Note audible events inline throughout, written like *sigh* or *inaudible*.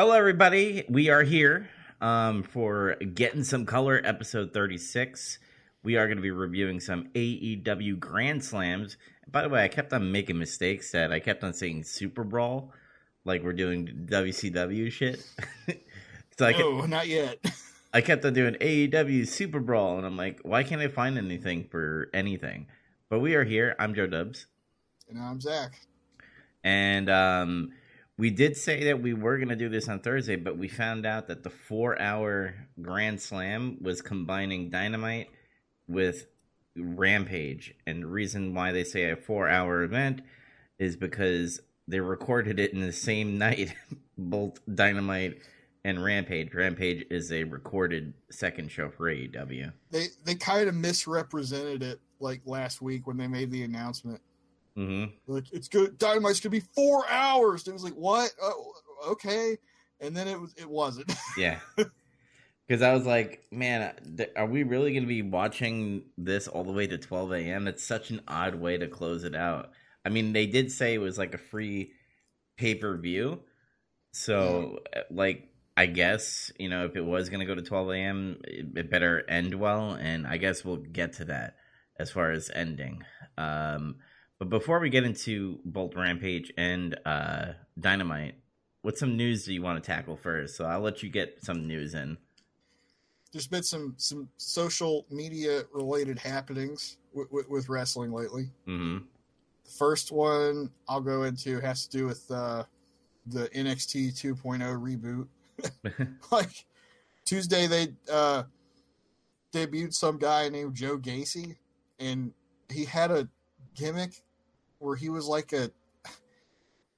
Hello, everybody. We are here um, for Getting Some Color, episode 36. We are going to be reviewing some AEW Grand Slams. By the way, I kept on making mistakes that I kept on saying Super Brawl, like we're doing WCW shit. *laughs* so I kept, no, not yet. *laughs* I kept on doing AEW Super Brawl, and I'm like, why can't I find anything for anything? But we are here. I'm Joe Dubs. And I'm Zach. And um, we did say that we were going to do this on Thursday, but we found out that the four hour Grand Slam was combining Dynamite with Rampage. And the reason why they say a four hour event is because they recorded it in the same *laughs* night, both Dynamite and Rampage. Rampage is a recorded second show for AEW. They they kind of misrepresented it like last week when they made the announcement. Mm-hmm. Like it's good. Dynamite's gonna be four hours. And it was like, what? Oh, okay. And then it was. It wasn't. *laughs* yeah. Because I was like, man, are we really going to be watching this all the way to 12 a.m.? It's such an odd way to close it out. I mean, they did say it was like a free pay per view. So, yeah. like, I guess, you know, if it was going to go to 12 a.m., it, it, better end well. And I guess we'll get to that as far as ending. Um, but before we get into Bolt Rampage and uh, Dynamite, what some news do you want to tackle first? So I'll let you get some news in. There's been some some social media related happenings with, with, with wrestling lately. Mm-hmm. The first one I'll go into has to do with uh, the NXT 2.0 reboot. *laughs* *laughs* like Tuesday, they uh, debuted some guy named Joe Gacy, and he had a gimmick where he was like a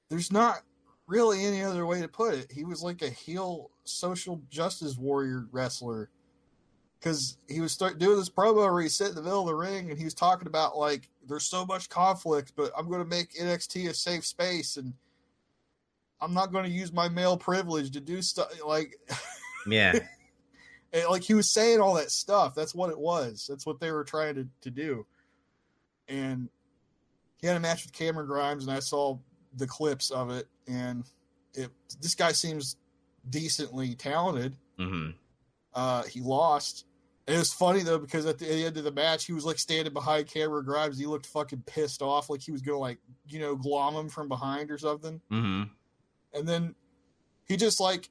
there's not really any other way to put it. He was like a heel social justice warrior wrestler because he was start doing this promo where he sit in the middle of the ring and he was talking about like there's so much conflict, but I'm going to make NXT a safe space and I'm not going to use my male privilege to do stuff like *laughs* yeah. like he was saying all that stuff. That's what it was. That's what they were trying to, to do. And he had a match with Cameron Grimes, and I saw the clips of it, and it this guy seems decently talented. Mm-hmm. Uh, he lost. It was funny though because at the, at the, end of the match, he was like standing behind Cameron Grimes. He looked fucking pissed off, like he was gonna like you know glom him from behind or something. Mm-hmm. And then he just like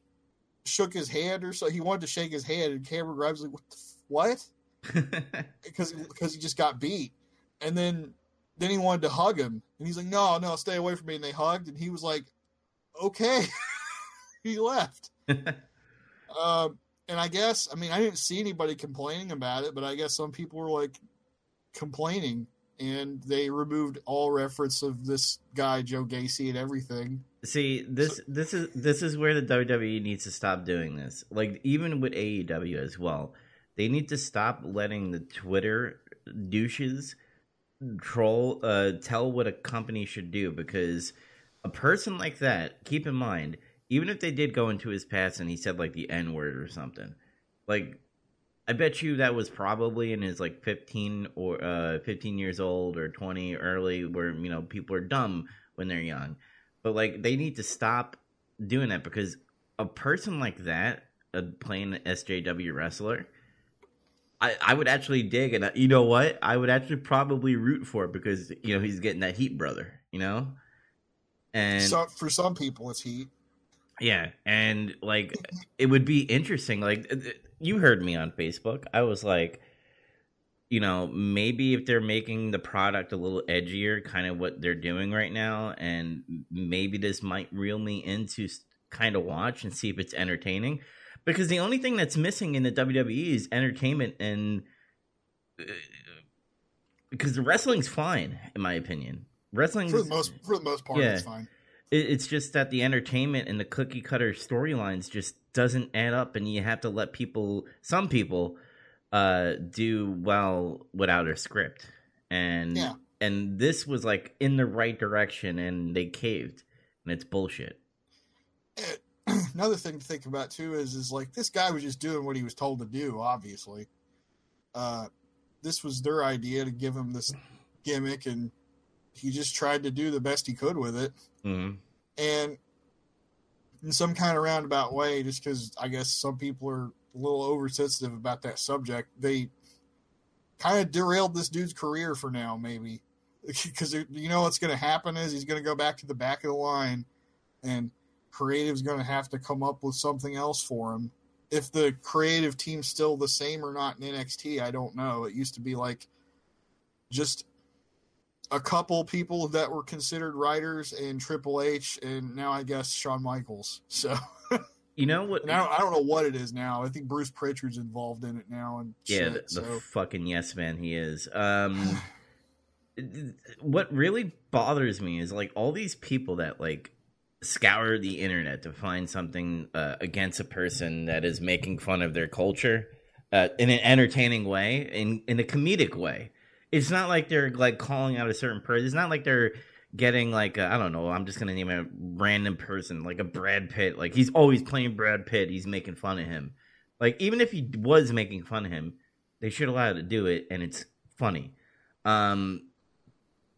shook his hand or so. He wanted to shake his hand, and Cameron Grimes was like, "What?" what? *laughs* because because he just got beat. And then then he wanted to hug him, and he's like, "No, no, stay away from me." And they hugged, and he was like, "Okay." *laughs* he left. *laughs* um, and I guess, I mean, I didn't see anybody complaining about it, but I guess some people were like complaining, and they removed all reference of this guy Joe Gacy and everything. See, this so, this is this is where the WWE needs to stop doing this. Like even with AEW as well, they need to stop letting the Twitter douches troll uh tell what a company should do because a person like that keep in mind even if they did go into his past and he said like the n word or something like i bet you that was probably in his like 15 or uh 15 years old or 20 early where you know people are dumb when they're young. But like they need to stop doing that because a person like that playing an sjw wrestler I, I would actually dig, and uh, you know what? I would actually probably root for it because you know he's getting that heat, brother. You know, and so, for some people, it's heat. Yeah, and like it would be interesting. Like uh, uh, you heard me on Facebook, I was like, you know, maybe if they're making the product a little edgier, kind of what they're doing right now, and maybe this might reel me into kind of watch and see if it's entertaining because the only thing that's missing in the WWE is entertainment and because uh, the wrestling's fine in my opinion. Wrestling for the most for the most part, yeah, it's fine. It, it's just that the entertainment and the cookie cutter storylines just doesn't add up, and you have to let people, some people, uh, do well without a script, and yeah. and this was like in the right direction, and they caved, and it's bullshit. It, another thing to think about too is is like this guy was just doing what he was told to do. Obviously, uh, this was their idea to give him this gimmick, and he just tried to do the best he could with it. Mm-hmm. And in some kind of roundabout way, just because I guess some people are a little oversensitive about that subject. They kind of derailed this dude's career for now, maybe *laughs* because you know what's going to happen is he's going to go back to the back of the line, and creative's going to have to come up with something else for him. If the creative team's still the same or not in NXT, I don't know. It used to be like just a couple people that were considered writers and Triple H, and now I guess Shawn Michaels. *laughs* So you know what? I don't, I don't know what it is now. I think Bruce Pritchard's involved in it now, and yeah, shit, the, the so. fucking yes man he is. Um, *sighs* what really bothers me is like all these people that like scour the internet to find something uh, against a person that is making fun of their culture uh, in an entertaining way, in in a comedic way. It's not like they're like calling out a certain person. It's not like they're getting like I don't know. I'm just gonna name a random person like a Brad Pitt. Like he's always playing Brad Pitt. He's making fun of him. Like even if he was making fun of him, they should allow to do it, and it's funny. Um,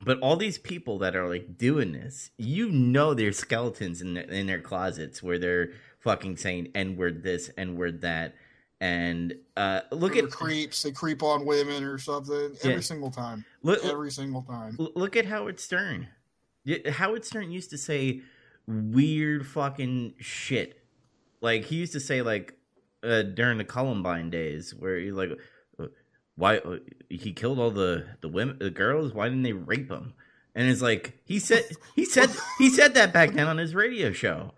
but all these people that are like doing this, you know, there's skeletons in their, in their closets where they're fucking saying "n word this, n word that," and uh, look They're at creeps. They creep on women or something every single time. look, Every single time. Look at Howard Stern. Howard Stern used to say weird fucking shit. Like he used to say like uh, during the Columbine days, where he like, why he killed all the the women, the girls. Why didn't they rape him And it's like he said he said he said that back then on his radio show.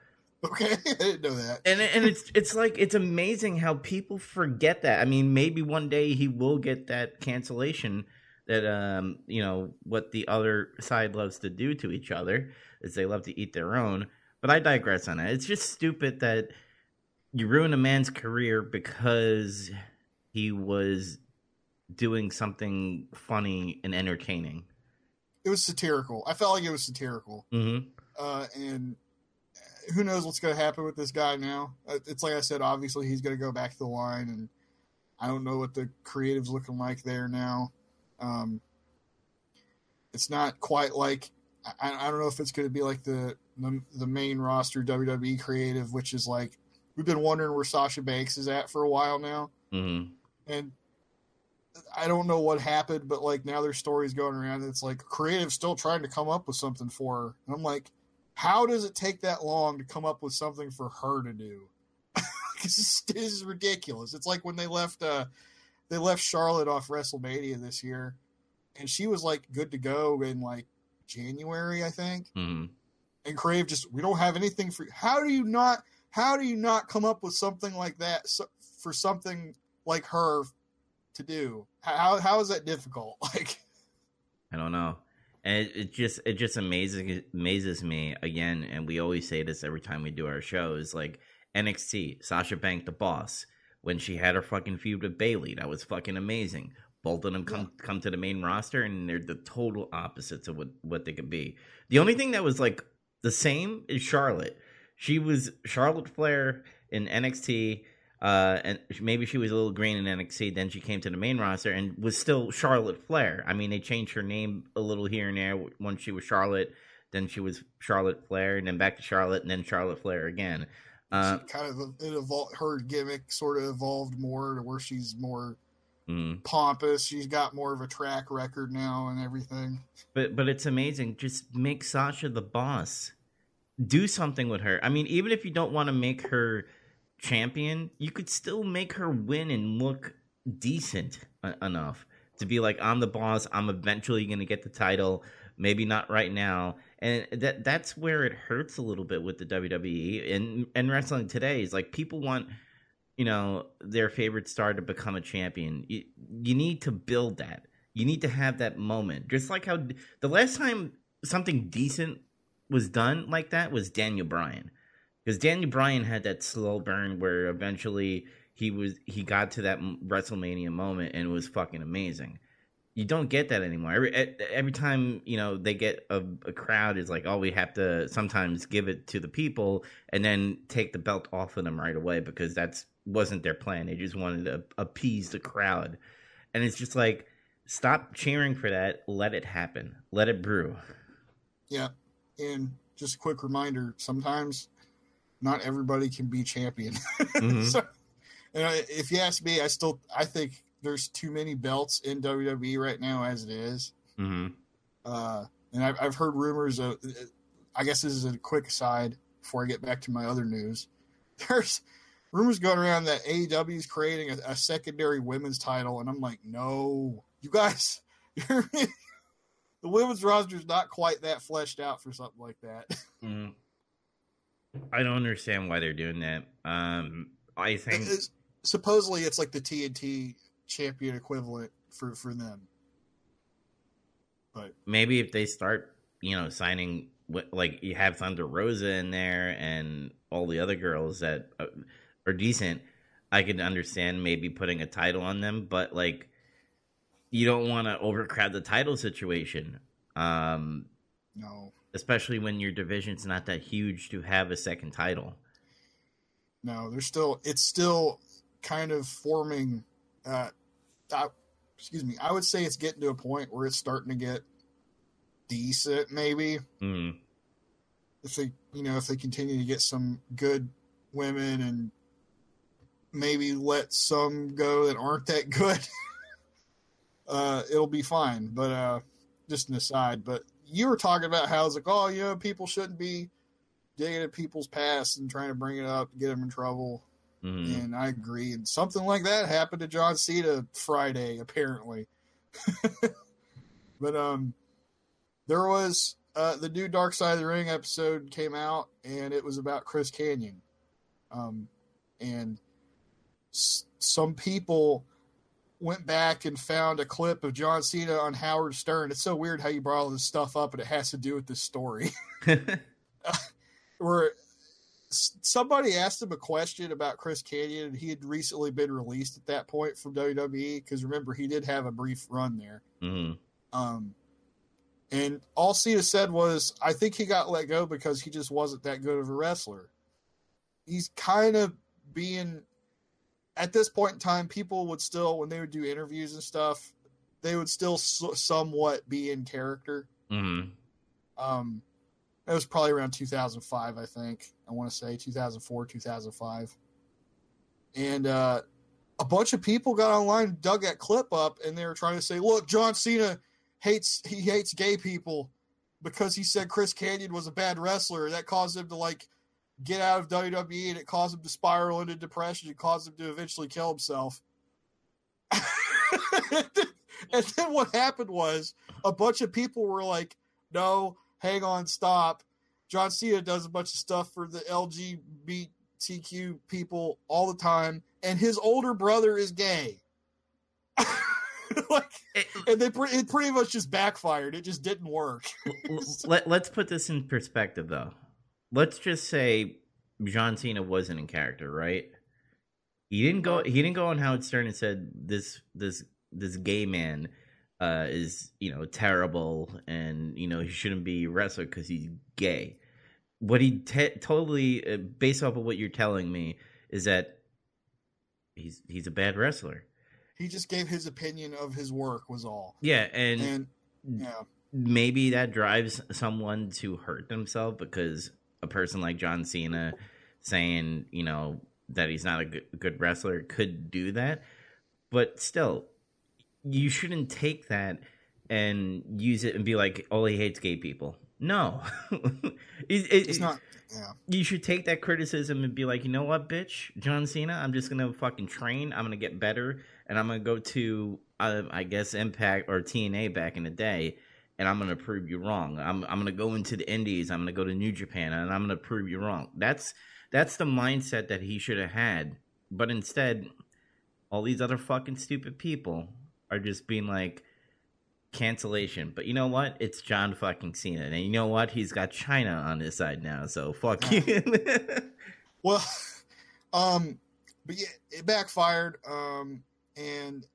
Okay, *laughs* I didn't know that. And and it's it's like it's amazing how people forget that. I mean, maybe one day he will get that cancellation that um you know what the other side loves to do to each other is they love to eat their own. But I digress on that. It's just stupid that you ruin a man's career because he was doing something funny and entertaining. It was satirical. I felt like it was satirical. Mm-hmm. Uh, and who knows what's going to happen with this guy now? Uh, It's like I said. Obviously, he's going to go back to the line, and I don't know what the creative's looking like there now. Um, it's not quite like I, I don't know if it's going to be like the, the the main roster WWE creative, which is like we've been wondering where Sasha Banks is at for a while now. Mm-hmm. and I don't know what happened, but like now there's stories going around. And it's like creative still trying to come up with something for her, and I'm like, how does it take that long to come up with something for her to do? *laughs* This, this is ridiculous. It's like when they left, uh, they left Charlotte off WrestleMania this year, and she was like good to go in like January, I think. Mm-hmm. And Crave just, we don't have anything for. you. How do you not? How do you not come up with something like that so, for something like her to do? How how is that difficult? *laughs* Like, I don't know. And it, it just it just amazes amazes me again, and we always say this every time we do our shows. Like NXT, Sasha Bank, the boss, when she had her fucking feud with Bayley, that was fucking amazing. Both of them come come to the main roster, and they're the total opposites of what what they could be. The only thing that was like the same is Charlotte. She was Charlotte Flair in NXT. Uh, and maybe she was a little green in NXT. Then she came to the main roster and was still Charlotte Flair. I mean, they changed her name a little here and there. Once she was Charlotte, then she was Charlotte Flair, and then back to Charlotte, and then Charlotte Flair again. Uh, kind of it evolved. Her gimmick sort of evolved more to where she's more mm. pompous. She's got more of a track record now and everything. But but it's amazing. Just make Sasha the boss. Do something with her. I mean, even if you don't want to make her champion, you could still make her win and look decent enough to be like, I'm the boss. I'm eventually going to get the title. Maybe not right now. And that that's where it hurts a little bit with the WWE and and wrestling today is like people want you know their favorite star to become a champion. You, you need to build that. You need to have that moment. Just like how the last time something decent was done like that was Daniel Bryan because Daniel Bryan had that slow burn where eventually he was he got to that WrestleMania moment and it was fucking amazing. You don't get that anymore. Every every time you know they get a, a crowd is like, oh, we have to sometimes give it to the people and then take the belt off of them right away because that's wasn't their plan. They just wanted to appease the crowd, and it's just like, stop cheering for that. Let it happen. Let it brew. Yeah, and just a quick reminder: sometimes not everybody can be champion. Mhm. *laughs* so, if you ask me, I still I think there's too many belts in WWE right now as it is. hmm Uh, and I've, I've heard rumors of. I guess this is a quick aside before I get back to my other news. *laughs* There's rumors going around that AEW is creating a, a secondary women's title, and I'm like, no, you guys, *laughs* you're, the women's roster is not quite that fleshed out for something like that. Mm. I don't understand why they're doing that. Um, I think It's- supposedly, it's like the TNT champion equivalent for for them. But maybe if they start, you know, signing like you have Thunder Rosa in there and all the other girls that uh, are decent, I could understand maybe putting a title on them. But like, you don't want to overcrowd the title situation, um, no, especially when your division's not that huge to have a second title. no, they're still. It's still kind of forming. Uh, I, excuse me. I would say it's getting to a point where it's starting to get decent. Maybe Mm. if they, you know, if they continue to get some good women and maybe let some go that aren't that good, *laughs* uh, it'll be fine. But uh, just an aside. But you were talking about how it's like, oh, you know, people shouldn't be digging at people's past and trying to bring it up to get them in trouble. Mm. And I agree. And something like that happened to John Cena Friday, apparently. *laughs* but um, there was uh, the new Dark Side of the Ring episode came out, and it was about Chris Kanyon. Um, and s- some people went back and found a clip of John Cena on Howard Stern. It's so weird how you brought all this stuff up, and it has to do with this story. *laughs* where somebody asked him a question about Chris Kanyon, and he had recently been released at that point from WWE. Because remember, he did have a brief run there. mm. Um, and all Cena said was, "I think he got let go because he just wasn't that good of a wrestler." He's kind of being at this point in time. People would still, when they would do interviews and stuff, they would still s- somewhat be in character. Mm. Um, it was probably around 2005, I think. I want to say 2004, 2005. And uh, a bunch of people got online, dug that clip up, and they were trying to say, "Look, John Cena hates he hates gay people because he said Chris Kanyon was a bad wrestler. That caused him to like get out of WWE, and it caused him to spiral into depression. It caused him to eventually kill himself." *laughs* and then what happened was a bunch of people were like, no, hang on, stop. John Cena does a bunch of stuff for the LGBTQ people all the time, and his older brother is gay. *laughs* like, It- and they pre- it pretty much just backfired. It just didn't work. *laughs* Let, let's put this in perspective though let's just say john cena wasn't in character right? He didn't go he didn't go on howard stern and said this this this gay man uh is you know terrible and you know he shouldn't be wrestler because he's gay. What he te- totally uh, based off of what you're telling me is that he's he's a bad wrestler. He just gave his opinion of his work was all. yeah and And yeah, maybe that drives someone to hurt themselves because a person like John Cena saying, you know, that he's not a good, good wrestler could do that. But still, you shouldn't take that and use it and be like, oh, he hates gay people. No. *laughs* it, it- it's not. Yeah, you should take that criticism and be like, you know what, bitch, John Cena, I'm just gonna fucking train. I'm gonna get better, and I'm gonna go to, uh, I guess, Impact or TNA back in the day, and I'm gonna prove you wrong. I'm I'm gonna go into the Indies. I'm gonna go to New Japan, and I'm gonna prove you wrong. That's that's the mindset that he should have had. But instead, all these other fucking stupid people are just being like cancellation. But you know what? It's John fucking Cena, and you know what? He's got China on his side now. So fuck you. *laughs* Well, *laughs* um, but yeah, it backfired. Um, and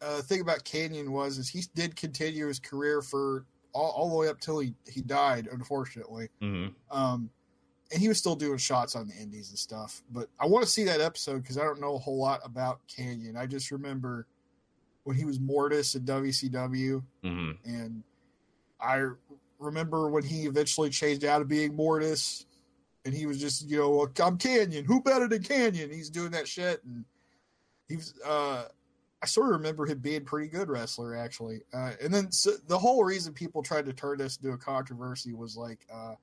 uh, the thing about Kanyon was is he did continue his career for all, all the way up till he he died, unfortunately. hmm Um, and he was still doing shots on the indies and stuff. But I want to see that episode because I don't know a whole lot about Kanyon. I just remember when he was Mortis in WCW, hmm and I remember when he eventually changed out of being Mortis, and he was just you know I'm Kanyon, who better than Kanyon? He's doing that shit, and he was. Uh, I sort of remember him being pretty good wrestler actually, uh, and then so the whole reason people tried to turn this into a controversy was like uh,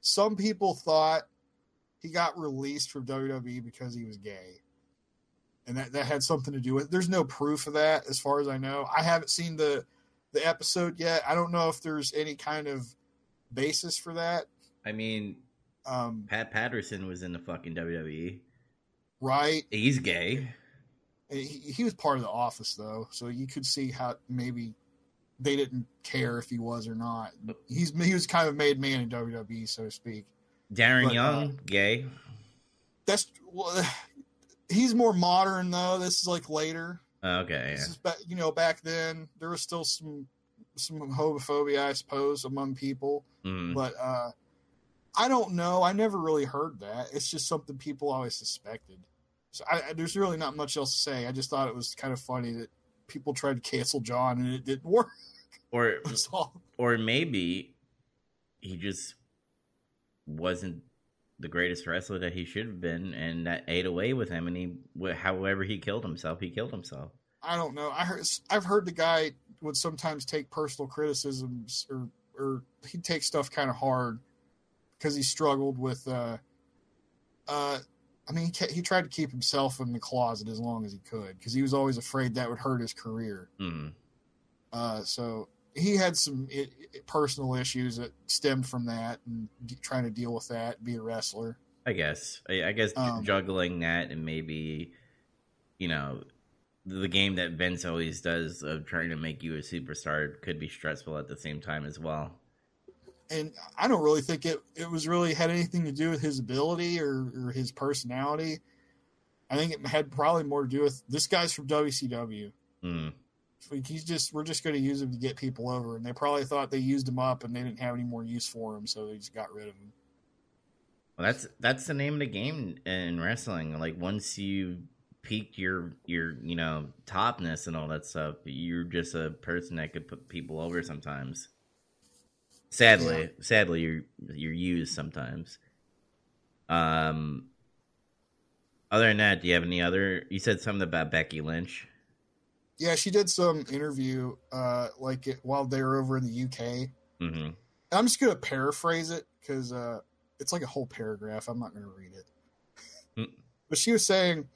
some people thought he got released from WWE because he was gay. And that, that had something to do with it. There's no proof of that as far as I know. I haven't seen the the episode yet. I don't know if there's any kind of basis for that. I mean, Um, Pat Patterson was in the fucking WWE. right. He's gay. He, he was part of the office though, so you could see how maybe they didn't care if he was or not. He's he was kind of made man in WWE, so to speak. Darren But, Young, uh, gay. That's well, *sighs* he's more modern though. This is like later. Oh, okay, This yeah. is back, you know, back then there was still some some homophobia, I suppose, among people. Mm. But uh, I don't know. I never really heard that. It's just something people always suspected. So I, I, there's really not much else to say. I just thought it was kind of funny that people tried to cancel John and it didn't work. Or *laughs* or maybe he just wasn't the greatest wrestler that he should have been, and that ate away with him. And he, however, he killed himself. He killed himself. I don't know. I heard I've heard the guy would sometimes take personal criticisms or or he'd take stuff kind of hard because he struggled with uh uh I mean he he tried to keep himself in the closet as long as he could because he was always afraid that would hurt his career. Mm. Uh so he had some i i personal issues that stemmed from that and d- trying to deal with that, be a wrestler. I guess. I, I guess Um, juggling that and maybe, you know, the game that Vince always does of trying to make you a superstar could be stressful at the same time as well. And I don't really think it it was really had anything to do with his ability or, or his personality. I think it had probably more to do with this guy's from WCW. Mm. He's just we're just going to use him to get people over, and they probably thought they used him up and they didn't have any more use for him, so they just got rid of him. Well, that's that's the name of the game in wrestling. Like once you peak your your you know topness and all that stuff, you're just a person that could put people over sometimes. Sadly, sadly, you're you're used sometimes. Um. Other than that, do you have any other? You said something about Becky Lynch. Yeah, she did some interview uh, like it, while they were over in the UK. hmm I'm just going to paraphrase it because uh, it's like a whole paragraph. I'm not going to read it. Mm. But she was saying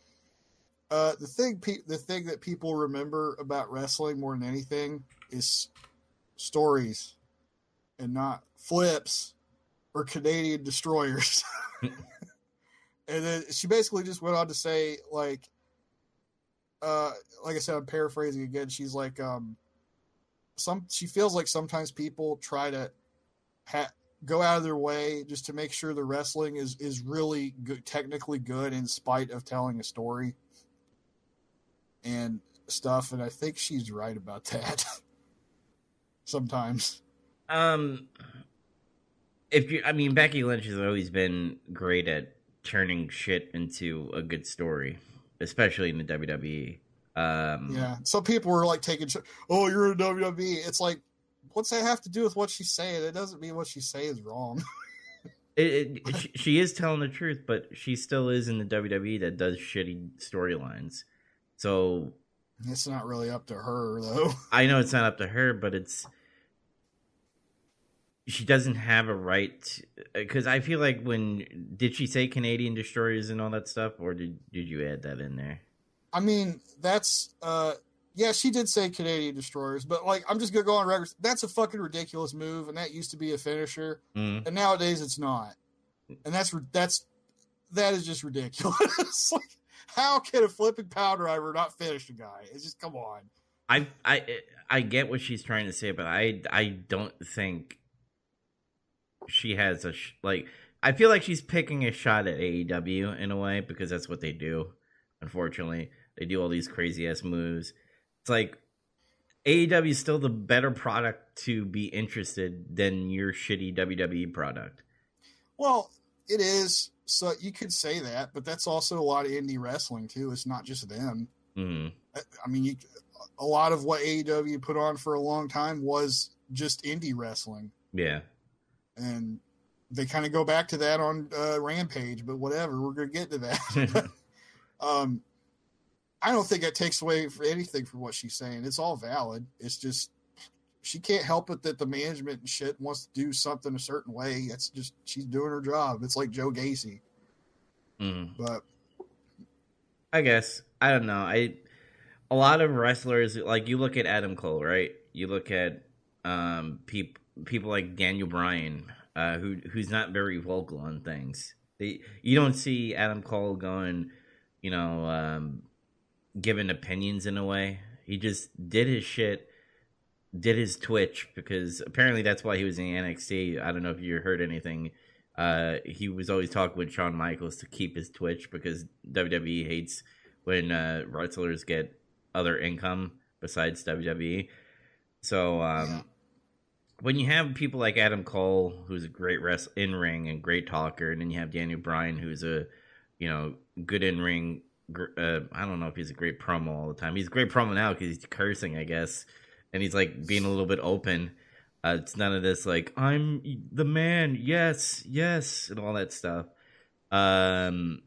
uh, the thing pe- the thing that people remember about wrestling more than anything is stories and not flips or Canadian destroyers. *laughs* and then she basically just went on to say like uh like I said I'm paraphrasing again she's like um some she feels like sometimes people try to ha- go out of their way just to make sure the wrestling is is really good, technically good in spite of telling a story and stuff and I think she's right about that *laughs* sometimes Um, if you, I mean, Becky Lynch has always been great at turning shit into a good story, especially in the WWE. Um, yeah. Some people were like taking sh- oh you're in WWE it's like what's that have to do with what she's saying? It doesn't mean what she's saying is wrong. *laughs* It, it, she, she is telling the truth, but she still is in the WWE that does shitty storylines. So it's not really up to her though. I know it's not up to her, but it's she doesn't have a right because I feel like when did she say Canadian destroyers and all that stuff, or did did you add that in there? I mean, that's uh yeah, she did say Canadian destroyers, but like I'm just gonna go on record. That's a fucking ridiculous move, and that used to be a finisher, Mm. and nowadays it's not. And that's that's that is just ridiculous. *laughs* like, how can a flipping power driver not finish a guy? It's just come on. I I I get what she's trying to say, but I I don't think she has a sh- like. I feel like she's picking a shot at AEW in a way because that's what they do. Unfortunately, they do all these crazy ass moves. It's like AEW is still the better product to be interested than your shitty WWE product. Well, it is. So you could say that, but that's also a lot of indie wrestling too. It's not just them. Mm. I- I mean, you, a lot of what AEW put on for a long time was just indie wrestling. Yeah, and they kind of go back to that on uh, Rampage, but whatever, we're gonna get to that. *laughs* um, I don't think that takes away for anything from what she's saying. It's all valid. It's just she can't help it that the management and shit wants to do something a certain way. It's just she's doing her job. It's like Joe Gacy. Mm. But I guess I don't know. I a lot of wrestlers like you look at Adam Cole, right? You look at um people people like Daniel Bryan, uh, who who's not very vocal on things. They you don't see Adam Cole going, you know, um, giving opinions in a way. He just did his shit, did his Twitch because apparently that's why he was in NXT. I don't know if you heard anything. Uh, he was always talking with Shawn Michaels to keep his Twitch because WWE hates when uh, wrestlers get other income besides WWE. So um. When you have people like Adam Cole, who's a great rest in ring and great talker, and then you have Daniel Bryan, who's a you know good in ring. Uh, I don't know if he's a great promo all the time. He's a great promo now because he's cursing, I guess, and he's like being a little bit open. Uh, it's none of this like I'm the man, yes, yes, and all that stuff. Um,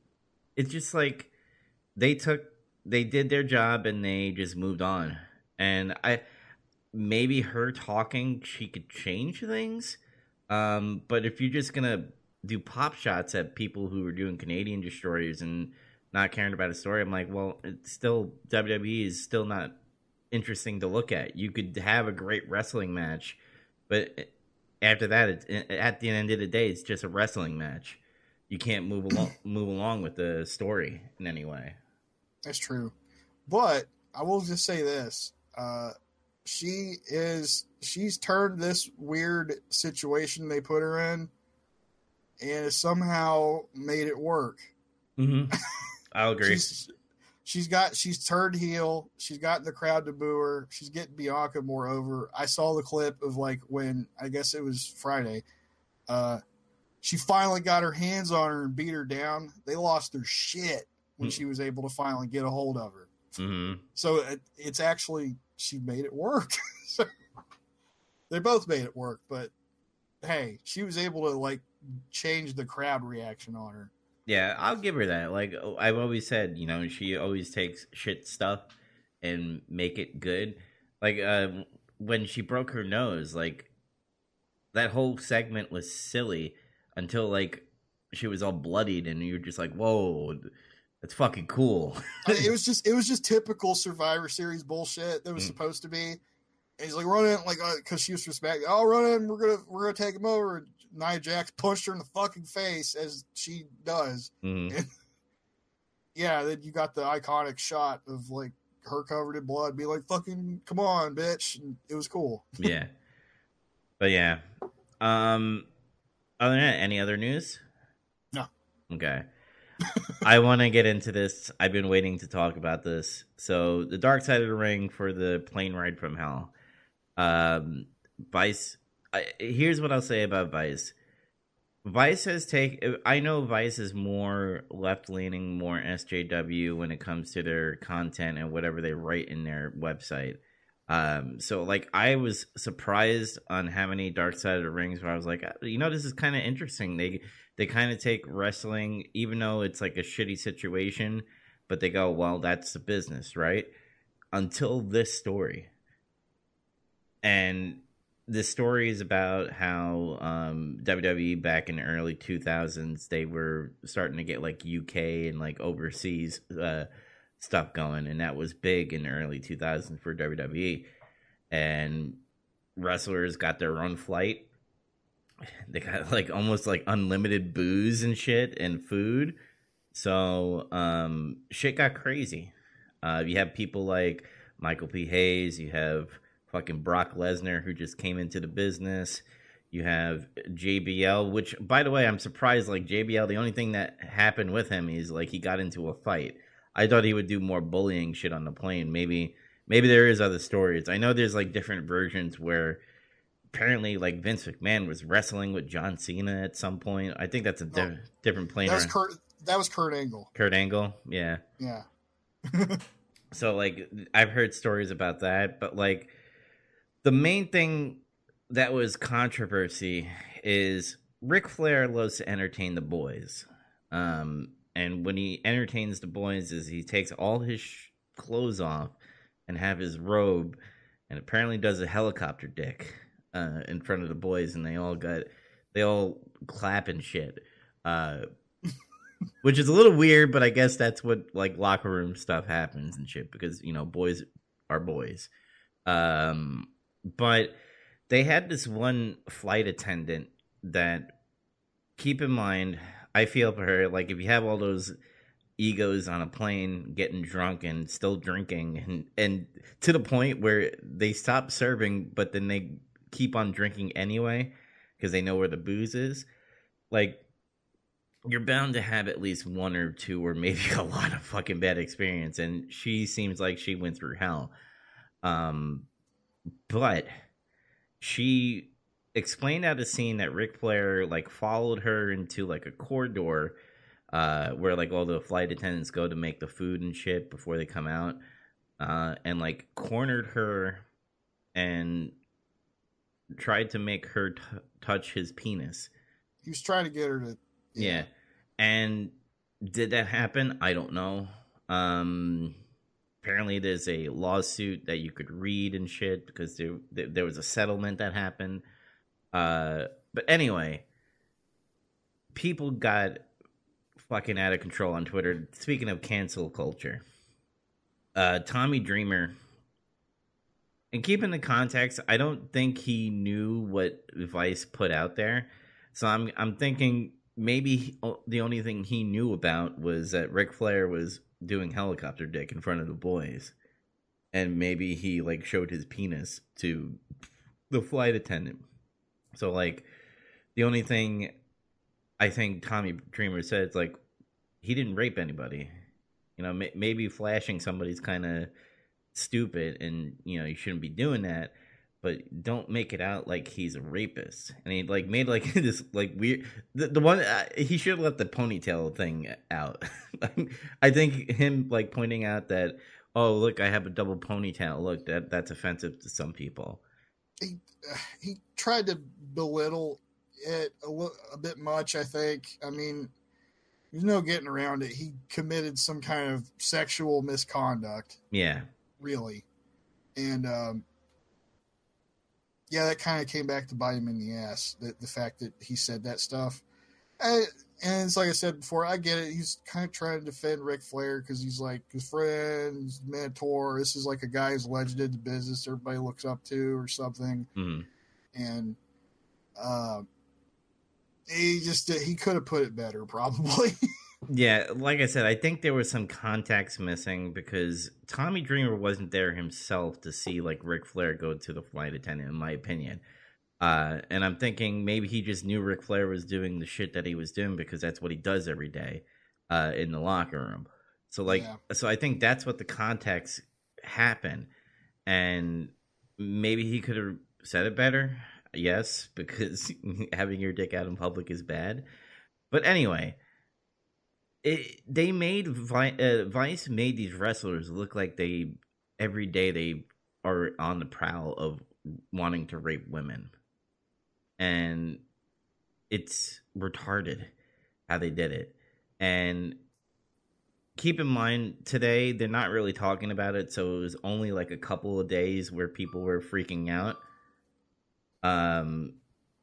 it's just like they took they did their job and they just moved on. And I maybe her talking she could change things. Um, but if you're just gonna do pop shots at people who are doing Canadian destroyers and not caring about a story, I'm like, well, it's still WWE is still not interesting to look at. You could have a great wrestling match, but after that, it's, at the end of the day, it's just a wrestling match. You can't move along *clears throat* move along with the story in any way. That's true. But I will just say this. Uh, she is she's turned this weird situation they put her in and somehow made it work. Mm-hmm. *laughs* I'll agree. She's, she's got she's turned heel. She's gotten the crowd to boo her. She's getting Bianca more over. I saw the clip of like when I guess it was Friday. Uh, she finally got her hands on her and beat her down. They lost their shit when Mm. she was able to finally get a hold of her. mm-hmm. So it, it's actually she made it work. *laughs* so they both made it work, but hey, she was able to like change the crowd reaction on her. Yeah, I'll give her that. Like oh, I've always said, you know, she always takes shit stuff and make it good. Like uh, when she broke her nose, like that whole segment was silly until like she was all bloodied, and you're just like, whoa, that's fucking cool. I mean, it *laughs* was just it was just typical Survivor Series bullshit that was Mm. supposed to be. And he's like, run in, like, because she was respect. Oh, run in. We're gonna we're gonna take him over. And Nia Jax punched her in the fucking face as she does. Mhm. *laughs* Yeah, then you got the iconic shot of like her covered in blood, be like, "Fucking come on, bitch!" And it was cool. *laughs* yeah, but yeah. Um, other than that, any other news? No. Okay. I want to get into this. I've been waiting to talk about this. So, the dark side of the ring for the plane ride from hell. Um, Vice. I, here's what I'll say about Vice. Vice has taken. I know Vice is more left leaning, more SJW when it comes to their content and whatever they write in their website. Um, so like I was surprised on how many Dark Side of the Rings where I was like, "Uh, you know, this is kind of interesting. They they kind of take wrestling, even though it's like a shitty situation, but they go, well, that's the business, right? Until this story, and the story is about how um, WWE back in the early 2000s they were starting to get like UK and like overseas uh, stuff going, and that was big in the early 2000s for WWE. And wrestlers got their own flight. *sighs* They got like almost like unlimited booze and shit and food. So um, shit got crazy. Uh, you have people like Michael P. Hayes. You have fucking Brock Lesnar who just came into the business. You have JBL, which by the way, I'm surprised. Like JBL, the only thing that happened with him is like he got into a fight. I thought he would do more bullying shit on the plane. Maybe, maybe there is other stories. I know there's like different versions where apparently like Vince McMahon was wrestling with John Cena at some point. I think that's a di- No. different plane. That was. Kurt. That was Kurt Angle. Kurt Angle, yeah. Yeah. *laughs* So like I've heard stories about that, but like the main thing that was controversy is Ric Flair loves to entertain the boys. Um, and when he entertains the boys, is he takes all his sh- clothes off and have his robe, and apparently does a helicopter dick uh, in front of the boys, and they all got they all clap and shit. Uh, *laughs* which is a little weird, but I guess that's what like locker room stuff happens and shit because you know boys are boys. Um, but they had this one flight attendant that keep in mind. I feel for her like if you have all those egos on a plane getting drunk and still drinking and and to the point where they stop serving but then they keep on drinking anyway because they know where the booze is like you're bound to have at least one or two or maybe *laughs* a lot of fucking bad experience and she seems like she went through hell. Um but she explained at a scene that Ric Flair like followed her into like a corridor uh where like all the flight attendants go to make the food and shit before they come out uh and like cornered her and tried to make her t- touch his penis He was trying to get her to. yeah. And did that happen? I don't know. Um apparently there's a lawsuit that you could read and shit because there there, there was a settlement that happened. Uh but anyway, people got fucking out of control on Twitter. Speaking of cancel culture, uh Tommy Dreamer and keep in the context, I don't think he knew what Vice put out there. So I'm I'm thinking maybe he, the only thing he knew about was that Ric Flair was doing helicopter dick in front of the boys, and maybe he like showed his penis to the flight attendant. So like, the only thing I think Tommy Dreamer said is like he didn't rape anybody. You know, may- maybe flashing somebody's kind of stupid, and you know you shouldn't be doing that but don't make it out like he's a rapist. And he like made like *laughs* this like weird. The, the one uh, he should have left the ponytail thing out. *laughs* I think him like pointing out that oh look I have a double ponytail. Look that that's offensive to some people. he *sighs* he tried to belittle it a, li- a bit much. I think. I mean, there's no getting around it. He committed some kind of sexual misconduct, Yeah, really, and um, yeah, that kind of came back to bite him in the ass. The, the fact that he said that stuff. I, and it's like I said before, I get it. He's kind of trying to defend Ric Flair because he's like his friend, his mentor. This is like a guy who's legend in the business everybody looks up to or something hmm and uh, he just he could have put it better *laughs* probably yeah. Like I said, I think there was some context missing because Tommy Dreamer wasn't there himself to see like Ric Flair go to the flight attendant. In my opinion. Uh, and I'm thinking maybe he just knew Ric Flair was doing the shit that he was doing because that's what he does every day uh, in the locker room. So like, Yeah. so I think that's what the context happened, and maybe he could have said it better. Yes, because *laughs* having your dick out in public is bad. But anyway, it, they made Vi- uh, Vice made these wrestlers look like they every day they are on the prowl of wanting to rape women. And it's retarded how they did it. And keep in mind today they're not really talking about it so it was only like a couple of days where people were freaking out. Um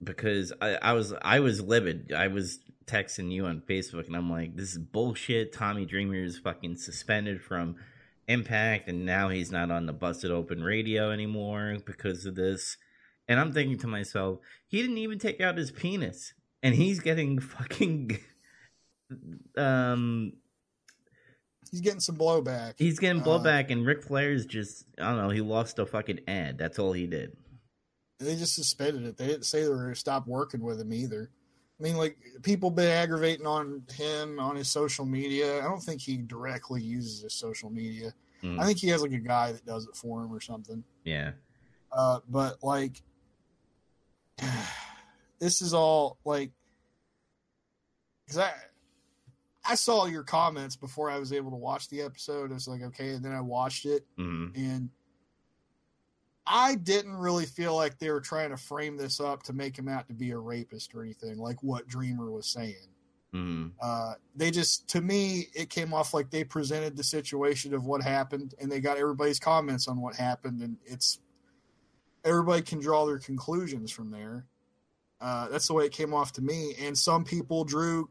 because I, I was I was livid. I was texting you on Facebook and I'm like, this is bullshit. Tommy Dreamer is fucking suspended from Impact and now he's not on the busted open radio anymore because of this. And I'm thinking to myself, he didn't even take out his penis. And he's getting *laughs* fucking um he's getting some blowback he's getting Uh, blowback and Ric Flair's just I don't know, he lost a fucking ad. That's all he did. they just suspended it they didn't say they were going to stop working with him either i mean like people been aggravating on him on his social media i don't think he directly uses his social media Mm. i think he has like a guy that does it for him or something Yeah. Uh, but like, *sighs* this is all like, because I I saw your comments before I was able to watch the episode. I was like, okay, and then I watched it, hmm and I didn't really feel like they were trying to frame this up to make him out to be a rapist or anything, like what Dreamer was saying. Mm. Uh, they just, to me, it came off like they presented the situation of what happened, and they got everybody's comments on what happened, and it's everybody can draw their conclusions from there. Uh, that's the way it came off to me, and some people drew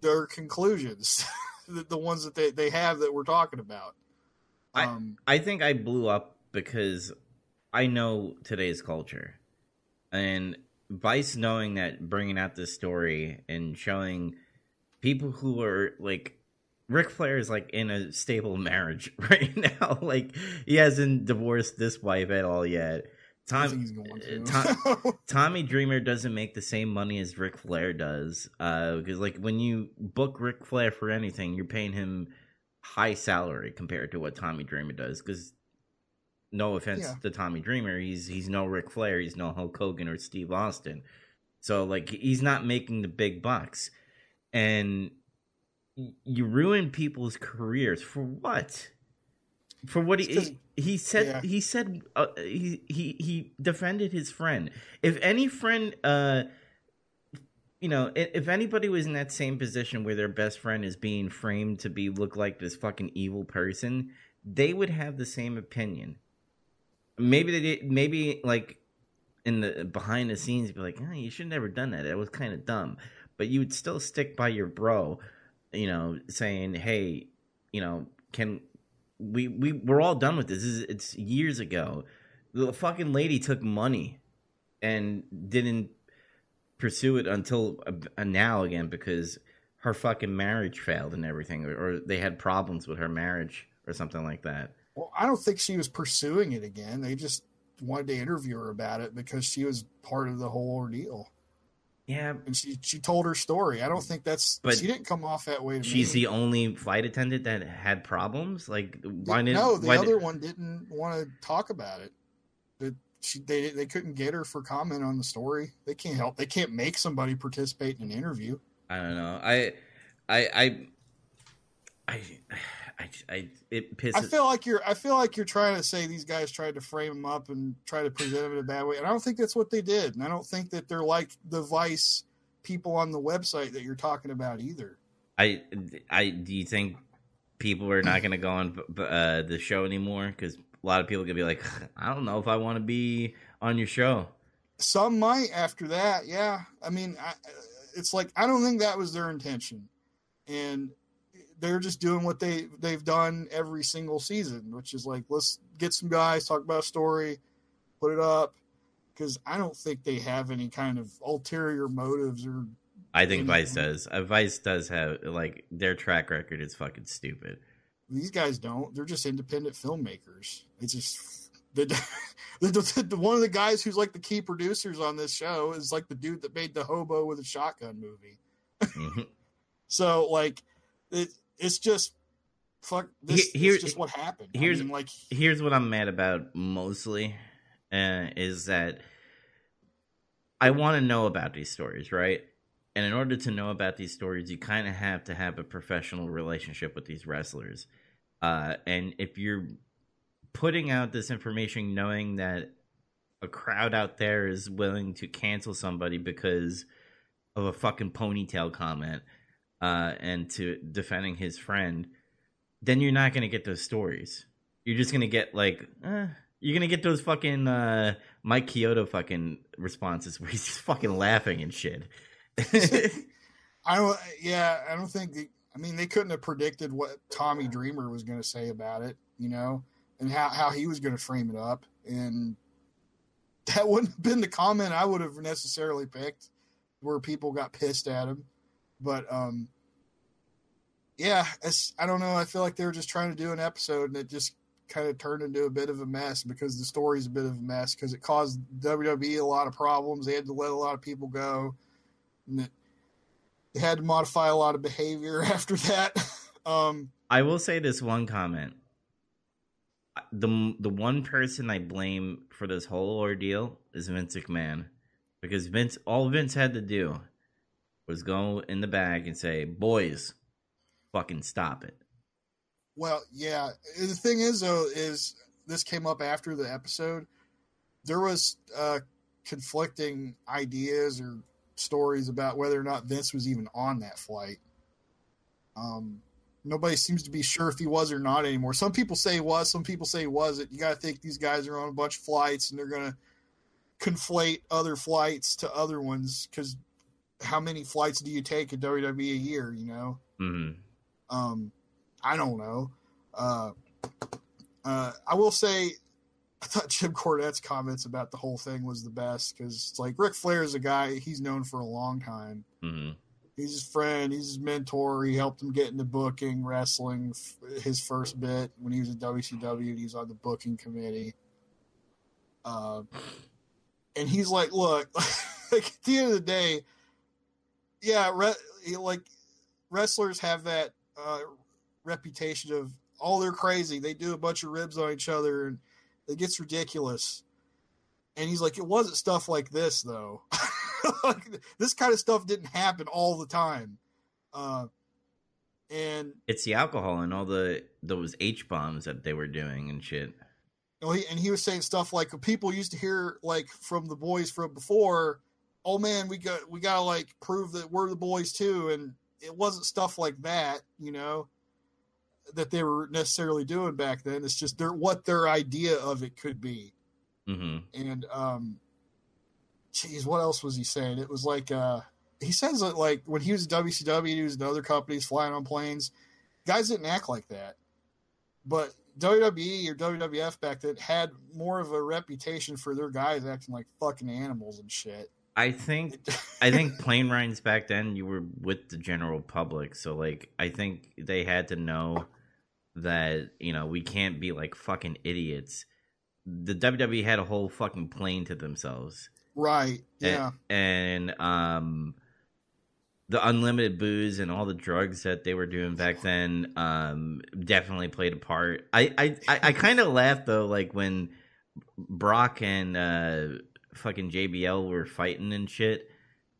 their conclusions, *laughs* the, the ones that they, they have that we're talking about. Um, I think I blew up because I know today's culture, and Vice knowing that bringing out this story and showing people who are like Ric Flair is like in a stable marriage *laughs* right now. *laughs* like he hasn't divorced this wife at all yet. Tom, he's going to. Tom- *laughs* Tommy Dreamer doesn't make the same money as Ric Flair does. Uh, because like when you book Ric Flair for anything, you're paying him high salary compared to what Tommy Dreamer does. Because no offense Yeah. to Tommy Dreamer, he's he's no Ric Flair, he's no Hulk Hogan or Steve Austin. So like he's not making the big bucks, and you ruin people's careers for what? For what he he said yeah. he said uh, he he he defended his friend. If any friend uh you know, if anybody was in that same position where their best friend is being framed to be look like this fucking evil person, they would have the same opinion. Maybe they did. Maybe like in the behind the scenes, be like, you should never done that. It was kind of dumb. But you would still stick by your bro, you know, saying, hey, you know, can we we we're all done with this. this is, it's years ago. The fucking lady took money and didn't pursue it until uh, now again because her fucking marriage failed and everything, or they had problems with her marriage or something like that. Well, I don't think she was pursuing it again. They just wanted to interview her about it because she was part of the whole ordeal. Yeah, And she, she told her story. I don't think that's. But she didn't come off that way she's me. the only flight attendant that had problems. Like, why didn't? no, the other did- one didn't want to talk about it. That she they they couldn't get her for comment on the story. They can't help. They can't make somebody participate in an interview. I don't know. I, I, I, I, I, I it pisses. I feel like you're. I feel like you're trying to say these guys tried to frame him up and try to present him in a bad way, and I don't think that's what they did. And I don't think that they're like the Vice people on the website that you're talking about either. I, I, do you think people are not going to go on uh, the show anymore? Because a lot of people could be like, I don't know if I want to be on your show. Some might after that. Yeah, I mean, I, it's like I don't think that was their intention, and they're just doing what they they've done every single season, which is like let's get some guys talk about a story, put it up, because I don't think they have any kind of ulterior motives or I think Mhm. Vice does. Uh, Vice does have like their track record is fucking stupid. these guys don't. They're just independent filmmakers. It's just the, *laughs* the, the, the- one of the guys who's like the key producers on this show is like the dude that made the hobo with a shotgun movie. Mhm. *laughs* So like it, it's just fuck this Here- is just what happened. here's- I mean, like Here's what I'm mad about mostly uh, is that I want to know about these stories, right? And in order to know about these stories, you kind of have to have a professional relationship with these wrestlers. Uh, and if you're putting out this information knowing that a crowd out there is willing to cancel somebody because of a fucking ponytail comment uh, and to defending his friend, then you're not going to get those stories. You're just going to get like, eh, you're going to get those fucking uh, Mike Chioda fucking responses where he's fucking laughing and shit. *laughs* I don't yeah, I don't think I mean they couldn't have predicted what Tommy Dreamer was going to say about it, you know, and how how he was going to frame it up and that wouldn't have been the comment I would have necessarily picked where people got pissed at him. But um yeah, I don't know, I feel like they were just trying to do an episode and it just kind of turned into a bit of a mess because the story's a bit of a mess because it caused WWE a lot of problems. They had to let a lot of people go. And it, they had to modify a lot of behavior *laughs* after that. *laughs* Um, I will say this one comment. The the one person I blame for this whole ordeal is Vince McMahon, because Vince all Vince had to do was go in the bag and say, "Boys, fucking stop it." well, yeah. The thing is, though, is this came up after the episode. there was uh, conflicting ideas or stories about whether or not Vince was even on that flight. Um, nobody seems to be sure if he was or not anymore. Some people say he was, some people say he wasn't. You got to think these guys are on a bunch of flights and they're going to conflate other flights to other ones because how many flights do you take at WWE a year? You know, Mm-hmm. um, I don't know. Uh, uh, I will say, I thought *laughs* Jim Cornette's comments about the whole thing was the best because it's like Ric Flair is a guy he's known for a long time. Mm-hmm. He's his friend. He's his mentor. He helped him get into booking wrestling. f- His first bit when he was at WCW, he was on the booking committee. Uh, and he's like, "Look, *laughs* like at the end of the day, yeah, re- like wrestlers have that uh, reputation of oh they're crazy. They do a bunch of ribs on each other, and it gets ridiculous." And he's like, "It wasn't stuff like this though." *laughs* like, this kind of stuff didn't happen all the time. Uh, and It's the alcohol and all the those H bombs that they were doing and shit. you know, he, and he was saying stuff like people used to hear like from the boys from before, oh man, we got we gotta like prove that we're the boys too, and it wasn't stuff like that, you know, that they were necessarily doing back then. It's just their what their idea of it could be. Mm-hmm. and um geez what else was he saying it was like uh he says that like when he was at wcw he was in other companies flying on planes guys didn't act like that but wwe or wwf back then had more of a reputation for their guys acting like fucking animals and shit I think I think plane rides back then you were with the general public, so like I think they had to know that you know we can't be like fucking idiots. The WWE had a whole fucking plane to themselves, right yeah and, um, the unlimited booze and all the drugs that they were doing back then um definitely played a part. I I I, I kind of laughed though, like when Brock and uh fucking JBL were fighting and shit.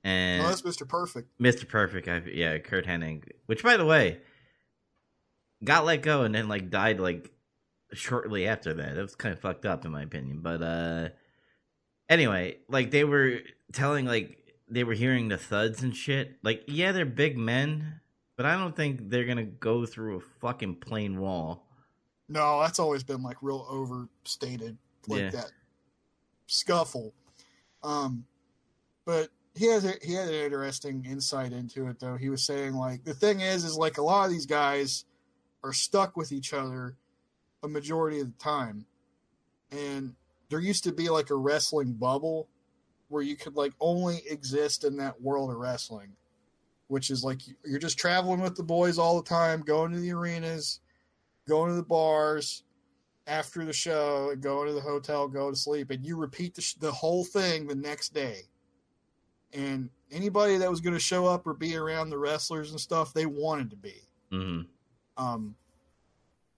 And oh, that's mr perfect Mr. Perfect, I, yeah, Curt Hennig, which by the way, got let go and then like died like shortly after that. That was kind of fucked up in my opinion. But uh anyway, like they were telling like they were hearing the thuds and shit. Like, yeah, they're big men, but I don't think they're gonna go through a fucking plain wall. no that's always been like real overstated like Yeah. that scuffle um but he has a, he had an interesting insight into it though. He was saying like the thing is is like a lot of these guys are stuck with each other a majority of the time. And there used to be like a wrestling bubble where you could like only exist in that world of wrestling which is like you're just traveling with the boys all the time going to the arenas going to the bars after the show and going to the hotel, go to sleep, and you repeat the, sh- the whole thing the next day. And anybody that was going to show up or be around the wrestlers and stuff, they wanted to be. hmm Um,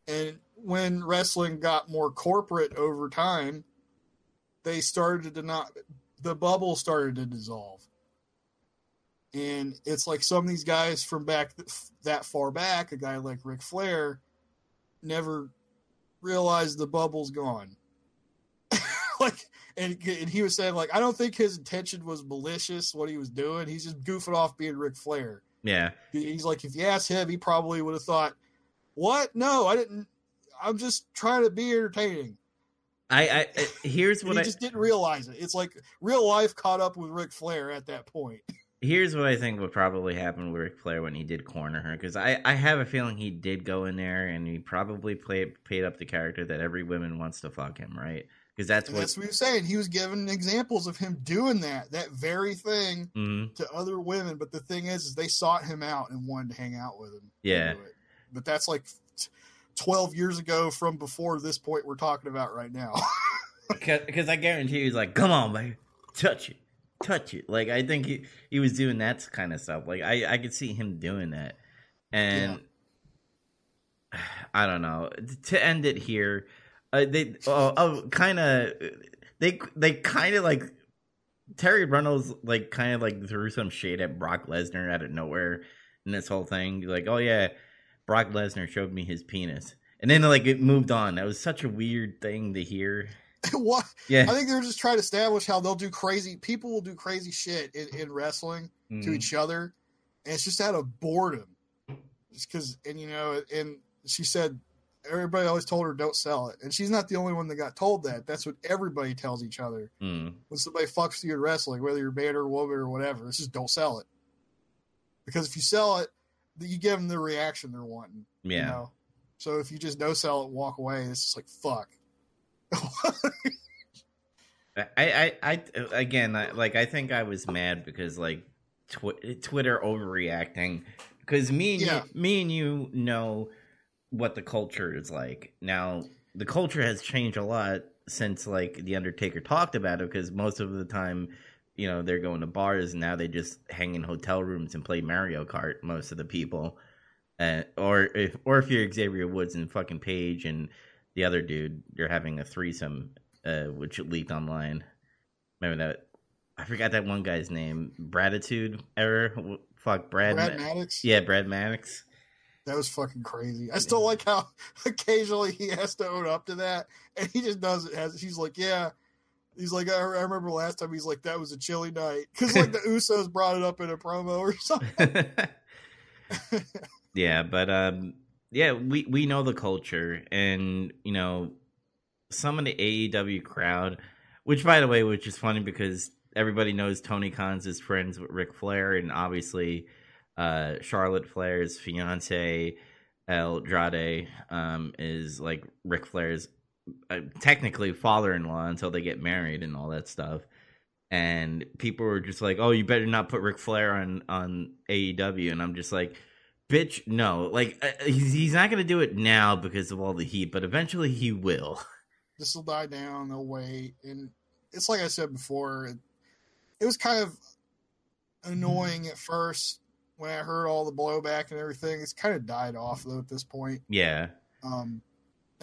and when wrestling got more corporate over time, they started to not, the bubble started to dissolve. And it's like some of these guys from back th- that far back, a guy like Ric Flair, never realized the bubble's gone. *laughs* like, and, and he was saying, like, I don't think his intention was malicious, what he was doing. He's just goofing off being Ric Flair. Yeah. He's like, if you asked him, he probably would have thought, "What? No, I didn't. I'm just trying to be entertaining." I, I I- here's what he I just didn't realize it. It's like real life caught up with Ric Flair at that point. *laughs* here's what I think would probably happen with Ric Flair when he did corner her because I, I have a feeling he did go in there and he probably played paid up the character that every woman wants to fuck him right because that's And what that's what he was saying. He was giving examples of him doing that, that very thing Mhm. to other women. But the thing is, is they sought him out and wanted to hang out with him. Yeah. But that's like twelve years ago from before this point we're talking about right now. *laughs* because I guarantee he's like come on man touch it touch it like I think he he was doing that kind of stuff like I I could see him doing that and *sighs* I don't know to end it here uh, they oh, oh kind of they they kind of like Terri Runnels like kind of like threw some shade at Brock Lesnar out of nowhere in this whole thing. Like, oh yeah, Brock Lesnar showed me his penis, and then like it moved on. That was such a weird thing to hear. *laughs* what? Yeah. I think they're just trying to establish how they'll do crazy. People will do crazy shit in, in wrestling to Mhm. each other, and it's just out of boredom. Just because, and you know, and she said everybody always told her don't sell it, and she's not the only one that got told that. That's what everybody tells each other Mm. when somebody fucks with you in wrestling, whether you're man or woman or whatever. It's just don't sell it, because if you sell it, you give them the reaction they're wanting. Yeah. You know? So if you just no sell it, walk away, it's just like fuck. *laughs* I, I, I, again, I, like, I think I was mad because, like, tw- Twitter overreacting. Because me and Yeah. you, me and you know what the culture is like. Now, the culture has changed a lot since, like, the Undertaker talked about it. Because most of the time, you know, they're going to bars and now they just hang in hotel rooms and play Mario Kart. Most of the people, uh, or if, or if you're Xavier Woods and fucking Paige and the other dude, you're having a threesome uh, which leaked online. Remember that? I forgot that one guy's name. Bratitude error. Fuck Brad. Brad Ma- Maddox. yeah, Brad Maddox. That was fucking crazy. I still like how *laughs* occasionally he has to own up to that, and he just does it. As he's like, yeah, he's like, I, I remember last time he's like, that was a chilly night because like the *laughs* Usos brought it up in a promo or something. *laughs* yeah, but um, yeah, we we know the culture, and you know, some of the AEW crowd, which by the way, which is funny because everybody knows Tony Khan's is friends with Ric Flair, and obviously, uh, Charlotte Flair's fiance El Andrade um, is like Ric Flair's uh, technically father-in-law until they get married and all that stuff. And people were just like, "Oh, you better not put Ric Flair on on AEW," and I'm just like bitch no like uh, he's, he's not gonna do it now because of all the heat but eventually he will *laughs* this will die down. They'll wait, and it's like I said before. It, it was kind of annoying at first when I heard all the blowback and everything. It's kind of died off though at this point. yeah Um,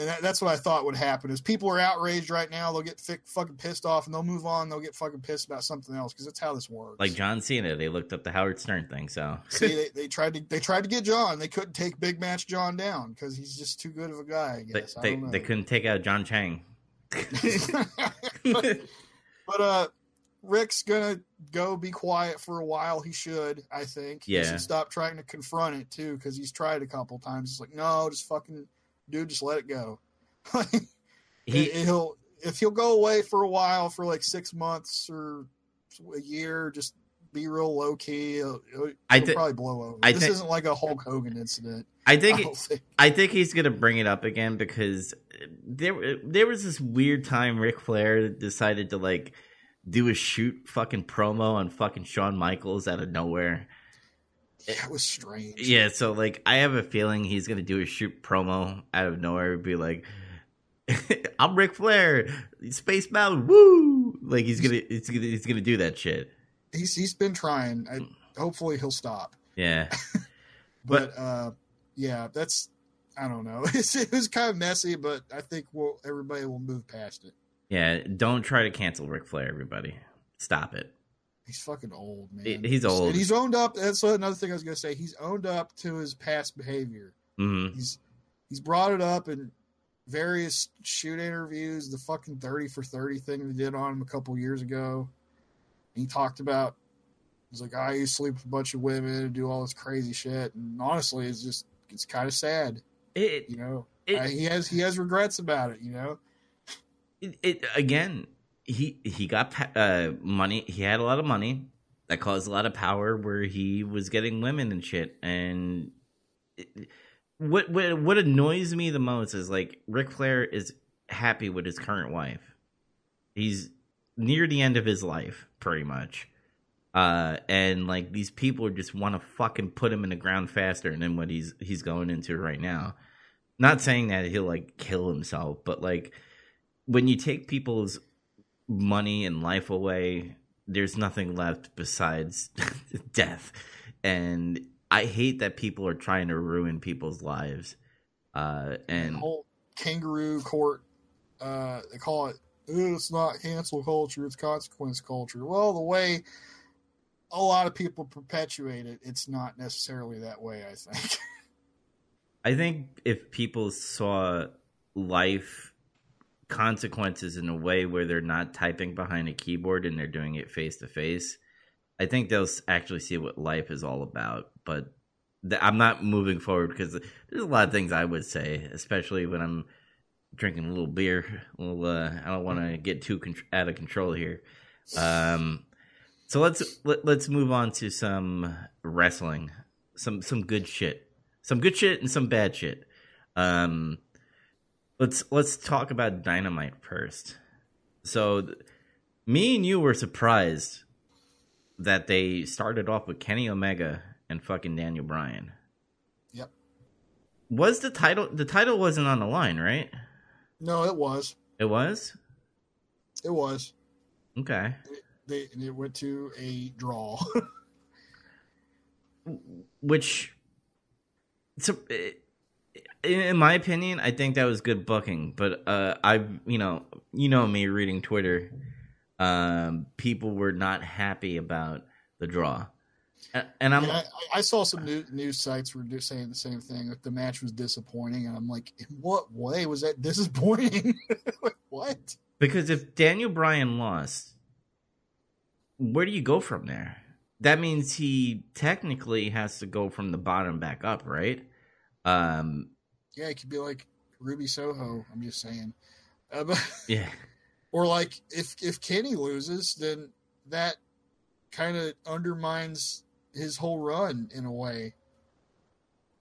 and that, that's what I thought would happen is people are outraged right now. They'll get fi- fucking pissed off and they'll move on. They'll get fucking pissed about something else because that's how this works. like john cena they looked up the howard stern thing so *laughs* See, they, they tried to they tried to get John. They couldn't take big match John down because he's just too good of a guy. I they, guess I they, don't know. they couldn't take out john chang but, *laughs* *laughs* but uh, Rick's gonna go be quiet for a while. He should, I think. He Yeah. should stop trying to confront it too because he's tried a couple times. It's like, no, just fucking, dude, just let it go. *laughs* he He, will if he'll go away for a while for like six months or a year, just be real low key. He'll, he'll I he'll probably blow over. I this think- isn't like a Hulk Hogan incident. i I think don't think. I think he's gonna bring it up again because there there was this weird time Ric Flair decided to like do a shoot fucking promo on fucking Shawn Michaels out of nowhere. It was strange. Yeah, so like I have a feeling he's gonna do a shoot promo out of nowhere, be like, *laughs* "I'm Ric Flair, Space Mountain, woo!" Like he's gonna, he's gonna, he's gonna do that shit. He's he's been trying. I, hopefully he'll stop. Yeah, *laughs* But uh, yeah, that's I don't know. *laughs* It's, it was kind of messy, but I think we'll everybody will move past it. yeah. Don't try to cancel Ric Flair, everybody. Stop it. He's fucking old, man. He's old. and he's owned up. That's another thing I was gonna say. He's owned up to his past behavior. hmm He's he's brought it up in various shoot interviews. The fucking thirty for thirty thing they did on him a couple years ago. He talked about. He's like, I used to sleep with a bunch of women and do all this crazy shit. And honestly, it's just it's kind of sad, It, you know. it, Uh, he has he has regrets about it, you know. it, it again. He he got uh, money. He had a lot of money that caused a lot of power, where he was getting women and shit. And it, what what what annoys me the most is like Ric Flair is happy with his current wife. He's near the end of his life, pretty much. Uh, and like these people just want to fucking put him in the ground faster than what he's he's going into right now. Not saying that he'll like kill himself, but like when you take people's money and life away, there's nothing left besides *laughs* death. And I hate that people are trying to ruin people's lives. Uh, the and whole kangaroo court uh they call it it's not cancel culture it's consequence culture well the way a lot of people perpetuate it it's not necessarily that way i think *laughs* I think if people saw life consequences in a way where they're not typing behind a keyboard and they're doing it face to face, I think they'll actually see what life is all about. But th- I'm not moving forward because there's a lot of things I would say, especially when I'm drinking a little beer. A little, uh, I don't want to get too con- out of control here. Um, so let's let, let's move on to some wrestling, some some good shit, some good shit and some bad shit. Um, let's let's talk about Dynamite first. So, th- me and you were surprised that they started off with Kenny Omega and fucking Daniel Bryan. Yep. Was the title the title wasn't on the line, right? No, it was. It was? It was. Okay. They and it went to a draw. *laughs* Which so eh, in my opinion, I think that was good booking, but uh I you know, you know me reading Twitter, um people were not happy about the draw. And, I'm Yeah, I, I saw some new, news sites were saying the same thing that the match was disappointing, and I'm like, in what way was that disappointing? *laughs* like, what? Because if Daniel Bryan lost, where do you go from there? That means he technically has to go from the bottom back up, right? Um, Yeah, it could be like Ruby Soho. I'm just saying. Uh, but, *laughs* yeah, or like if if Kenny loses, then that kind of undermines his whole run in a way.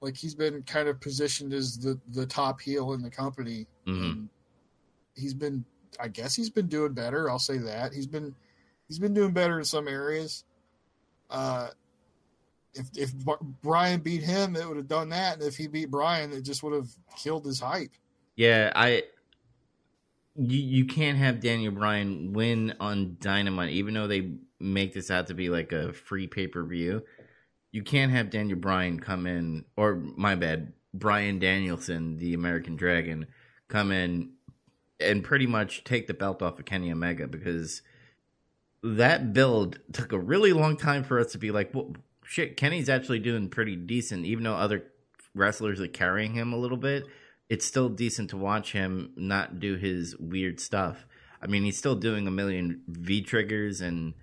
Like he's been kind of positioned as the the top heel in the company. Mhm. He's been, I guess, he's been doing better. I'll say that he's been he's been doing better in some areas. Uh, if if Brian beat him, it would have done that, and if he beat Brian, it just would have killed his hype. yeah. I you you can't have Daniel Bryan win on Dynamite, even though they make this out to be like a free pay per view. You can't have Daniel Bryan come in, or my bad, Brian Danielson, the American Dragon, come in and pretty much take the belt off of Kenny Omega because that build took a really long time for us to be like, well, shit, Kenny's actually doing pretty decent, even though other wrestlers are carrying him a little bit. It's still decent to watch him not do his weird stuff. I mean, he's still doing a million V triggers, and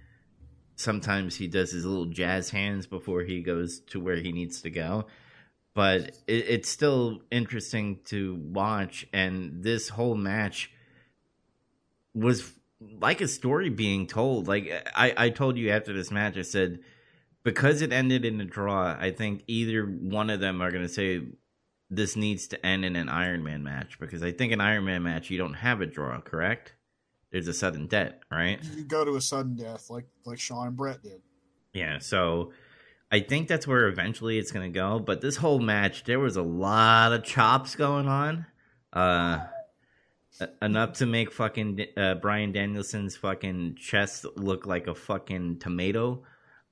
sometimes he does his little jazz hands before he goes to where he needs to go. But it, it's still interesting to watch, and this whole match was like a story being told. Like I, I told you after this match, I said because it ended in a draw, I think either one of them are going to say this needs to end in an Iron Man match because I think an Iron Man match you don't have a draw, correct? There's a sudden death, right? You go to a sudden death, like like Shawn and Bret did. Yeah, so I think that's where eventually it's going to go. But this whole match, there was a lot of chops going on. Uh, enough to make fucking uh, Brian Danielson's fucking chest look like a fucking tomato.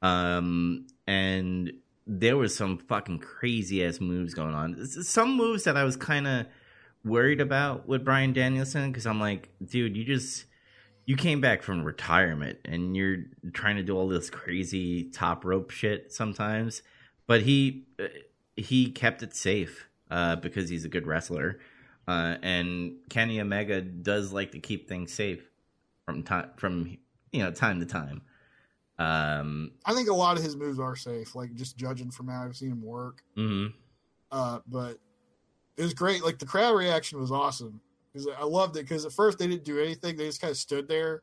Um, and there was some fucking crazy ass moves going on. Some moves that I was kind of worried about with Brian Danielson because I'm like, dude, you just you came back from retirement and you're trying to do all this crazy top rope shit sometimes. But he uh, he kept it safe uh, because he's a good wrestler. Uh, and Kenny Omega does like to keep things safe from time from you know time to time. Um, I think a lot of his moves are safe, like just judging from how I've seen him work. mhm. Uh, but it was great. Like the crowd reaction was awesome because I loved it. Because at first they didn't do anything; they just kind of stood there. It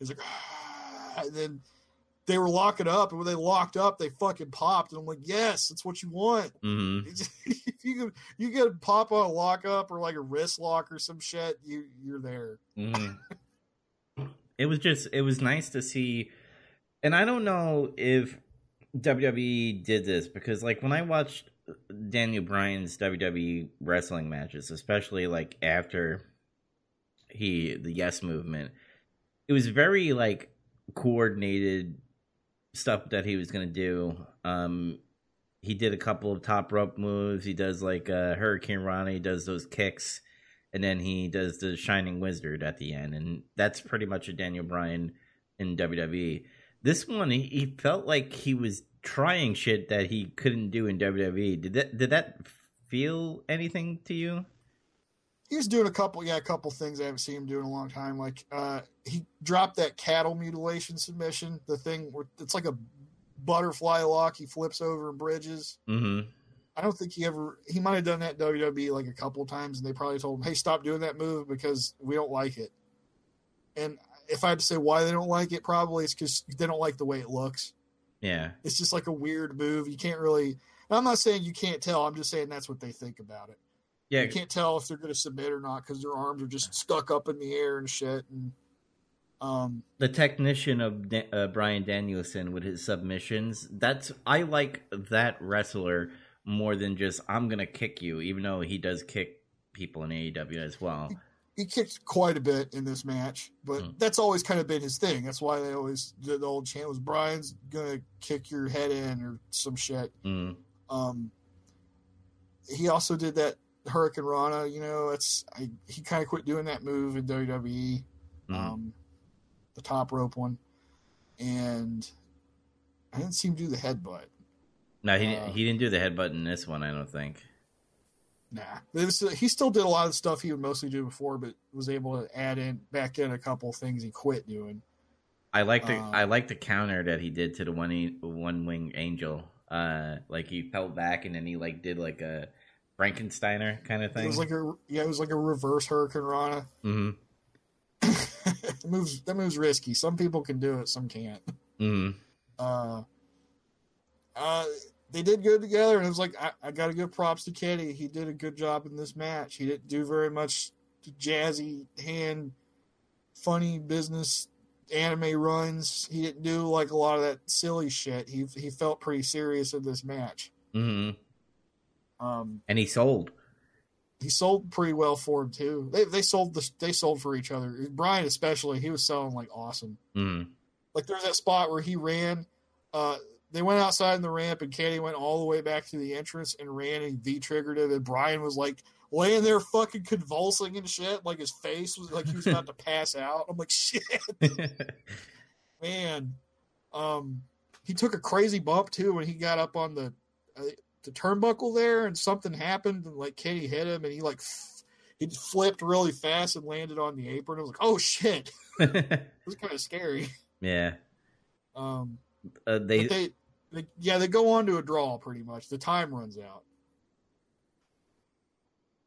was like, ah, and then they were locking up, and when they locked up, they fucking popped. And I'm like, yes, that's what you want. Mhm. *laughs* if you could, you could pop on a lockup or like a wrist lock or some shit, you you're there. Mhm. *laughs* it was just it was nice to see and i don't know if wwe did this because like when i watched daniel bryan's wwe wrestling matches especially like after he the yes movement it was very like coordinated stuff that he was to do. Um he did a couple of top rope moves. He does like uh hurricane rana does those kicks and then he does the shining wizard at the end and that's pretty much a daniel bryan in wwe this one he, he felt like he was trying shit that he couldn't do in wwe did that did that feel anything to you he was doing a couple, yeah, a couple things I haven't seen him do in a long time. Like uh, he dropped that cattle mutilation submission, the thing where it's like a butterfly lock. He flips over and bridges. Mm-hmm. I don't think he ever. He might have done that WWE like a couple times, and they probably told him, "Hey, stop doing that move because we don't like it." And if I had to say why they don't like it, probably it's because they don't like the way it looks. Yeah. It's just like a weird move. You can't really. I'm not saying you can't tell. I'm just saying that's what they think about it. Yeah. You can't tell if they're going to submit or not because their arms are just stuck up in the air and shit. And um, the technician of uh, Brian Danielson with his submissions. That's I like that wrestler more than just I'm gonna kick you, even though he does kick people in AEW as well. *laughs* he kicked quite a bit in this match, but Hmm. that's always kind of been his thing. That's why they always the, the old chant was Brian's gonna kick your head in or some shit. Mm. Um, he also did that Hurricane Rana. You know, it's I, he kind of quit doing that move in WWE, Mm. um, the top rope one, and I didn't see him do the headbutt. no, he uh, he didn't do the headbutt in this one. I don't think. Nah, it was, he still did a lot of stuff he would mostly do before, but was able to add in back in a couple things he quit doing. I like the Uh, I like the counter that he did to the one one Winged Angel. Uh, like he fell back and then he like did like a Frankensteiner kind of It thing. was like a yeah, it was like a reverse Hurricane Rana. Mm-hmm. *laughs* that moves that moves risky. Some people can do it, some can't. hmm Uh, uh, they did good together, and it was like I, I got to give props to Kenny. He did a good job in this match. He didn't do very much jazzy hand, funny business anime runs. He didn't do like a lot of that silly shit. He he felt pretty serious in this match. hmm Um, And he sold. he sold pretty well for him too. They they sold the they sold for each other. Brian especially, he was selling like awesome. hmm Like there's that spot where he ran. Uh, they went outside in the ramp, and Kenny went all the way back to the entrance and ran and V triggered it. And Brian was like laying there, fucking convulsing and shit. Like his face was like he was about to *laughs* pass out. I'm like, shit, *laughs* man. Um, he took a crazy bump too when he got up on the uh, the turnbuckle there, and something happened, and like Kenny hit him, and he like f- he flipped really fast and landed on the apron. I was like, oh shit, *laughs* it was kind of scary. yeah. Um, Uh, they, they, they, yeah, they go on to a draw pretty much. The time runs out.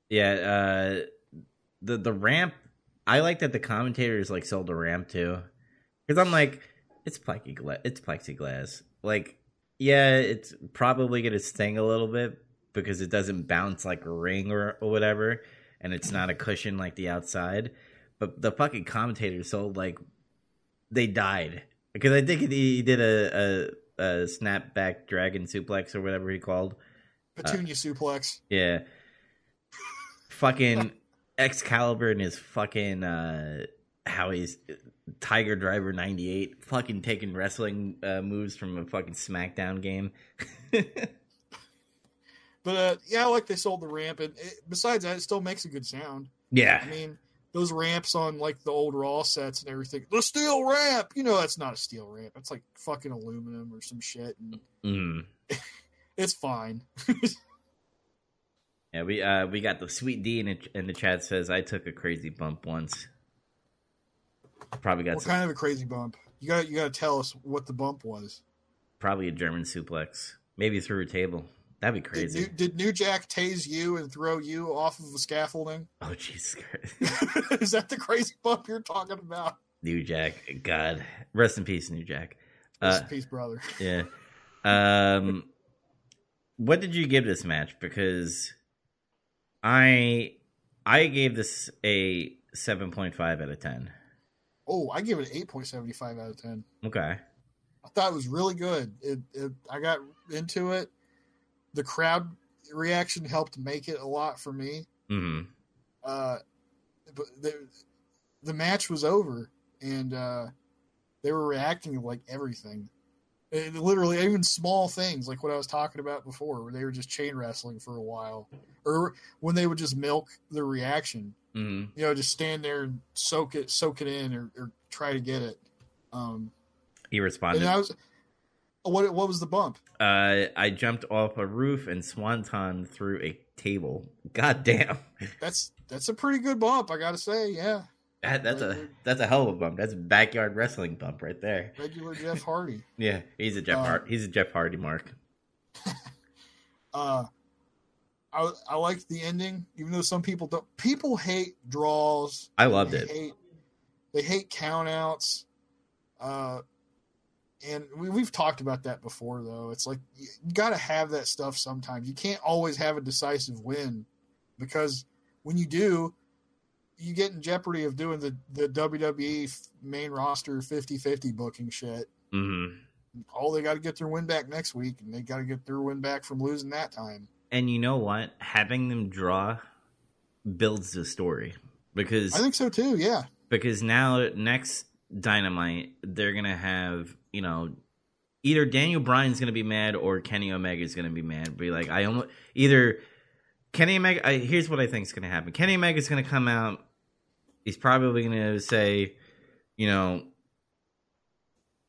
yeah. Uh, the the ramp. I like that the commentators like sold the ramp too, because I'm like, it's plexiglass. It's plexiglass. Like, yeah, it's probably gonna sting a little bit because it doesn't bounce like a ring or, or whatever, and it's not a cushion like the outside. But the fucking commentators sold like they died because I think he, he did a, a a snapback dragon suplex or whatever he called. Petunia suplex. Yeah. fucking Excalibur and his fucking uh how he's Tiger Driver 98 fucking taking wrestling uh, moves from a fucking SmackDown game. *laughs* But uh, yeah, I like they sold the ramp, and it, besides that, it still makes a good sound. yeah. I mean, those ramps on like the old Raw sets and everything. The steel ramp, you know, that's not a steel ramp. It's like fucking aluminum or some shit, and Mm. *laughs* it's fine. *laughs* Yeah, we uh we got the sweet D in, it, in the chat says I took a crazy bump once. Probably got what some, kind of a crazy bump? You got you got to tell us what the bump was. probably a German suplex. Maybe through a table. That'd be Did crazy. New, did New Jack tase you and throw you off of the scaffolding? *laughs* Oh Jesus Christ. *laughs* Is that the crazy bump you're talking about? New Jack. God. Rest in peace, New Jack. Rest Uh, in peace, brother. *laughs* Yeah. Um what did you give this match? Because I I gave this a seven point five out of ten. Oh, I give it an eight point seventy five out of ten. Okay. I thought it was really good. It, it I got into it. The crowd reaction helped make it a lot for me. hmm Uh, but the the match was over, and uh, they were reacting to like everything. It, literally, even small things like what I was talking about before, where they were just chain wrestling for a while, or when they would just milk the reaction. hmm You know, just stand there and soak it, soak it in, or, or try to get it. Um, He responded. I was, what what was the bump? Uh I jumped off a roof and swanton through a table. God damn. That's that's a pretty good bump, I gotta say. Yeah, That, that's a that's a hell of a bump. That's a backyard wrestling bump right there. regular Jeff Hardy. *laughs* Yeah, he's a Jeff Uh, Hard, he's a Jeff Hardy mark. *laughs* Uh, I I liked the ending, even though some people don't. People hate draws. I loved they it. Hate, they hate countouts. Uh, and we, we've talked about that before, though. It's like you, you got to have that stuff sometimes. You can't always have a decisive win because when you do, you get in jeopardy of doing the, the WWE main roster 50 50 booking shit. hmm All they got to get their win back next week, and they got to get their win back from losing that time. And you know what? Having them draw builds the story because I think so too, yeah. because now next Dynamite they're gonna have you know either Daniel Bryan's gonna be mad or Kenny Omega's gonna be mad. Be like I almost either Kenny Omega. I, here's what I think is gonna happen. Kenny Omega's gonna come out. He's probably gonna say, you know,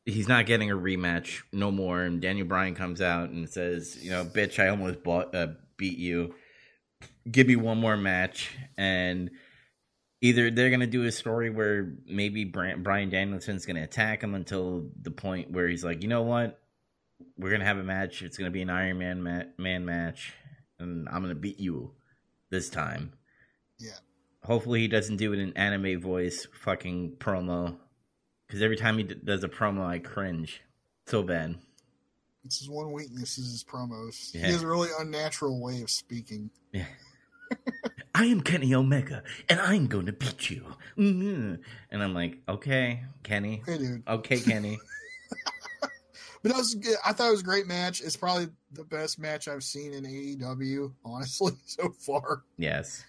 he's not getting a rematch no more. And Daniel Bryan comes out and says, you know, bitch, I almost bought, uh, beat you. Give me one more match and either they're gonna do a story where maybe Brian Danielson's gonna attack him until the point where he's like, you know what, we're gonna have a match. It's gonna be an Iron Man ma- man match, and I'm gonna beat you this time. Yeah. Hopefully he doesn't do it in anime voice fucking promo, because every time he d- does a promo, I cringe so bad. It's his one weakness is his promos. Yeah. He has a really unnatural way of speaking. Yeah. *laughs* I am Kenny Omega, and I'm going to beat you. Mhm. And I'm like, okay, Kenny. Hey, dude. Okay, Kenny. *laughs* But it was, good. I thought it was a great match. It's probably the best match I've seen in AEW, honestly, *laughs* so far. yes.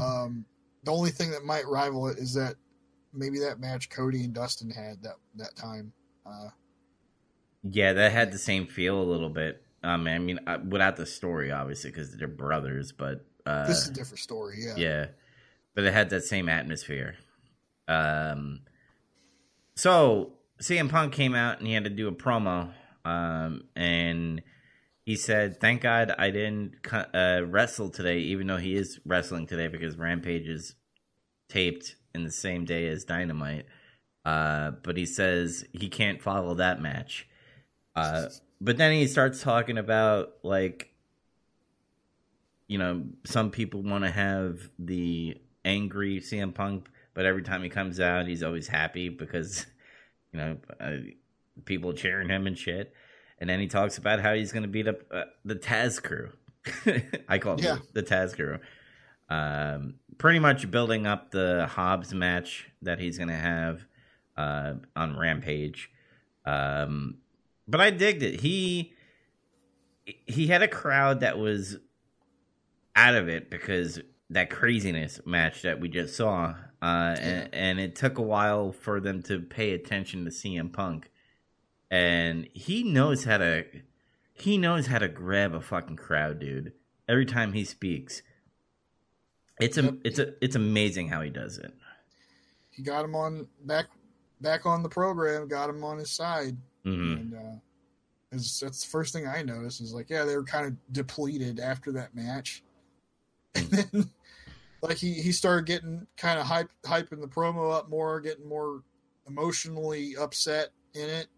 Um, the only thing that might rival it is that maybe that match Cody and Dustin had that that time. Uh, Yeah, that had the same feel a little bit. Um, I mean, without the story, obviously, because they're brothers, but uh, this is a different story. Yeah. yeah, but it had that same atmosphere. Um, so CM Punk came out and he had to do a promo, um, and he said, "Thank God I didn't uh, wrestle today, even though he is wrestling today because Rampage is taped in the same day as Dynamite." Uh, but he says he can't follow that match. Uh, but then he starts talking about like, you know, some people want to have the angry CM Punk, but every time he comes out, he's always happy because, you know, uh, people cheering him and shit. And then he talks about how he's going to beat up uh, the Taz crew. *laughs* I call it Yeah. the, the Taz crew. Um, pretty much building up the Hobbs match that he's going to have uh, on Rampage. Um, but I digged it. He he had a crowd that was out of it because that craziness match that we just saw, uh, and, and it took a while for them to pay attention to CM Punk, and he knows how to he knows how to grab a fucking crowd, dude. Every time he speaks, it's a Yep. it's a it's amazing how he does it. He got him on back back on the program. Got him on his side. hmm and uh, that's the first thing I noticed is like, yeah, they were kind of depleted after that match, and then like he he started getting kind of hype hyping the promo up more, getting more emotionally upset in it.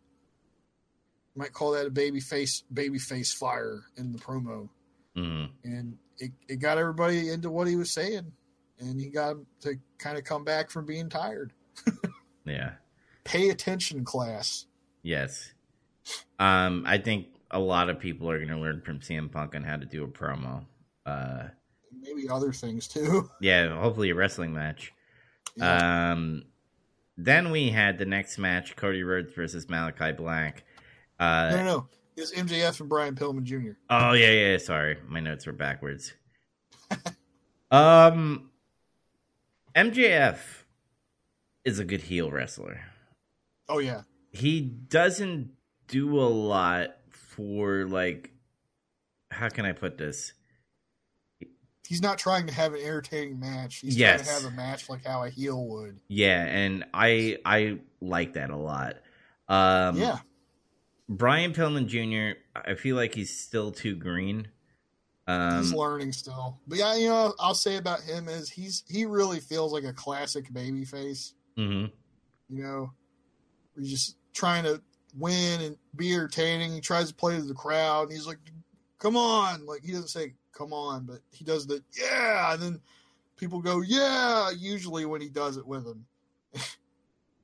You Might call that a baby face baby face fire in the promo, hmm and it, it got everybody into what he was saying, and he got to kind of come back from being tired. *laughs* Yeah. Pay attention, class. Yes. Um, I think a lot of people are going to learn from CM Punk on how to do a promo. Uh, Maybe other things too. *laughs* yeah, hopefully a wrestling match. Yeah. Um, then we had the next match: Cody Rhodes versus Malakai Black. Uh, no, no, no. It's MJF and Brian Pillman Jr. Oh yeah, yeah. Sorry, my notes were backwards. *laughs* um, MJF is a good heel wrestler. Oh yeah, he doesn't do a lot for like how can I put this? He's not trying to have an entertaining match. He's Yes. trying to have a match like how a heel would. Yeah, and I I like that a lot. Um yeah, Brian Pillman Jr., I feel like he's still too green. Um, he's learning still. But yeah, you know, I'll say about him is he's he really feels like a classic baby face. mhm. You know, he's just trying to win and be entertaining. He tries to play to the crowd. And he's like, "Come on!" Like he doesn't say "come on," but he does the "yeah," and then people go "yeah." Usually when he does it with him.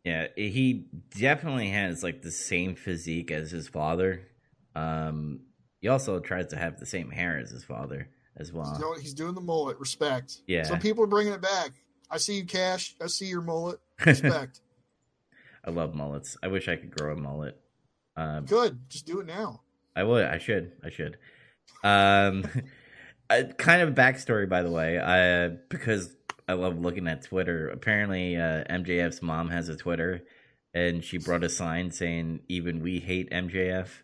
Yeah, he definitely has like the same physique as his father. Um, he also tries to have the same hair as his father as He's well. doing, he's doing the mullet. Respect. Yeah. Some people are bringing it back. I see you, Cash. I see your mullet. *laughs* Respect. I love mullets. I wish I could grow a mullet. Um, Good. Just do it now. I would. I should. I should. Um, *laughs* I, kind of backstory, by the way. I because I love looking at Twitter. Apparently, uh, MJF's mom has a Twitter, and she brought a sign saying, "Even we hate MJF."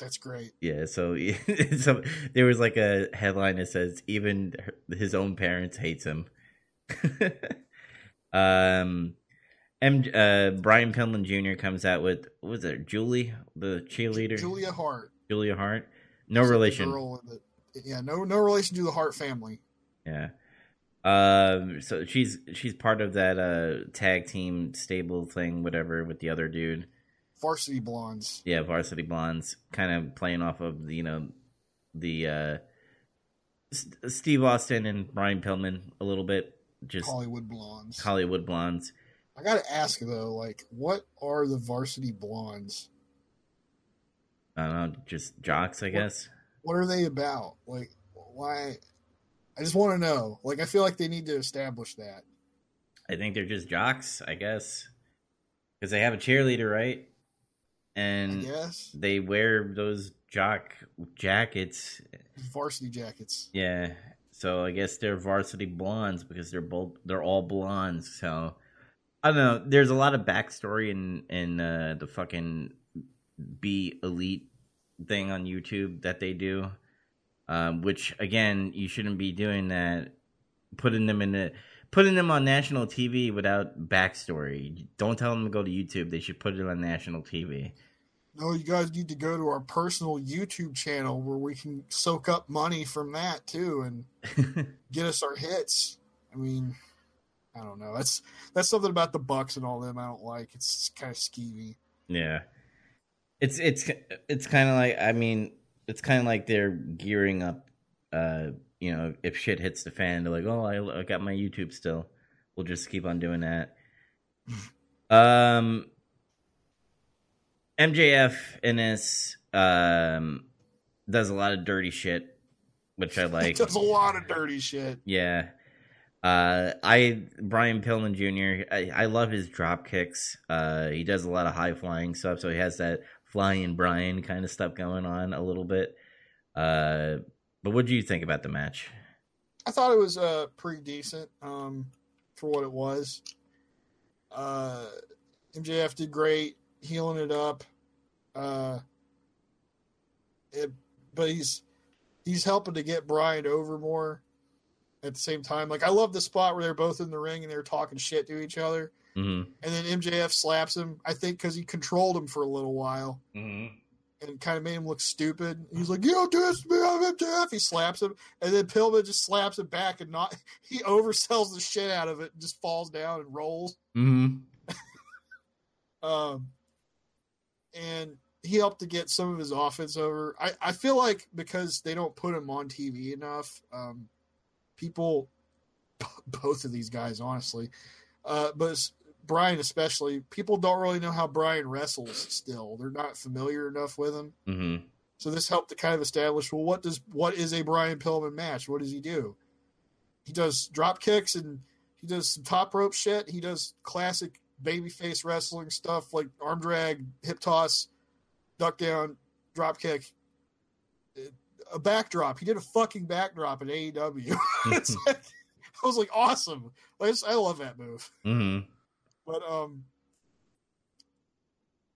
That's great. Yeah. So, *laughs* so there was like a headline that says, "Even his own parents hates him." *laughs* um. M, uh, Brian Pillman Jr. comes out with what was it Julie, the cheerleader, Julia Hart. Julia Hart. No relation. Girl in the- yeah, no, no relation to the Hart family. Yeah. Um. So she's she's part of that uh tag team stable thing, whatever, with the other dude. Varsity Blondes. Yeah, Varsity Blondes, kind of playing off of you know the uh S- Steve Austin and Brian Pillman a little bit, just Hollywood Blondes. Hollywood Blondes. I gotta ask though, like, what are the Varsity Blondes? I don't know, just jocks, I guess. What are they about? Like, why? I just want to know. Like, I feel like they need to establish that. I think they're just jocks, I guess, because they have a cheerleader, right? And they wear those jock jackets. varsity jackets. Yeah. So I guess they're varsity blondes because they're both they're all blondes. So I don't know. There's a lot of backstory in in uh, the fucking B elite thing on YouTube that they do. Um, which again, you shouldn't be doing that. Putting them in the putting them on national TV without backstory. Don't tell them to go to YouTube. They should put it on national TV. No, you guys need to go to our personal YouTube channel where we can soak up money from that too and *laughs* get us our hits. I mean, I don't know. That's that's something about the Bucks and all them I don't like. It's kind of skeevy. Yeah. It's it's it's kind of like I mean it's kind of like they're gearing up uh you know if shit hits the fan they're like oh I, I got my YouTube still we'll just keep on doing that *laughs* um MJF in this um does a lot of dirty shit which I *laughs* like Does a lot of dirty shit. yeah. Uh, I Brian Pillman Jr. I, I love his drop kicks. Uh, he does a lot of high flying stuff, so he has that flying Brian kind of stuff going on a little bit. Uh, but what do you think about the match? I thought it was uh pretty decent um for what it was. Uh MJF did great heeling it up. Uh it, but he's he's helping to get Brian over more at the same time. Like I love the spot where they're both in the ring and they're talking shit to each other Mm-hmm. and then MJF slaps him. I think cuz he controlled him for a little while Mm-hmm. and kind of made him look stupid. He's like, "You don't do this to me, I'm MJF." He slaps him, and then Pillman just slaps him back, and not *laughs* he oversells the shit out of it, and just falls down and rolls. Mm-hmm. *laughs* Um, and he helped to get some of his offense over. I, I feel like because they don't put him on TV enough, um, people, *laughs* both of these guys, honestly, uh, but Brian especially, people don't really know how Brian wrestles. Still, they're not familiar enough with him. Mm-hmm. So this helped to kind of establish well what does what is a Brian Pillman match? What does he do? He does drop kicks and he does some top rope shit. He does classic babyface wrestling stuff like arm drag, hip toss, duck down, drop kick, a backdrop. He did a fucking backdrop in AEW. *laughs* *laughs* Like- I was like awesome. I, just, I love that move. Mm-hmm. But um,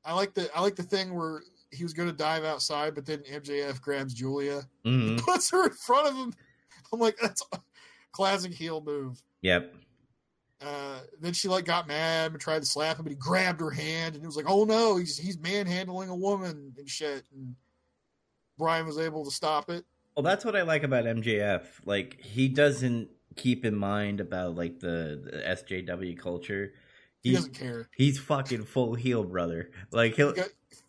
I like the I like the thing where he was going to dive outside, but then MJF grabs Julia, Mm-hmm. *laughs* puts her in front of him. I'm like, that's a classic heel move. Yep. Uh, then she like got mad and tried to slap him, but he grabbed her hand, and it was like, oh no, he's he's manhandling a woman and shit. And Brian was able to stop it. Well, that's what I like about MJF. Like he doesn't keep in mind about like the, the SJW culture. He doesn't care. He's fucking full heel, brother. Like he'll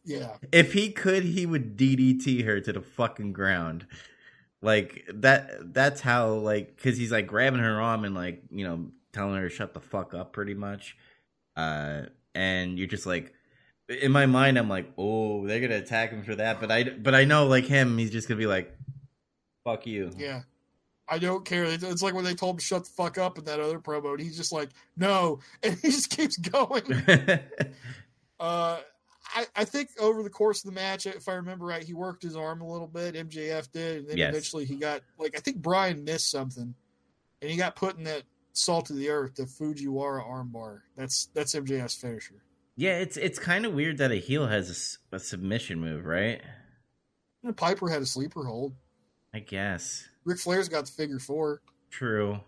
Yeah. if he could, he would DDT her to the fucking ground. Like that. That's how like because he's like grabbing her arm and like you know telling her to shut the fuck up, pretty much. Uh, and you're just like, in my mind, I'm like, oh, they're gonna attack him for that. But I but I know like him, he's just gonna be like, fuck you. Yeah. I don't care. It's like when they told him to shut the fuck up in that other promo, and he's just like, no, *laughs* and he just keeps going. *laughs* Uh, I, I think over the course of the match, if I remember right, he worked his arm a little bit. MJF did, and then Yes. eventually he got like I think Brian missed something, and he got put in that salt of the earth, the Fujiwara armbar. That's that's MJF's finisher. yeah, it's it's kind of weird that a heel has a submission move, right? And Piper had a sleeper hold. I guess. Ric Flair's got the figure four. True.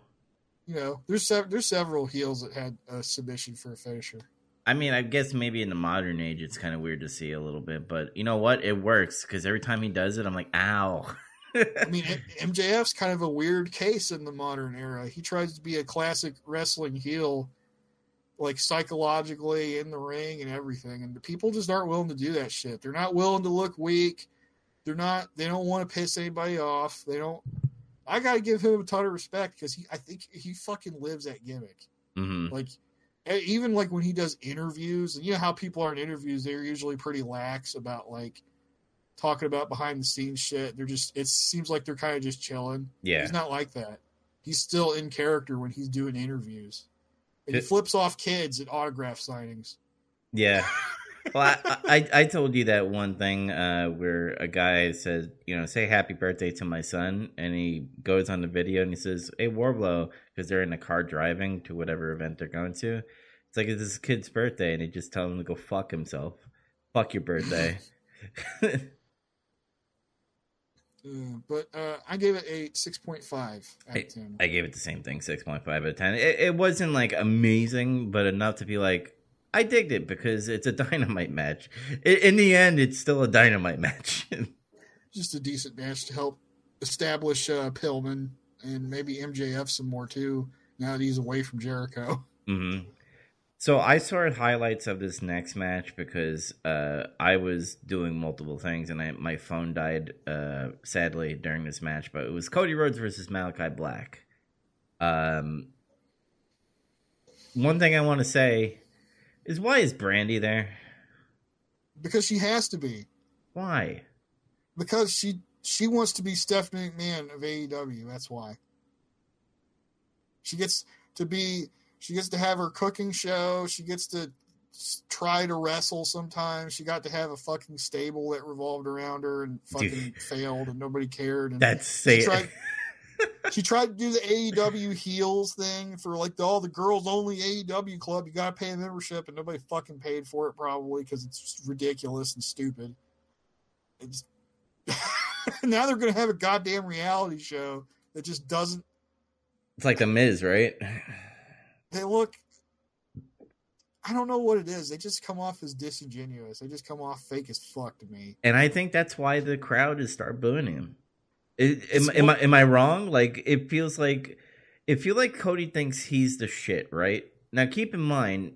You know, there's sev- there's several heels that had a submission for a finisher. I mean, I guess maybe in the modern age, it's kind of weird to see a little bit, but you know what? It works because every time he does it, I'm like, ow. I mean, MJF's kind of a weird case in the modern era. He tries to be a classic wrestling heel, like psychologically in the ring and everything, and the people just aren't willing to do that shit. They're not willing to look weak. They're not. They don't want to piss anybody off. They don't. I got to give him a ton of respect because he. I think he fucking lives that gimmick. hmm Like, even like when he does interviews, and you know how people are in interviews, they're usually pretty lax about like talking about behind the scenes shit. They're just, it seems like they're kind of just chilling. Yeah. He's not like that. He's still in character when he's doing interviews. And he flips off kids at autograph signings. Yeah. *laughs* *laughs* Well, I, I I told you that one thing uh, where a guy says, you know, say happy birthday to my son, and he goes on the video and he says, "Hey Warblow," because they're in the car driving to whatever event they're going to. It's like it's his kid's birthday, and he just tells him to go fuck himself. Fuck your birthday. *laughs* Uh, but uh, I gave it a 6.5 out I, of 10. I gave it the same thing, six point five out of ten. It, it wasn't like amazing, but enough to be like, I digged it because it's a *laughs* dynamite match. In, the end, it's still a dynamite match. *laughs* just a decent match to help establish uh, Pillman and maybe MJF some more too. Now that he's away from Jericho, *laughs* hmm So I saw highlights of this next match because uh, I was doing multiple things and I, my phone died uh, sadly during this match. But it was Cody Rhodes versus Malakai Black. Um, one thing I want to say is why is Brandi there? because she has to be Why? because she she wants to be Stephanie McMahon of AEW. That's why she gets to be. She gets to have her cooking show. She gets to try to wrestle sometimes. She got to have a fucking stable that revolved around her and fucking Dude. failed and nobody cared. And That's say tried- *laughs* she tried to do the AEW heels thing for like the, all the girls only AEW club. You got to pay a membership, and nobody fucking paid for it probably because it's ridiculous and stupid. It's *laughs* now they're gonna have a goddamn reality show that just doesn't. it's like the Miz, right? They look. I don't know what it is. They just come off as disingenuous. They just come off fake as fuck to me. And I think that's why the crowd is start booing him. It, am, am I am I wrong? Like it feels like it feel like Cody thinks he's the shit, right? Now keep in mind,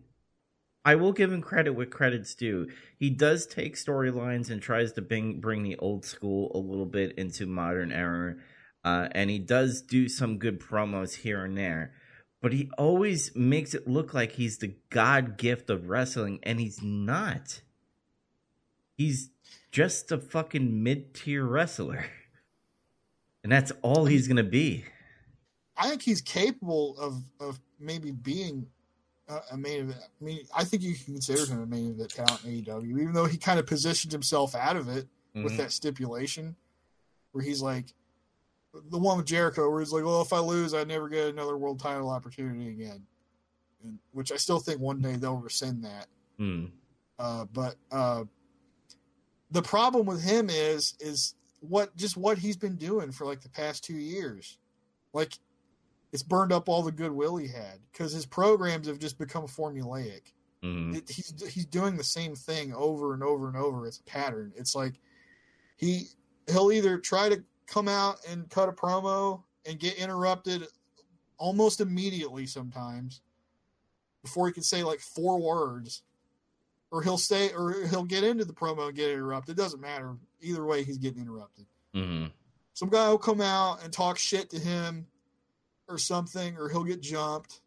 I will give him credit where credit's due. He does take storylines and tries to bring bring the old school a little bit into modern era, uh, and he does do some good promos here and there. But he always makes it look like he's the god gift of wrestling, and he's not. He's just a fucking mid tier wrestler. *laughs* And that's all he's gonna be. I think he's capable of of maybe being a, a main event. I mean, I think you can consider him a main event talent in AEW, even though he kind of positioned himself out of it with Mhm. that stipulation, where he's like the one with Jericho, where he's like, "Well, if I lose, I never get another world title opportunity again," and, which I still think one day they'll rescind that. Mm. Uh, but uh, the problem with him is is what just what he's been doing for like the past two years. Like it's burned up all the goodwill he had because his programs have just become formulaic. Mhm. It, he's he's doing the same thing over and over and over. It's a pattern. It's like he he'll either try to come out and cut a promo and get interrupted almost immediately sometimes before he can say like four words. Or he'll stay or he'll get into the promo and get interrupted. It doesn't matter. Either way, he's getting interrupted. Mm-hmm. Some guy will come out and talk shit to him or something, or he'll get jumped.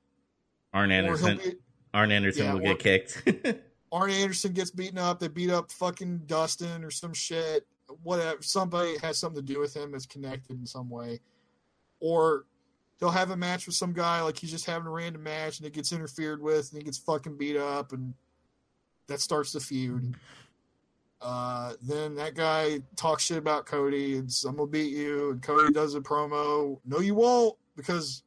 Arn Anderson. Get, Arn Anderson yeah, will get kicked. *laughs* Arn Anderson gets beaten up. They beat up fucking Dustin or some shit. Whatever. Somebody has something to do with him that's connected in some way. Or he'll have a match with some guy like he's just having a random match and it gets interfered with and he gets fucking beat up and that starts the feud. Uh, then that guy talks shit about Cody and I'm gonna beat you and Cody does a promo. No, you won't because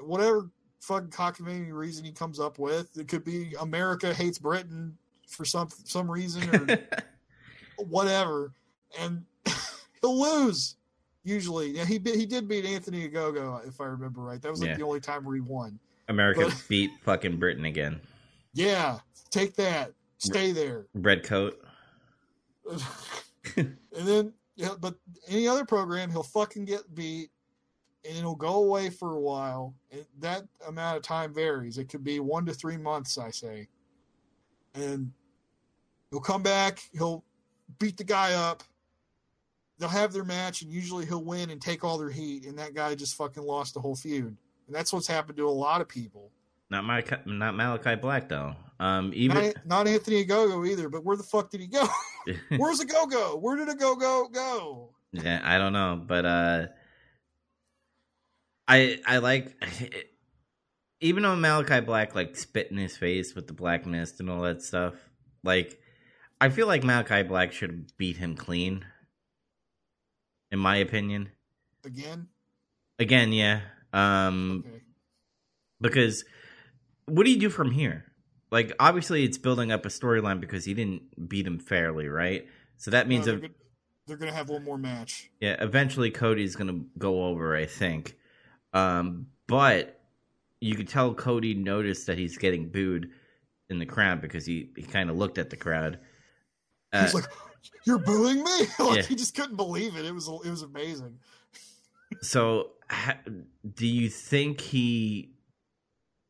whatever fucking cockamamie reason he comes up with, it could be America hates Britain for some some reason or *laughs* whatever, and *laughs* he'll lose. Usually, yeah, he he did beat Anthony Ogogo if I remember right. That was like yeah. the only time where he won. America but, beat fucking Britain again. Yeah, take that. Stay there. Red coat. *laughs* and then, yeah, but any other program, he'll fucking get beat, and it'll go away for a while. And that amount of time varies. It could be one to three months, I say. And he'll come back. He'll beat the guy up they'll have their match and usually he'll win and take all their heat and that guy just fucking lost the whole feud and that's what's happened to a lot of people not my not malakai black though um even not, not anthony Ogogo either but where the fuck did he go *laughs* *laughs* where's the go-go where did a go-go go yeah i don't know but uh i i like *laughs* even though malakai black like spit in his face with the black mist and all that stuff like i feel like malakai black should beat him clean in my opinion. Again? Again, yeah. Um okay. because what do you do from here? Like obviously it's building up a storyline because he didn't beat him fairly, right? So that means no, they're, to have one more match. Yeah, eventually Cody's going to go over, I think. Um but you could tell Cody noticed that he's getting booed in the crowd because he, he kind of looked at the crowd. Uh, he's like, you're booing me *laughs* like yeah. he just couldn't believe it it was it was amazing so ha, do you think he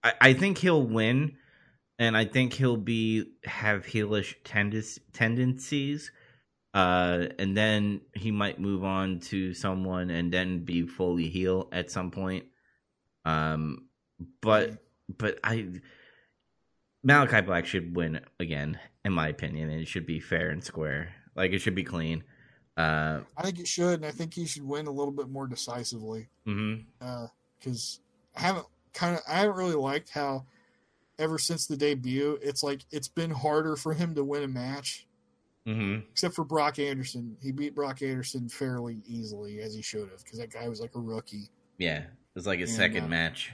I, I, think he'll win and i think he'll be have heelish tendis, tendencies uh and then he might move on to someone and then be fully heel at some point um but but i Malakai Black should win again, in my opinion, and it should be fair and square. Like it should be clean. Uh, I think it should, and I think he should win a little bit more decisively. Because mm-hmm. uh, I haven't kind of I haven't really liked how ever since the debut, it's like it's been harder for him to win a match. Mm-hmm. Except for Brock Anderson, he beat Brock Anderson fairly easily as he should have because that guy was like a rookie. Yeah, it was like his and, second uh, match.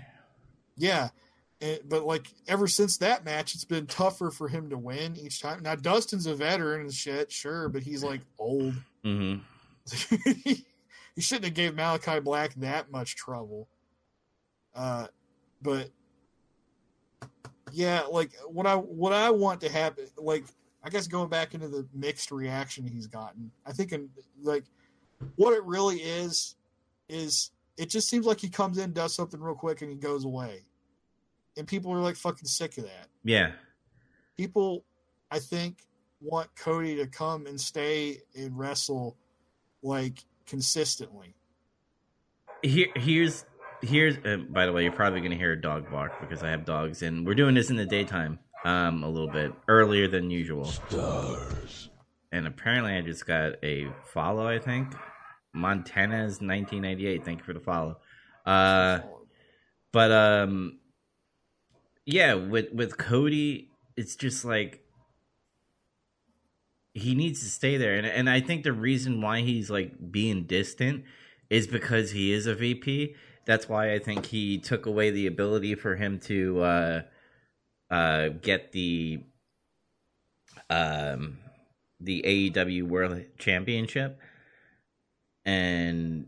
Yeah, and, but like ever since that match, it's been tougher for him to win each time. Now Dustin's a veteran and shit, sure, but he's like old. *laughs* Mm-hmm. he shouldn't have gave Malakai Black that much trouble. Uh, but yeah, like what I what I want to happen, like I guess going back into the mixed reaction he's gotten, I think in, like what it really is is it just seems like he comes in, does something real quick, and he goes away and people are like fucking sick of that. Yeah. People, I think, want Cody to come and stay and wrestle like consistently. Here, here's here's. Uh, by the way, you're probably gonna hear a dog bark because I have dogs, and we're doing this in the daytime, um, a little bit earlier than usual. Stars. And apparently, I just got a follow. I think Montana's 1998. Thank you for the follow. Uh, but um, yeah, with with Cody, it's just like he needs to stay there, and and I think the reason why he's like being distant is because he is a VP. That's why I think he took away the ability for him to uh, uh, get the um, the AEW World Championship, and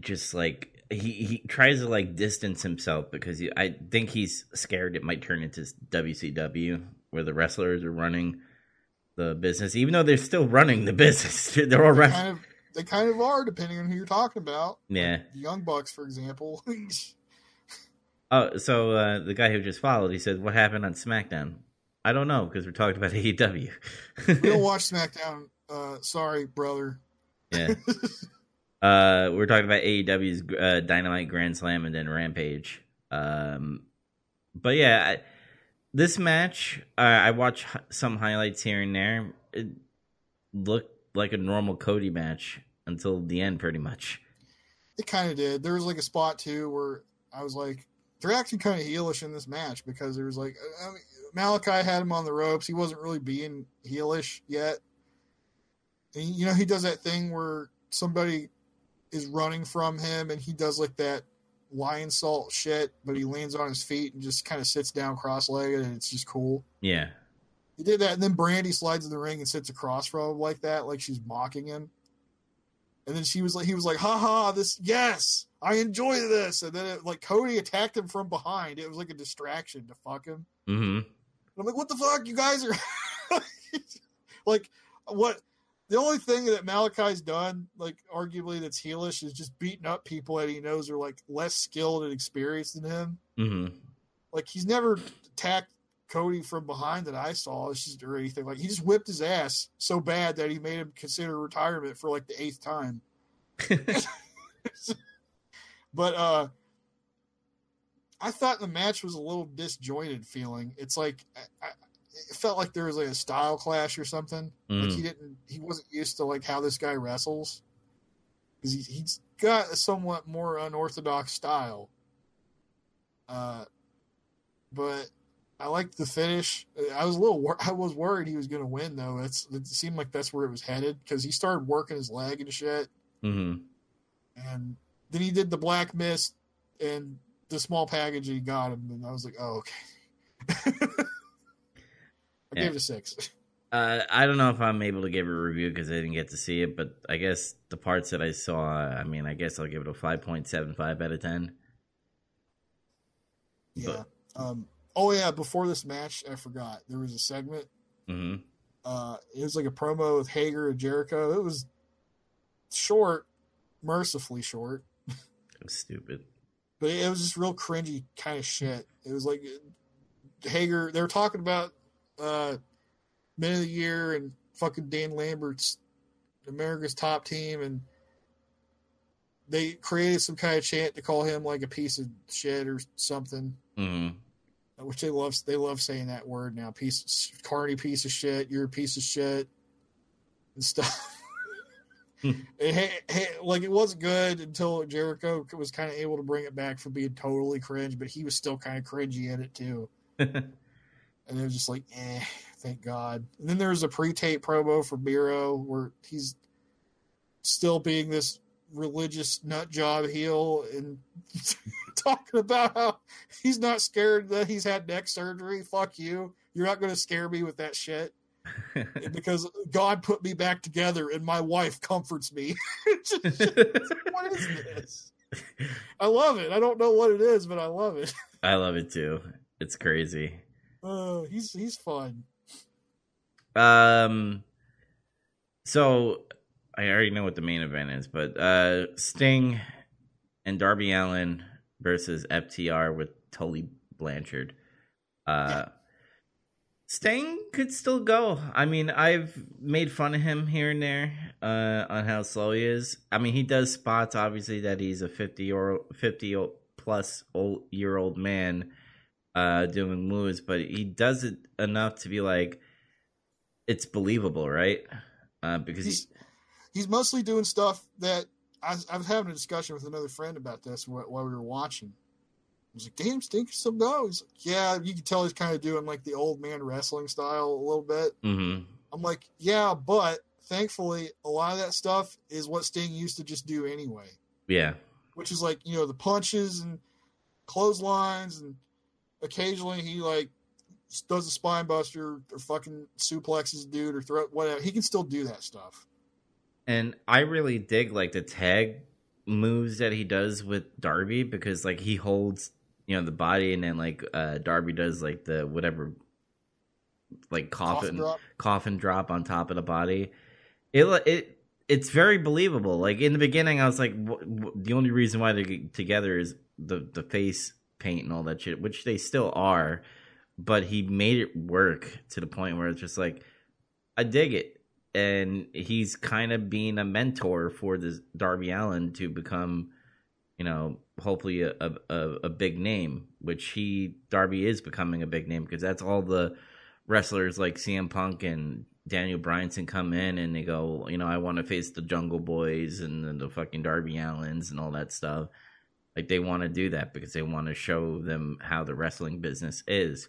just like he he tries to like distance himself because he, I think he's scared it might turn into WCW where the wrestlers are running the business, even though they're still running the *laughs* business. they're all running. They kind of are, depending on who you're talking about. Yeah. The Young Bucks, for example. *laughs* Oh, so uh, the guy who just followed, he said, "What happened on SmackDown?" I don't know because we're talking about *laughs* AEW. we don't watch SmackDown. Uh, sorry, brother. yeah. *laughs* Uh, we're talking about AEW's uh, Dynamite Grand Slam and then Rampage. Um, but yeah, I, this match, uh, I watched h- some highlights here and there. It looked like a normal Cody match until the end, pretty much. It kind of did. There was like a spot too where I was like, they're acting kind of heelish in this match because there was like I mean, Malakai had him on the ropes. He wasn't really being heelish yet. And you know, he does that thing where somebody is running from him and he does like that lionsault shit, but he lands on his feet and just kind of sits down cross legged and it's just cool. Yeah. He did that, and then Brandi slides in the ring and sits across from him like that, like she's mocking him. And then she was like, he was like, "Ha ha, this yes, I enjoy this." And then it, like Cody attacked him from behind. It was like a distraction to fuck him. Mm-hmm. And I'm like, "What the fuck, you guys are *laughs* like what?" The only thing that Malakai's done, like arguably that's heelish, is just beating up people that he knows are like less skilled and experienced than him Mm-hmm. like he's never attacked Cody from behind that I saw or anything. Like he just whipped his ass so bad that he made him consider retirement for like the eighth time. *laughs* but uh I thought the match was a little disjointed feeling. It's like I, I, it felt like there was like a style clash or something. Like he Mm. didn't, he wasn't used to like how this guy wrestles because he, he's got a somewhat more unorthodox style. Uh, but I liked the finish. I was a little, wor- I was worried he was going to win though. It seemed like that's where it was headed because he started working his leg and shit, Mm-hmm. and then he did the black mist and the small package and he got him, and I was like, oh okay. *laughs* I Yeah. gave it a six. *laughs* Uh, I don't know if I'm able to give a review because I didn't get to see it, but I guess the parts that I saw, I mean, I guess I'll give it a 5.75 out of 10. Yeah. Um. Oh yeah. Before this match, I forgot there was a segment. Mm-hmm. Uh, it was like a promo with Hager and Jericho. It was short, mercifully short, It was stupid. but it was just real cringy kind of shit. It was like Hager. They were talking about uh, Men of the Year and fucking Dan Lambert's America's Top Team, and they created some kind of chant to call him like a piece of shit or something. Mm-hmm. Which they love they love saying that word now. Piece carny piece of shit you're a piece of shit and stuff. *laughs* Hey, hey, like it wasn't good until jericho was kind of able to bring it back from being totally cringe but he was still kind of cringy at it too. *laughs* And it was just like eh thank god. And then there was a pre-tape promo for miro where he's still being this religious nut job heel and *laughs* talking about how he's not scared that he's had neck surgery. Fuck you. You're not going to scare me with that shit *laughs* because God put me back together and my wife comforts me. *laughs* *laughs* What is this? I love it. I don't know what it is, but I love it. I love it too. It's crazy. Uh, he's he's fun. Um, so I already know what the main event is, but uh, Sting and Darby Allin versus FTR with Tully Blanchard. Uh, Sting could still go. I mean, I've made fun of him here and there uh, on how slow he is. I mean, he does spots obviously that he's a fifty or fifty plus old year old man uh, doing moves, but he does it enough to be like it's believable, right? Uh, because he, He's he's mostly doing stuff that I, I was having a discussion with another friend about this wh- while we were watching. I was like, "Damn, Sting can still go." He's like, "Yeah, you can tell he's kind of doing like the old man wrestling style a little bit." Mhm. I'm like, "Yeah, but thankfully, a lot of that stuff is what Sting used to just do anyway, yeah, which is like you know the punches and clotheslines, and occasionally he like does a spine buster or fucking suplexes a dude or throw whatever. He can still do that stuff." And I really dig like the tag moves that he does with Darby because like he holds you know the body and then like uh Darby does like the whatever like coffin drop. coffin drop on top of the body. It it it's very believable. Like in the beginning, I was like, wh- wh- the only reason why they get together is the the face paint and all that shit, which they still are. But he made it work to the point where it's just like, I dig it, and he's kind of being a mentor for this Darby Allin to become, you know, hopefully a a, a big name, which he Darby is becoming a big name because that's all the wrestlers like CM Punk and Daniel Bryanson come in and they go, you know, I want to face the Jungle Boys and the, fucking Darby Allins and all that stuff. Like they want to do that because they want to show them how the wrestling business is.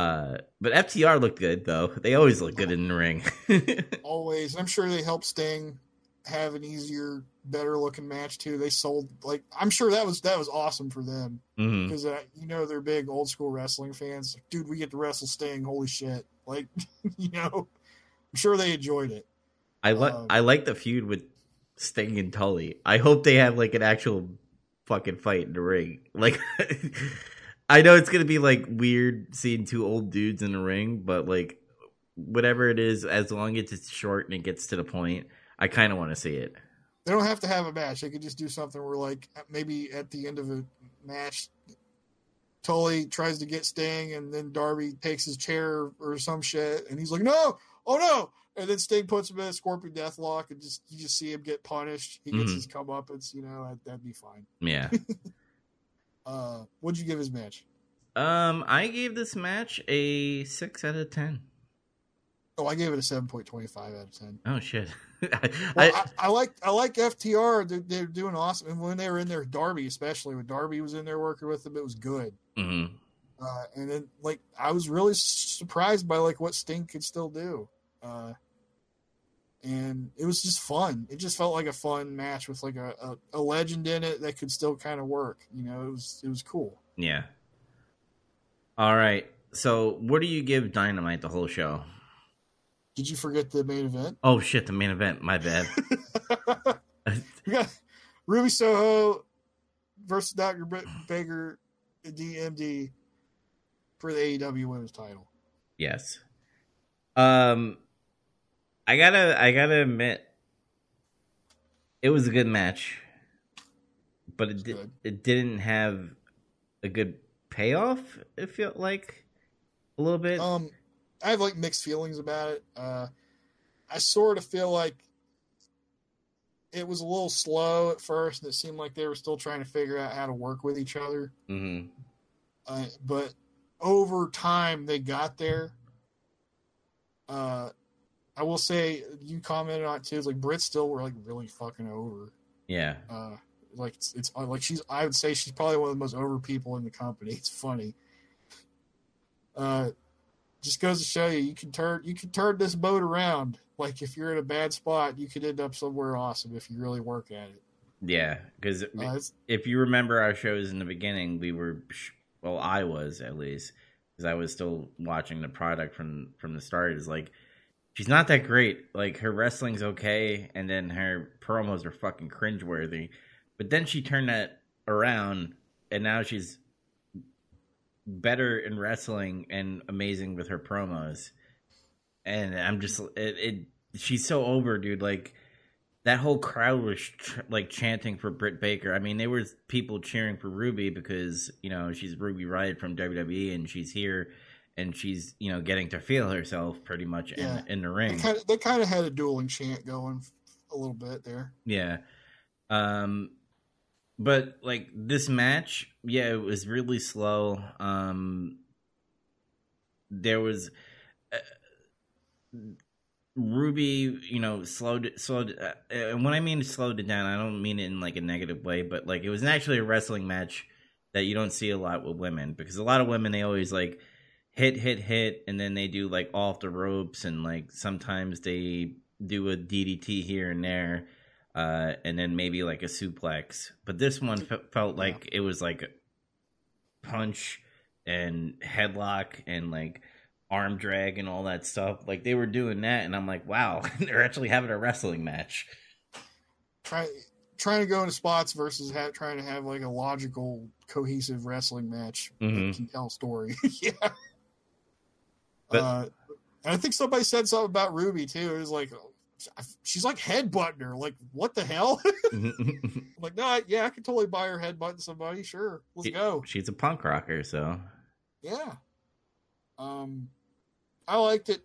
Uh, but FTR looked good though. They always look good in the ring. *laughs* Always. I'm sure they helped Sting have an easier, better looking match too. They sold like I'm sure that was that was awesome for them because uh, you know they're big old school wrestling fans. Dude, we get to wrestle Sting. Holy shit! Like *laughs* you know, I'm sure they enjoyed it. I like Um, I like the feud with Sting and Tully. I hope they have like an actual fucking fight in the ring. Like *laughs* I know it's gonna be like weird seeing two old dudes in a ring, but like whatever it is, as long as it's short and it gets to the point, I kind of want to see it. They don't have to have a match. They could just do something where like maybe at the end of a match. Tully tries to get Sting, and then Darby takes his chair or some shit, and he's like, "No, oh no!" And then Sting puts him in a Scorpion Deathlock, and just you just see him get punished. He gets Mhm. his comeuppance, you know, that'd be fine. Yeah. *laughs* Uh, what'd you give his match? um, I gave this match a six out of ten. Oh, I gave it a seven point twenty five out of ten. Oh shit. *laughs* I, Well, I, I, like I like FTR. They're, they're doing awesome, and when they were in there, Darby especially when Darby was in there working with them, it was good. mhm. Uh, and then like I was really surprised by like what Sting could still do. Uh, and it was just fun. It just felt like a fun match with like a, a, a legend in it that could still kind of work. You know, it was it was cool. Yeah. All right. So, what do you give Dynamite the whole show? Did you forget the main event? Oh shit, the main event. My bad. *laughs* *laughs* we got Ruby Soho versus Dr. Britt Baker, DMD, for the AEW Women's Title. yes. Um, I gotta, I gotta admit, it was a good match, but it di- it didn't have a good payoff. It felt like a little bit. Um, I have like mixed feelings about it. Uh, I sort of feel like it was a little slow at first, and it seemed like they were still trying to figure out how to work with each other. hmm Uh, but over time, they got there. Uh, I will say you commented on it too. It's like Britt still were like really fucking over. Yeah. Uh, like it's, it's uh, like she's. I would say she's probably one of the most over people in the company. *laughs* It's funny. Uh, just goes to show you, you can turn you can turn this boat around. Like if you're in a bad spot, you could end up somewhere awesome if you really work at it. Yeah, because Uh, if you remember our shows in the beginning, we were well, I was at least because I was still watching the product from from the start. Is like she's not that great. Like her wrestling's okay, and then her promos are fucking cringeworthy. But then she turned that around, and now she's better in wrestling and amazing with her promos. And I'm just it. it she's so over, dude. Like that whole crowd was ch- like chanting for Britt Baker. I mean, there was people cheering for Ruby because you know she's Ruby Riott from WWE and she's here and she's you know getting to feel herself pretty much Yeah. in in the they ring. kind of they kind of had a dueling chant going a little bit there. Yeah. Um but like this match, yeah, it was really slow. Um there was uh, Ruby, you know, slowed slowed uh, and when I mean slowed it down, I don't mean it in like a negative way, but like it was actually a wrestling match that you don't see a lot with women because a lot of women they always like hit hit hit and then they do like off the ropes and like sometimes they do a DDT here and there uh and then maybe like a suplex but this one fe- felt like it was like a punch and headlock and like arm drag and all that stuff like they were doing that and I'm like wow *laughs* they're actually having a wrestling match Try trying to go into spots versus ha- trying to have like a logical, cohesive wrestling match Mhm. that can tell a story. *laughs* yeah. But- uh, I think somebody said something about Ruby too. It was like she's like headbutting her. Like, what the hell? I'm *laughs* like, no, yeah, I could totally buy her headbutting somebody. Sure, let's go. She's a punk rocker, so yeah. Um, I liked it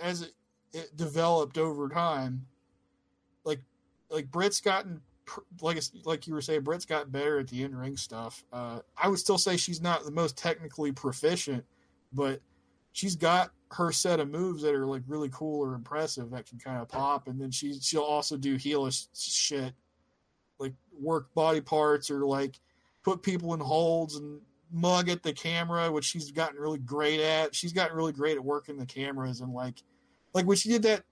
as it, it developed over time. Like, like Britt's gotten like like you were saying, Britt's gotten better at the in ring stuff. Uh, I would still say she's not the most technically proficient, but she's got her set of moves that are like really cool or impressive that can kind of pop, and then she she'll also do heelish shit, like work body parts or like put people in holds and mug at the camera, which she's gotten really great at. She's gotten really great at working the cameras and like like when she did that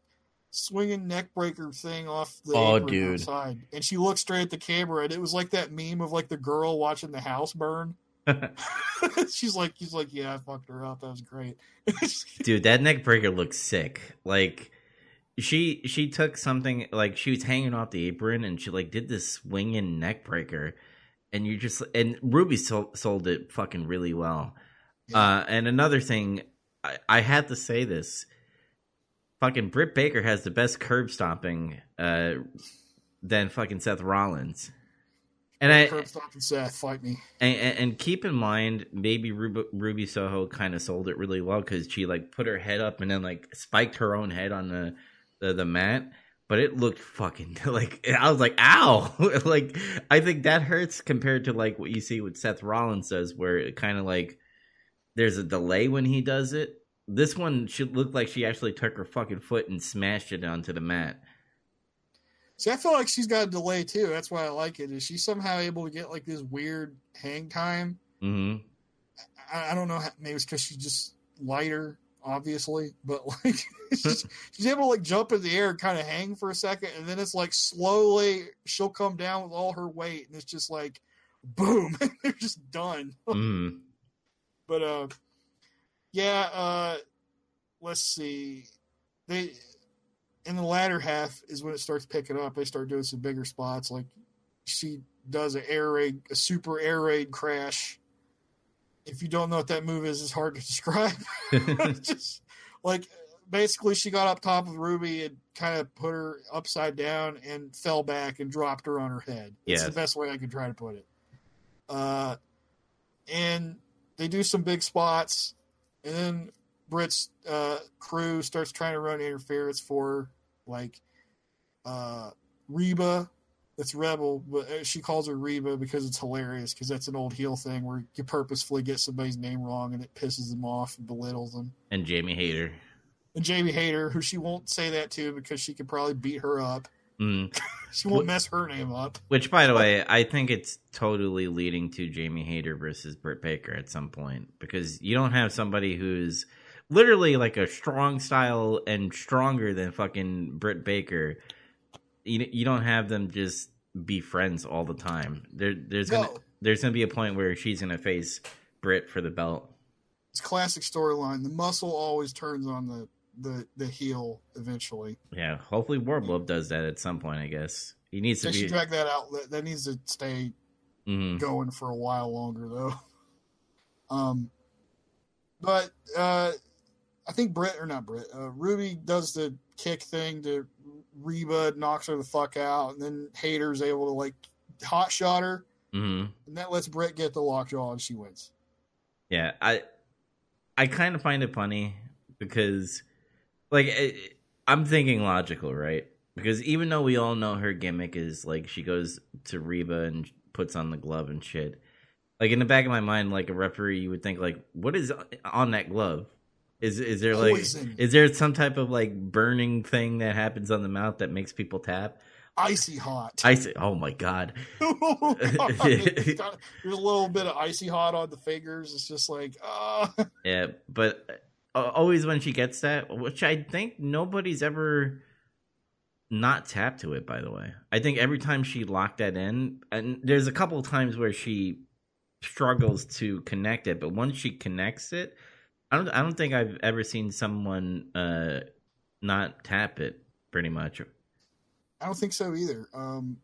swinging neck breaker thing off the oh, dude. side, and she looked straight at the camera, and it was like that meme of like the girl watching the house burn. *laughs* she's like, he's like, yeah, I fucked her up. That was great, *laughs* dude. That neck breaker looks sick. Like she she took something like she was hanging off the apron and she like did this swinging neck breaker, and you just and Ruby sold, sold it fucking really well. Yeah. Uh, and another thing, I, I had to say this. Fucking Britt Baker has the best curb stomping uh, than fucking Seth Rollins. And I curb stomping Seth, fight me. And, and, and, keep in mind, maybe Ruby, Ruby Soho kind of sold it really well because she like put her head up and then like spiked her own head on the the, the mat. But it looked fucking *laughs* like I was like, ow! *laughs* like I think that hurts compared to like what you see with Seth Rollins does, where it kind of like there's a delay when he does it. This one should look like she actually took her fucking foot and smashed it onto the mat. See, I feel like she's got a delay too. That's why I like it. Is she somehow able to get like this weird hang time? Mm-hmm. I, I, don't know. How, maybe it's because she's just lighter, obviously, but *laughs* like she's, she's, able to like jump in the air and kind of hang for a second, and then it's like slowly she'll come down with all her weight, and it's just like boom, *laughs* they're just done. Mm. but uh, yeah. Uh, let's see. They in the latter half is when it starts picking up. They start doing some bigger spots. Like she does an air raid, a super air raid crash. If you don't know what that move is, it's hard to *laughs* describe. *laughs* Just like basically, she got up top of Ruby and kind of put her upside down and fell back and dropped her on her head. That's the best way I could try to put it. Uh, and they do some big spots, and then Britt's uh, crew starts trying to run interference for like uh, Reba. That's Rebel, but uh, she calls her Reba because it's hilarious because that's an old heel thing where you purposefully get somebody's name wrong and it pisses them off and belittles them. And Jamie Hayter. And Jamie Hayter, who she won't say that to because she could probably beat her up. Mm. *laughs* she won't mess her name up. Which, by the way, I think it's totally leading to Jamie Hayter versus Britt Baker at some point because you don't have somebody who's literally like a strong style and stronger than fucking Britt Baker. You you don't have them just be friends all the time. There there's no. gonna there's gonna be a point where she's gonna face Britt for the belt. It's classic storyline. The muscle always turns on the the the heel eventually. Yeah, hopefully Wardlow does that at some point. I guess he needs they to be... drag that out. That needs to stay mm-hmm. going for a while longer though. *laughs* Um, but uh, I think Britt or not Britt, uh, Ruby does the kick thing to Reba, knocks her the fuck out, and then Hayter's able to like hot shot her, mm-hmm. and that lets Britt get the lockjaw and she wins. Yeah, I I kind of find it funny because like it, I'm thinking logical, right? Because even though we all know her gimmick is like she goes to Reba and puts on the glove and shit, like in the back of my mind, like a referee, you would think like, what is on that glove? Is is there like Poison. is there some type of like burning thing that happens on the mouth that makes people tap? Icy hot. Icy. Oh my god. *laughs* oh, god. *laughs* there's a little bit of icy hot on the fingers. It's just like, uh. *laughs* yeah. But uh, always when she gets that, which I think nobody's ever not tapped to it. By the way, I think every time she locked that in, and there's a couple of times where she struggles to connect it, but once she connects it I don't. I don't think I've ever seen someone uh, not tap it. Pretty much. I don't think so either. Um,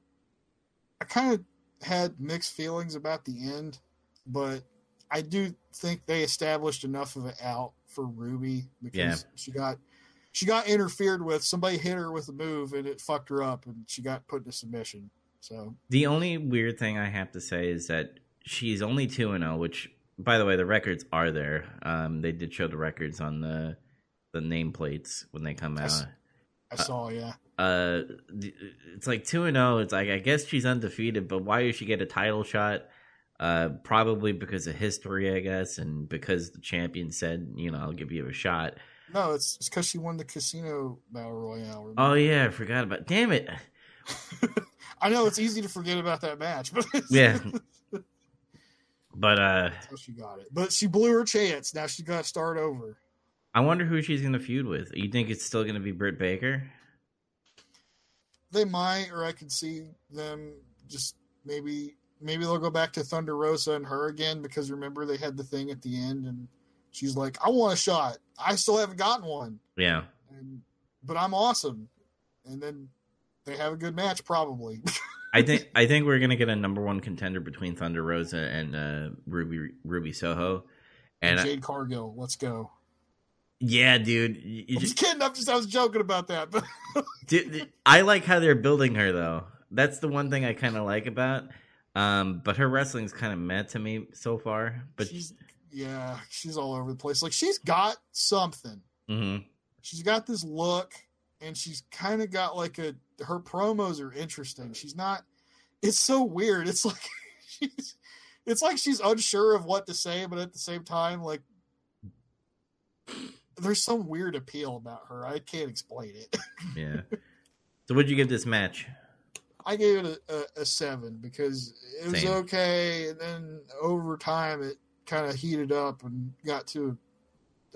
I kind of had mixed feelings about the end, but I do think they established enough of it out for Ruby because yeah. she got she got interfered with. Somebody hit her with a move, and it fucked her up, and she got put into submission. So The only weird thing I have to say is that she's only 2 and 0, which by the way, the records are there. Um they did show the records on the the nameplates when they come I s- out. I saw, yeah. Uh it's like 2 and 0. It's like I guess she's undefeated, but why does she get a title shot? Uh probably because of history, I guess, and because the champion said, you know, I'll give you a shot. No, it's it's because she won the casino battle royale. remember? Oh yeah, I forgot about. Damn it. *laughs* I know it's easy to forget about that match, but Yeah. *laughs* But uh how she got it. But she blew her chance. Now she's got to start over. I wonder who she's going to feud with. You think it's still going to be Britt Baker? They might, or I could see them just maybe maybe they'll go back to Thunder Rosa and her again because remember they had the thing at the end and she's like, I want a shot. I still haven't gotten one. Yeah. And but I'm awesome. And then they have a good match probably. *laughs* I think I think we're gonna get a number one contender between Thunder Rosa and uh, Ruby Ruby Soho, and Jade Cargill, let's go. yeah, dude, you- you just- kidding. I'm just I was joking about that, but *laughs* dude, I like how they're building her though. That's the one thing I kind of like about. Um, but her wrestling's kind of meh to me so far. But she's yeah, she's all over the place. Like she's got something. Mhm. She's got this look, and she's kind of got like a. Her promos are interesting. She's not. It's so weird. It's like *laughs* she's. It's like she's unsure of what to say, but at the same time, like there's some weird appeal about her. I can't explain it. *laughs* yeah. So what'd you give this match? I gave it a, a, a seven because it was okay, and then over time it kind of heated up and got to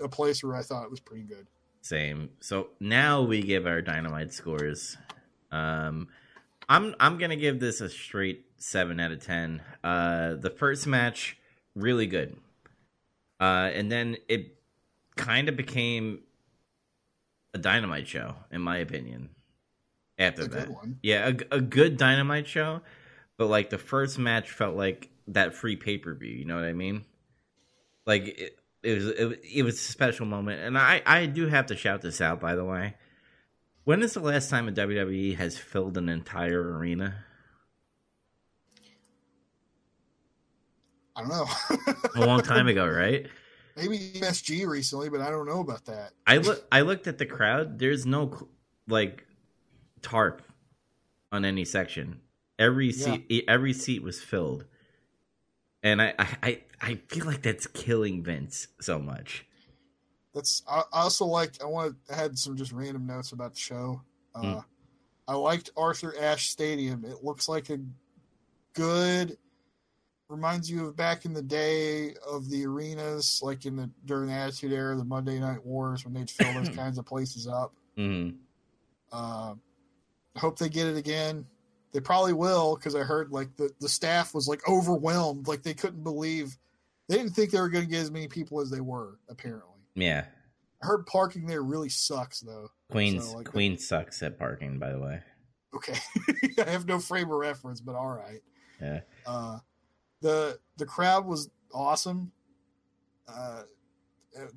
a place where I thought it was pretty good. Same. So now we give our dynamite scores. Um, I'm I'm gonna give this a straight seven out of ten. Uh, the first match really good, uh, and then it kind of became a dynamite show, in my opinion. After that, yeah, a, a good dynamite show, but like the first match felt like that free pay per view. You know what I mean? Like it, it was it, it was a special moment, and I I do have to shout this out by the way. When is the last time a WWE has filled an entire arena? I don't know. A long time ago, *laughs* right? Maybe MSG recently, but I don't know about that. I look I looked at the crowd. There's no like tarp on any section. Every seat e, every seat was filled. And I, I, I feel like that's killing Vince so much. That's I, I also liked. I want I had some just random notes about the show. Uh, Hmm. I liked Arthur Ashe Stadium. It looks like a good. Reminds you of back in the day of the arenas, like in the during the Attitude Era, the Monday Night Wars, when they'd fill those *clears throat* kinds of places up. hmm Uh, I hope they get it again. They probably will because I heard like the, the staff was like overwhelmed, like they couldn't believe they didn't think they were going to get as many people as they were. Apparently, Yeah. I heard parking there really sucks though. Queens So, like, Queen sucks at parking, by the way. Okay, *laughs* I have no frame of reference, but all right. Yeah. Uh, the the crowd was awesome. Uh,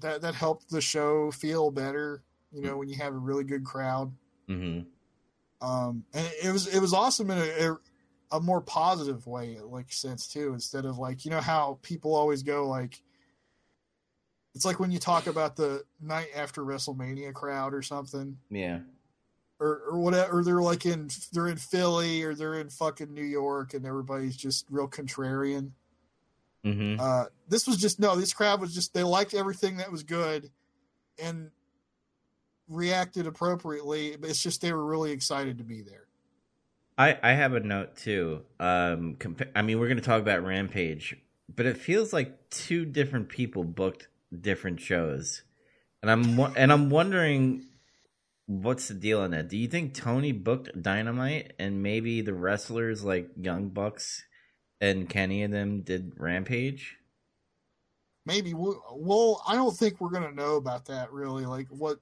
that that helped the show feel better. You know, when you have a really good crowd. hmm um, and it was it was awesome in a, a, a more positive way, like sense too. Instead of like you know how people always go like, it's like when you talk about the night after WrestleMania crowd or something, Yeah. or or whatever. Or they're like in they're in Philly or they're in fucking New York, and everybody's just real contrarian. hmm Uh, this was just no. This crowd was just they liked everything that was good, and reacted appropriately. But it's just they were really excited to be there. I, I have a note too. Um, compa- I mean, we're going to talk about Rampage, but it feels like two different people booked different shows, and I'm and I'm wondering what's the deal on that. Do you think Tony booked Dynamite and maybe the wrestlers like Young Bucks and Kenny and them did Rampage? maybe we'll, well i don't think we're to know about that really like what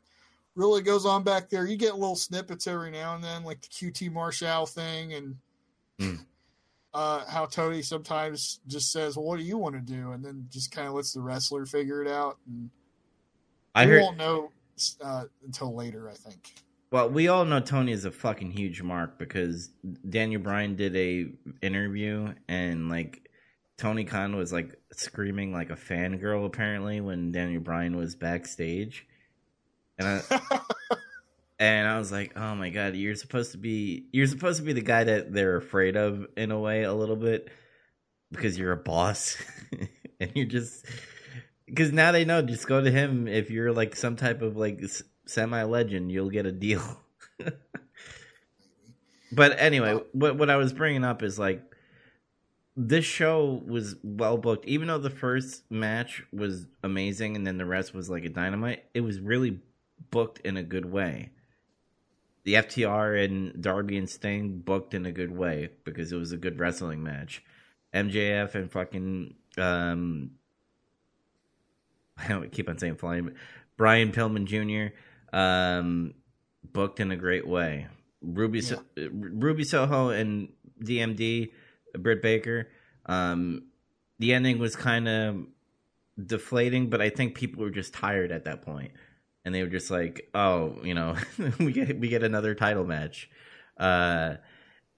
really goes on back there you get little snippets every now and then like the qt marshall thing and Hmm. Uh, how tony sometimes just says well what do you want to do and then just kind of lets the wrestler figure it out and I we heard won't know uh, until later. I think. Well, we all know Tony is a fucking huge mark because Daniel Bryan did a interview and like Tony Khan was like screaming like a fangirl apparently when Daniel Bryan was backstage. And I *laughs* and I was like, "Oh my god, you're supposed to be you're supposed to be the guy that they're afraid of in a way a little bit because you're a boss *laughs* and you're just because now they know just go to him if you're like some type of like semi legend, you'll get a deal. *laughs* but anyway, what what I was bringing up is like this show was well booked. Even though the first match was amazing and then the rest was like a dynamite, it was really booked in a good way. The FTR and Darby and Sting booked in a good way because it was a good wrestling match. MJF and fucking um *laughs* I don't keep on saying flying, Brian Pillman Jr um, booked in a great way. Ruby yeah. so- Ruby Soho and DMD Britt Baker. Um, the ending was kind of deflating, but I think people were just tired at that point, and they were just like, "Oh, you know, *laughs* we get we get another title match," uh,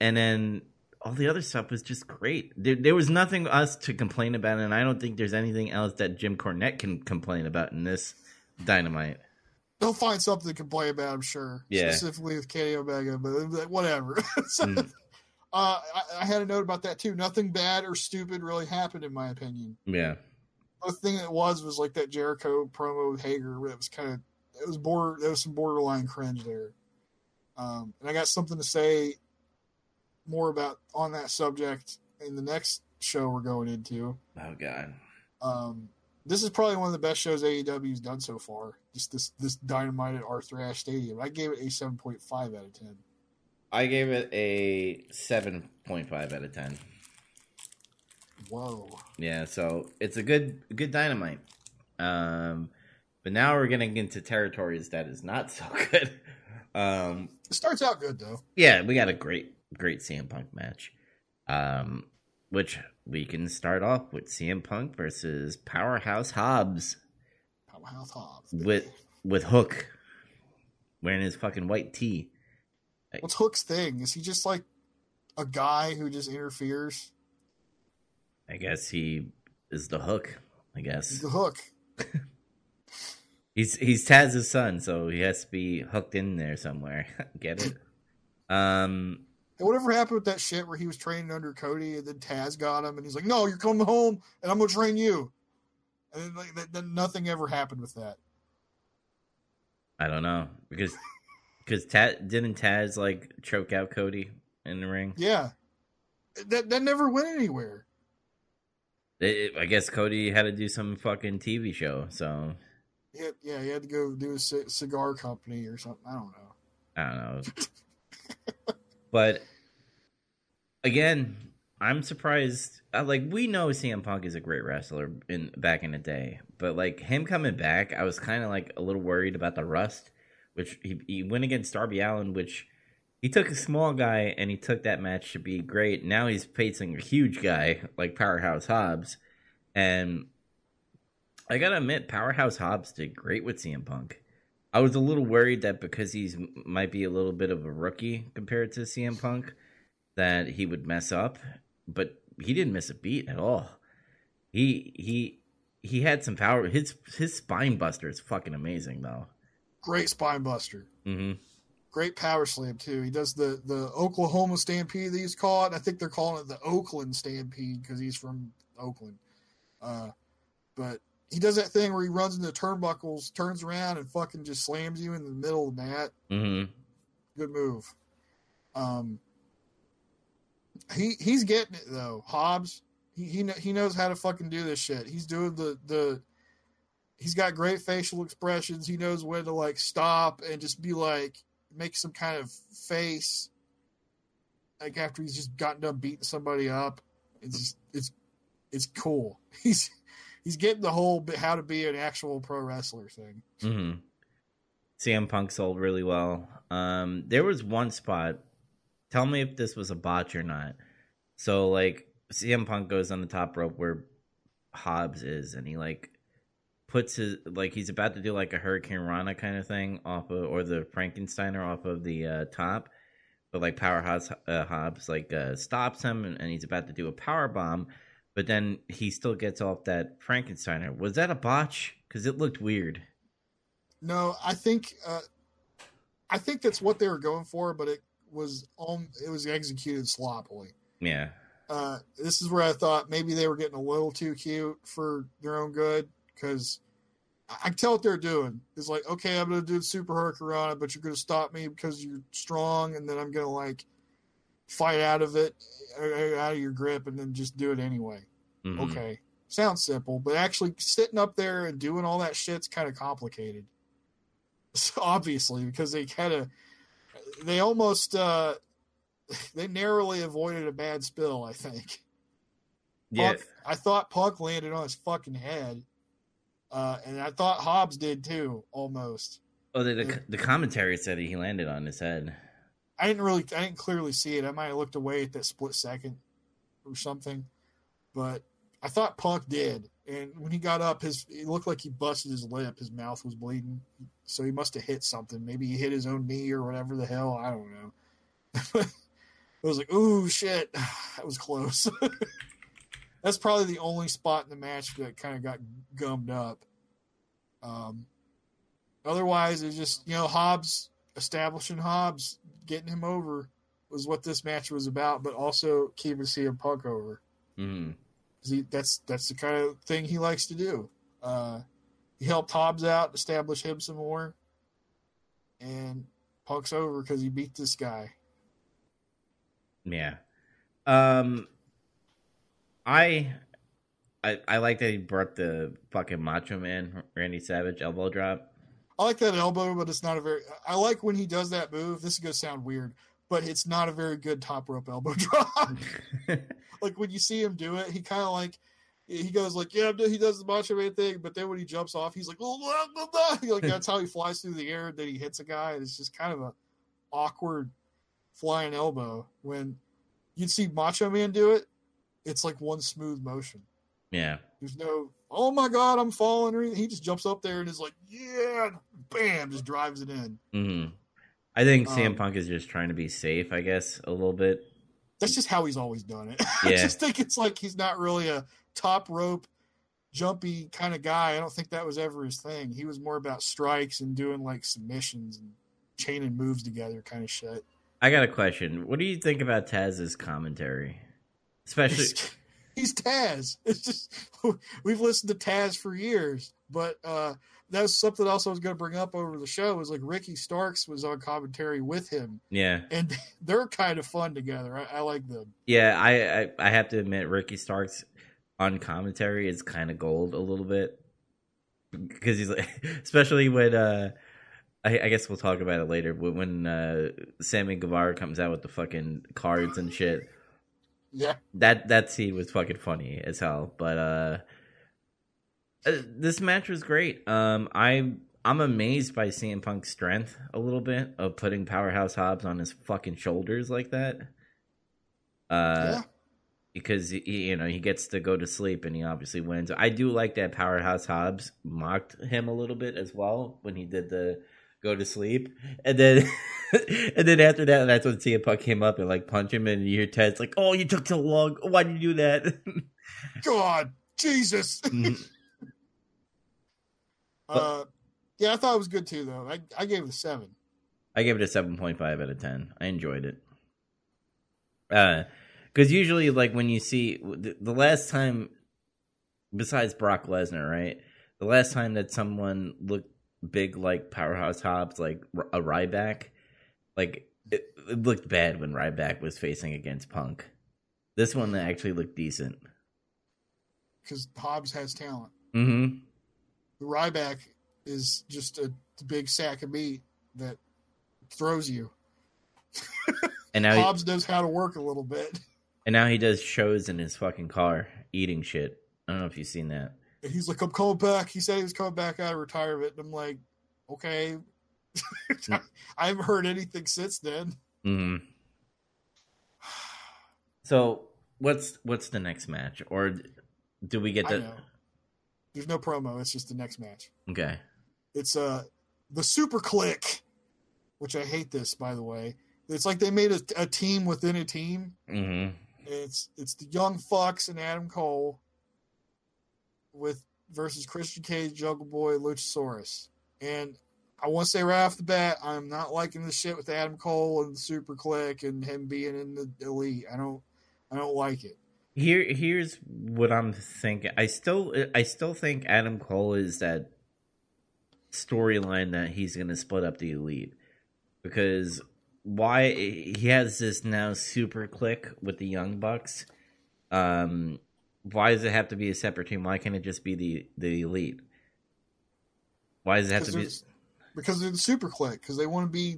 and then all the other stuff was just great. There, there was nothing us to complain about, and I don't think there's anything else that Jim Cornette can complain about in this Dynamite they'll find something to complain about. I'm sure. Yeah. Specifically with Kenny Omega, but whatever. *laughs* so, mm. uh, I, I, had a note about that too. Nothing bad or stupid really happened, in my opinion. Yeah. The thing that was was like that Jericho promo with Hager. that was kind of it was border. There was some borderline cringe there. Um, and I got something to say more about on that subject in the next show we're going into. Oh God. Um, this is probably one of the best shows AEW's done so far. Just this this dynamite at Arthur Ashe Stadium. I gave it a seven point five out of ten. I gave it a seven point five out of ten. Whoa. Yeah, so it's a good good dynamite. Um but now we're getting into territories that is not so *laughs* good. Um it starts out good though. Yeah, we got a great great CM Punk match. Um which we can start off with CM Punk versus Powerhouse Hobbs. Powerhouse Hobbs. With with Hook wearing his fucking white tee. What's Hook's thing? Is he just like a guy who just interferes? I guess he is the Hook. I guess he's the Hook. *laughs* he's he's Taz's son, so he has to be hooked in there somewhere. *laughs* Get it? Um, and whatever happened with that shit where he was training under Cody and then Taz got him and he's like, "No, you're coming home and I'm gonna train you," and then, like, then nothing ever happened with that. I don't know because *laughs* because Taz didn't Taz like choke out Cody in the ring. Yeah, that that never went anywhere. It, I guess Cody had to do some fucking TV show, so. Yeah, yeah, he had to go do a c- cigar company or something. I don't know. I don't know. *laughs* but again, I'm surprised. Uh, like we know CM Punk is a great wrestler in back in the day, but like him coming back, I was kind of like a little worried about the rust. Which he, he went against Darby Allin, which he took a small guy and he took that match to be great. Now he's facing a huge guy like Powerhouse Hobbs, and I gotta admit, Powerhouse Hobbs did great with CM Punk. I was a little worried that because he's might be a little bit of a rookie compared to CM Punk, that he would mess up, but he didn't miss a beat at all. He he he had some power. His his spine buster is fucking amazing though. Great spine buster. Mm-hmm. Great power slam too. He does the the Oklahoma Stampede. He's called. I think they're calling it the Oakland Stampede because he's from Oakland. Uh, but he does that thing where he runs into turnbuckles, turns around, and fucking just slams you in the middle of the mat. Mm-hmm. Good move. Um, he he's getting it though. Hobbs, he he he knows how to fucking do this shit. He's doing the the. He's got great facial expressions. He knows when to like stop and just be like make some kind of face. Like after he's just gotten done beating somebody up, it's just, it's it's cool. *laughs* He's he's getting the whole how to be an actual pro wrestler thing. Mm-hmm. CM Punk sold really well. Um, there was one spot. Tell me if this was a botch or not. So like CM Punk goes on the top rope where Hobbs is, and he like puts his like he's about to do like a Hurricane Rana kind of thing off of, or the Frankensteiner off of the uh, top, but like Powerhouse uh, Hobbs like uh, stops him and, and he's about to do a power bomb, but then he still gets off that Frankensteiner. Was that a botch? Because it looked weird. No, I think uh, I think that's what they were going for, but it was um it was executed sloppily. Yeah. Uh, this is where I thought maybe they were getting a little too cute for their own good because I can tell what they're doing. It's like, okay, I'm going to do the super hurricane, but you're going to stop me because you're strong, and then I'm going to like fight out of it, out of your grip, and then just do it anyway. Mhm. Okay, sounds simple, but actually sitting up there and doing all that shit's kind of complicated. *laughs* So obviously, because they kind of, they almost, uh *laughs* they narrowly avoided a bad spill. I think. Yeah. Punk, I thought Punk landed on his fucking head, uh, and I thought Hobbs did too, almost. Oh, the, the the commentary said he landed on his head. I didn't really, I didn't clearly see it. I might have looked away at that split second or something, but I thought Punk did. And when he got up, his it looked like he busted his lip. His mouth was bleeding, so he must have hit something. Maybe he hit his own knee or whatever the hell. I don't know. *laughs* it was like, ooh, shit, *sighs* that was close. *laughs* That's probably the only spot in the match that kind of got gummed up. Um, otherwise, it's just you know Hobbs establishing Hobbs, getting him over was what this match was about, but also keeping CM Punk over. 'Cause He, that's that's the kind of thing he likes to do. Uh, he helped Hobbs out, establish him some more, and Punk's over because he beat this guy. Yeah. Um I I I like that he brought the fucking Macho Man Randy Savage elbow drop. I like that elbow, but it's not a very. I like when he does that move. This is gonna sound weird, but it's not a very good top rope elbow *laughs* drop. *laughs* like when you see him do it, he kind of like he goes like, yeah, he does the Macho Man thing, but then when he jumps off, he's like, blah, blah, blah. *laughs* like that's how he flies through the air. And then he hits a guy. And it's just kind of a awkward flying elbow. When you'd see Macho Man do it, it's like one smooth motion. yeah. There's no, oh my god, I'm falling. He just jumps up there and is like, yeah, bam, just drives it in. hmm I think CM Um, Punk is just trying to be safe, I guess, a little bit. That's just how he's always done it. *laughs* I just think it's like he's not really a top rope, jumpy kind of guy. I don't think that was ever his thing. He was more about strikes and doing like submissions and chaining moves together kind of shit. I got a question. What do you think about Taz's commentary? Especially He's, he's Taz. *laughs* It's just we've listened to Taz for years, but uh that was something else I was going to bring up over the show. Was like Ricky Starks was on commentary with him, yeah. and *laughs* they're kind of fun together. I, I like them. Yeah, I, I I have to admit Ricky Starks on commentary is kind of gold a little bit because he's like, *laughs* especially when uh, I, I guess we'll talk about it later. But when uh, Sammy Guevara comes out with the fucking cards and shit, Yeah, that that scene was fucking funny as hell. But uh, uh, this match was great. Um, I I'm amazed by CM Punk's strength a little bit of putting Powerhouse Hobbs on his fucking shoulders like that. Uh, yeah. because he, you know he gets to go to sleep and he obviously wins. I do like that Powerhouse Hobbs mocked him a little bit as well when he did the go to sleep, and then *laughs* and then after that, that's when CM Punk came up and like punch him, and you hear Ted's like, "Oh, you took so long. Why did you do that?" *laughs* God, Jesus. Mhm. uh, yeah, I thought it was good too, though. I, I gave it a seven. I gave it a seven point five out of ten. I enjoyed it. Uh, because usually, like when you see the, the last time, besides Brock Lesnar, right? The last time that someone looked big like Powerhouse Hobbs, like a Ryback, like it, it looked bad when Ryback was facing against Punk. This one actually looked decent. because Hobbs has talent. Mm-hmm. The Ryback is just a big sack of meat that throws you. *laughs* And now, he, Hobbs knows how to work a little bit. and now he does shows in his fucking car eating shit. I don't know if you've seen that. And he's like, I'm coming back. He said he was coming back out of retirement. And I'm like, okay. *laughs* I haven't heard anything since then. hmm So what's what's the next match, or do we get know. There's no promo. It's just the next match. Okay. It's uh the Superkliq, which I hate this by the way. It's like they made a, a team within a team. Mm-hmm. It's it's the Young Bucks and Adam Cole with versus Christian Cage, Jungle Boy, Luchasaurus. And I want to say right off the bat, I'm not liking the shit with Adam Cole and the Superkliq and him being in the elite. I don't I don't like it. Here here's what I'm thinking. I still I still think Adam Cole is that storyline that he's going to split up the elite. Because why he has this now Superkliq with the young bucks. Um why does it have to be a separate team? Why can't it just be the the elite? Why does it have to be because they're the Superkliq because they want to be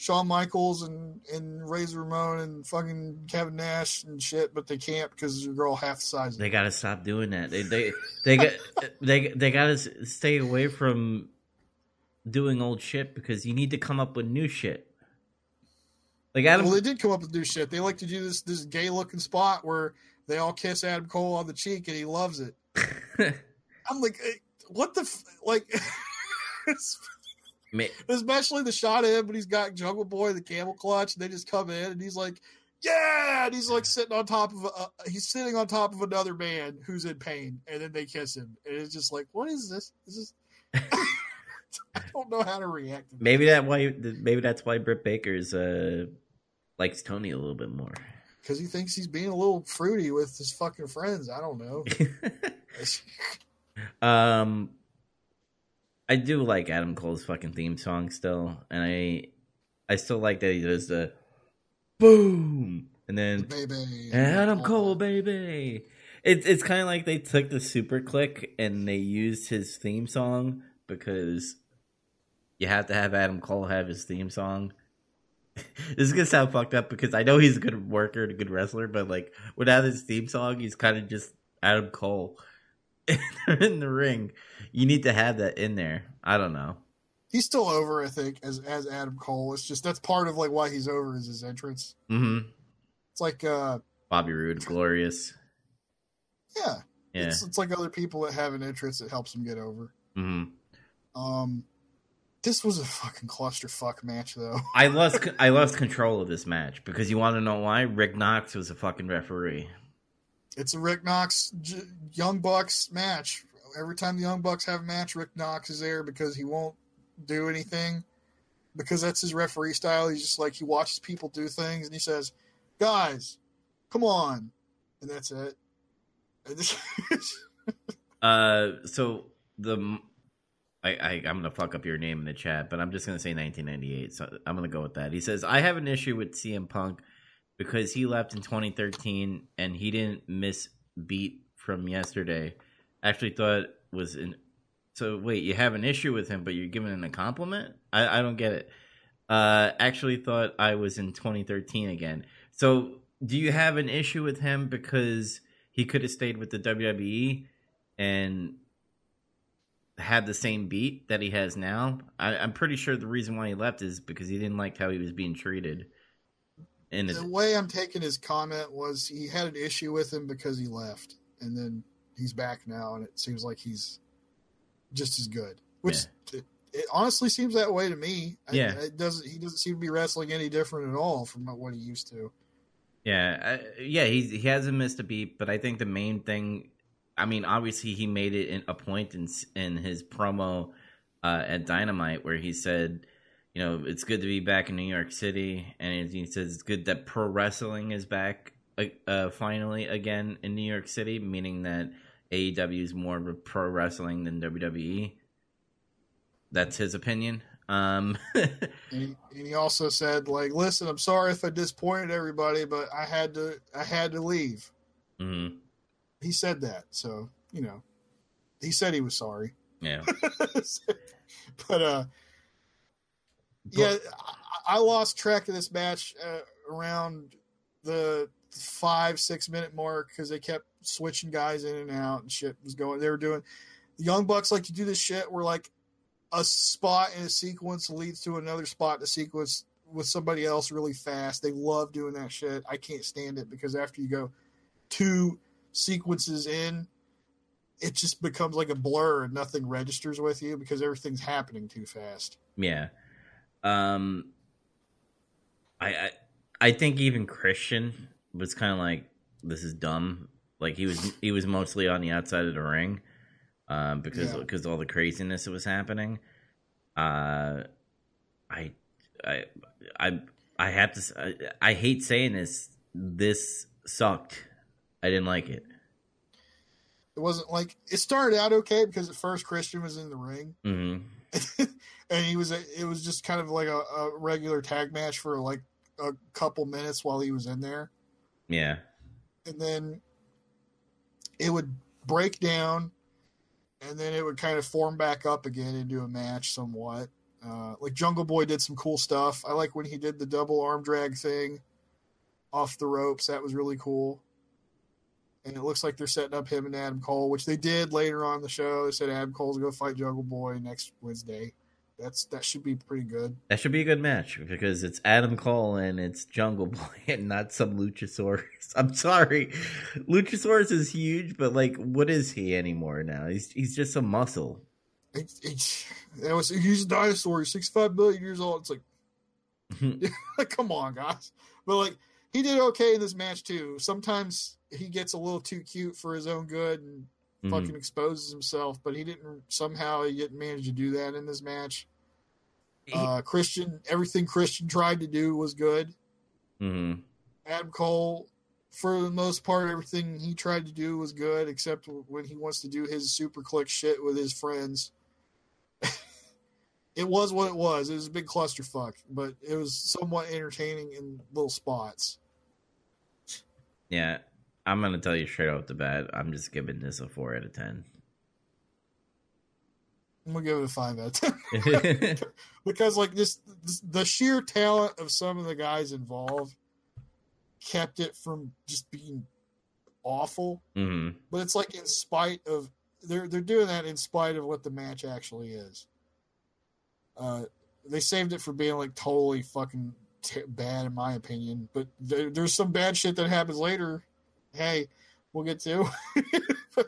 Shawn Michaels and and Razor Ramon and fucking Kevin Nash and shit, but they can't because you're all half the size. They got to stop doing that. They they they got they they got to stay away from doing old shit because you need to come up with new shit. Like Adam, well, they did come up with new shit. They like to do this this gay looking spot where they all kiss Adam Cole on the cheek and he loves it. *laughs* I'm like, eh, what the f-? like. *laughs* Especially the shot of him, but he's got Jungle Boy, the camel clutch, and they just come in and he's like, "Yeah!" And he's like sitting on top of a, he's sitting on top of another man who's in pain, and then they kiss him, and it's just like, "What is this? This is." *laughs* I don't know how to react. To maybe that why maybe that's why Britt Baker's uh likes Tony a little bit more because he thinks he's being a little fruity with his fucking friends. I don't know. *laughs* um, I do like Adam Cole's fucking theme song still, and I I still like that he does the boom and then baby Adam Cole baby. It's it's kind of like they took the Superkliq and they used his theme song because you have to have Adam Cole have his theme song. *laughs* this is gonna sound fucked up because I know he's a good worker and a good wrestler, but like without his theme song, he's kind of just Adam Cole *laughs* in the ring. You need to have that in there. I don't know. He's still over, I think, as as Adam Cole. It's just that's part of like why he's over is his entrance. Mm-hmm. It's like uh Bobby Roode, glorious. Yeah. Yeah. It's, it's like other people that have an entrance that helps them get over. Mm-hmm. Um, this was a fucking clusterfuck match, though. I lost *laughs* I lost control of this match because you want to know why? Rick Knox was a fucking referee. It's a Rick Knox J- Young Bucks match. Every time the Young Bucks have a match, Rick Knox is there because he won't do anything because that's his referee style. He's just like he watches people do things and he says, "Guys, come on," and that's it. *laughs* uh, so the I, I am gonna fuck up your name in the chat, but I'm just gonna say 1998. So I'm gonna go with that. He says I have an issue with CM Punk because he left in 2013 and he didn't miss beat from yesterday. Actually, thought was in. So wait, you have an issue with him, but you're giving him a compliment? I, I don't get it. Uh, actually, thought I was in 2013 again. So do you have an issue with him because he could have stayed with the WWE and had the same beat that he has now? I, am pretty sure the reason why he left is because he didn't like how he was being treated. And the way I'm taking his comment was he had an issue with him because he left, and then he's back now, and it seems like he's just as good. Which yeah. it, it, honestly seems that way to me. Yeah, I, it doesn't. He doesn't seem to be wrestling any different at all from what he used to. Yeah, uh, yeah, he he hasn't missed a beat, but I think the main thing, I mean, obviously he made it in, a point in in his promo uh, at Dynamite where he said you know, it's good to be back in New York City, and he says it's good that pro wrestling is back uh, uh, finally again in New York City, meaning that AEW is more of pro wrestling than WWE. That's his opinion. Um, *laughs* and, he, and, he, also said, like, listen, I'm sorry if I disappointed everybody, but I had to, I had to leave. Mm-hmm. He said that, so you know, he said he was sorry. Yeah, *laughs* but uh, yeah, I lost track of this match uh, around the five six minute mark because they kept switching guys in and out and shit was going. They were doing the Young Bucks like to do this shit where like a spot in a sequence leads to another spot in a sequence with somebody else really fast. They love doing that shit. I can't stand it because after you go two sequences in, it just becomes like a blur and nothing registers with you because everything's happening too fast. Yeah. Um I I, I think even Christian was kind of like this is dumb. Like he was he was mostly on the outside of the ring um because Yeah. because all the craziness that was happening. Uh I I I I have to I hate saying this this sucked. I didn't like it. It wasn't like it started out okay because at first Christian was in the ring Mhm. *laughs* and he was it was just kind of like a, a regular tag match for like a couple minutes while he was in there Yeah. and then it would break down and then it would kind of form back up again into a match somewhat. Uh, like jungle boy did some cool stuff. I like when he did the double arm drag thing off the ropes. That was really cool. And it looks like they're setting up him and adam cole which they did later on the show. They said adam cole's going to fight jungle boy next wednesday that's that should be pretty good That should be a good match because it's Adam Cole and it's Jungle Boy *laughs* and not some Luchasaurus. *laughs* I'm sorry. Luchasaurus is huge, but like what is he anymore now? He's he's just a muscle. it, it, that was he's a dinosaur he's 65 million years old it's like like, *laughs* come on, guys. But like, he did okay in this match too. Sometimes he gets a little too cute for his own good and Mhm. fucking exposes himself. But he didn't somehow he didn't manage to do that in this match. Uh, Christian, everything Christian tried to do was good. Mhm. Adam Cole, for the most part, everything he tried to do was good, except when he wants to do his Superkliq shit with his friends. *laughs* it was what it was. It was a big clusterfuck, but it was somewhat entertaining in little spots. Yeah. I'm gonna tell you straight off the bat, I'm just giving this a four out of ten. I'm gonna give it a five out of ten *laughs* *laughs* because, like, this, this the sheer talent of some of the guys involved kept it from just being awful. hmm but it's like in spite of they're they're doing that in spite of what the match actually is. Uh, they saved it for being like totally fucking t- bad in my opinion, but there, there's some bad shit that happens later. Hey, we'll get to. *laughs*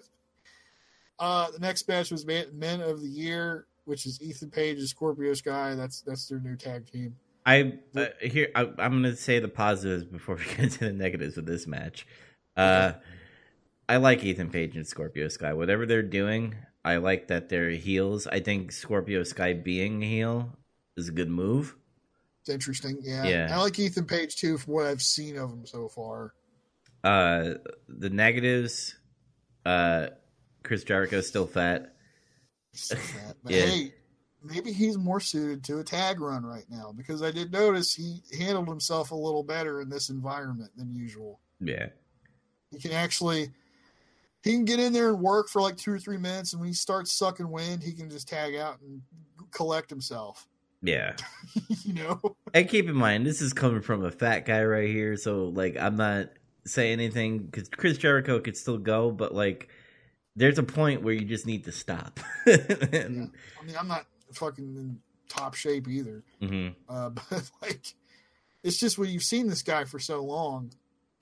uh, the next match was Men of the Year, which is Ethan Page and Scorpio Sky. That's that's their new tag team. I uh, here I, I'm going to say the positives before *laughs* we get to the negatives of this match. Uh, I like Ethan Page and Scorpio Sky. Whatever they're doing, I like that they're heels. I think Scorpio Sky being a heel is a good move. It's interesting. Yeah, Yeah. I like Ethan Page too from what I've seen of him so far. Uh, the negatives, uh, Chris Jericho's still fat. so fat. *laughs* But Yeah. hey, maybe he's more suited to a tag run right now because I did notice he handled himself a little better in this environment than usual. Yeah, He can actually he can get in there and work for like two or three minutes, and when he starts sucking wind, he can just tag out and collect himself. yeah. *laughs* you know, And keep in mind, this is coming from a fat guy right here, so like I'm not saying anything because Chris Jericho could still go, but like there's a point where you just need to stop. *laughs* and, I mean, I'm not fucking in top shape either, Mhm. uh, *laughs* but like it's just when you've seen this guy for so long,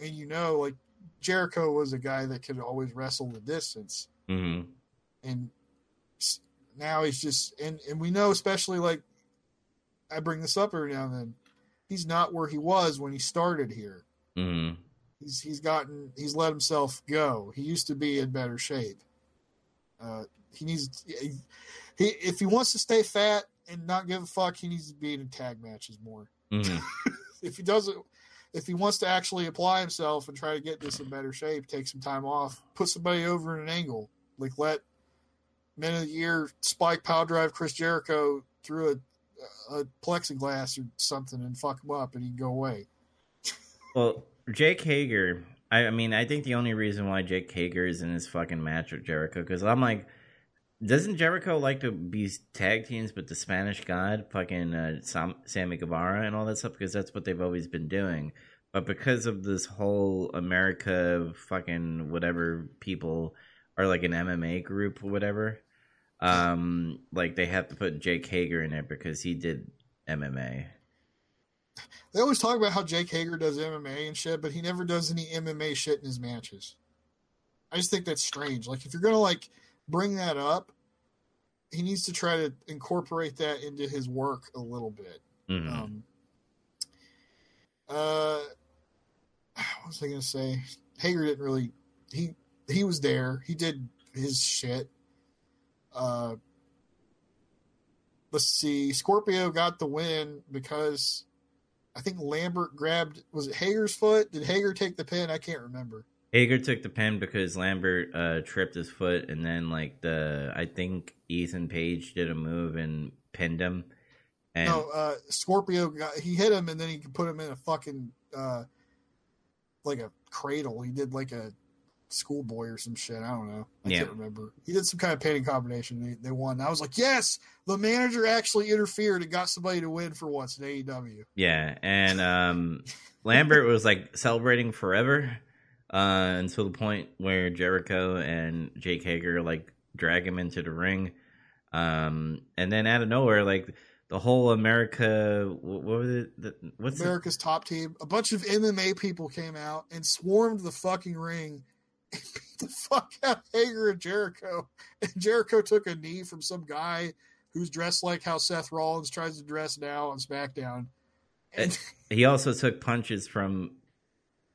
and you know, like Jericho was a guy that could always wrestle the distance. Mhm. and now he's just and and we know especially like I bring this up every now and then he's not where he was when he started here. Mhm. He's he's gotten he's let himself go. He used to be in better shape. Uh, he needs he, he if he wants to stay fat and not give a fuck, he needs to be in tag matches more. Mhm. *laughs* If he doesn't, if he wants to actually apply himself and try to get this in better shape, take some time off, put somebody over in an angle, like let Men of the Year Spike Power Drive Chris Jericho through a, a plexiglass or something and fuck him up, and he'd go away. Well, Jake Hager. I, I mean, I think the only reason why Jake Hager is in this fucking match with Jericho because I'm like, doesn't Jericho like to be tag teams with the Spanish God, fucking uh, Sam, Sammy Guevara, and all that stuff? Because that's what they've always been doing. But because of this whole America, fucking whatever people are like an MMA group or whatever, um, like they have to put Jake Hager in it because he did MMA. They always talk about how Jake Hager does MMA and shit, but he never does any MMA shit in his matches. I just think that's strange. Like if you're gonna like bring that up, he needs to try to incorporate that into his work a little bit. Mhm. Um, uh, what was I gonna say? Hager didn't really. He he was there. He did his shit. Uh, let's see. Scorpio got the win because I think Lambert grabbed. Was it Hager's foot? Did Hager take the pin? I can't remember. Hager took the pin because Lambert uh, tripped his foot, and then like the I think Ethan Page did a move and pinned him. And no, uh, Scorpio got he hit him and then he could put him in a fucking uh, like a cradle. He did like a schoolboy or some shit. I don't know. I Yeah. can't remember. He did some kind of painting combination. They, they won. I was like, yes, the manager actually interfered and got somebody to win for once in AEW. yeah, and um, Lambert was like celebrating forever uh, until the point where Jericho and Jake Hager like drag him into the ring, um, and then out of nowhere, like the whole America, what, what was it? The, what's the, American Top Team. A bunch of MMA people came out and swarmed the fucking ring and *laughs* beat the fuck out of Hager and Jericho. And Jericho took a knee from some guy who's dressed like how Seth Rollins tries to dress now on SmackDown. And he also took punches from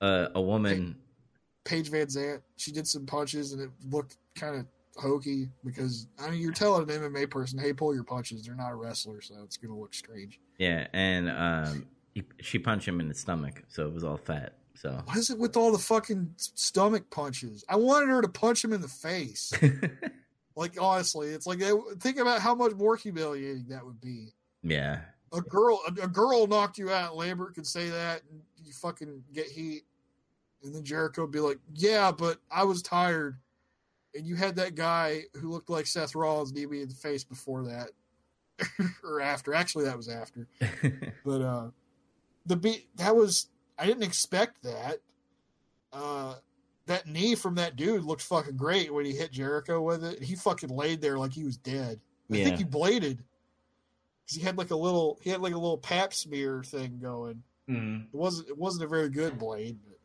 uh, a woman. Paige VanZant, she did some punches and it looked kind of hokey because I mean you're telling an MMA person, hey, pull your punches. They're not a wrestler, so it's gonna look strange. Yeah, and um, he, she punched him in the stomach, so it was all fat. So What is it with all the fucking stomach punches? I wanted her to punch him in the face. *laughs* Like honestly, it's like think about how much more humiliating that would be. yeah, A girl, a, a girl knocked you out. Lambert could say that, and you fucking get heat. And then Jericho would be like, "Yeah, but I was tired." And you had that guy who looked like Seth Rollins knee me in the face before that, *laughs* or after. Actually, that was after. *laughs* But uh, the beat that was I didn't expect that. Uh, that knee from that dude looked fucking great when he hit Jericho with it. He fucking laid there like he was dead. I Yeah. think he bladed because he had like a little he had like a little pap smear thing going. Mhm. It wasn't it wasn't a very good blade, but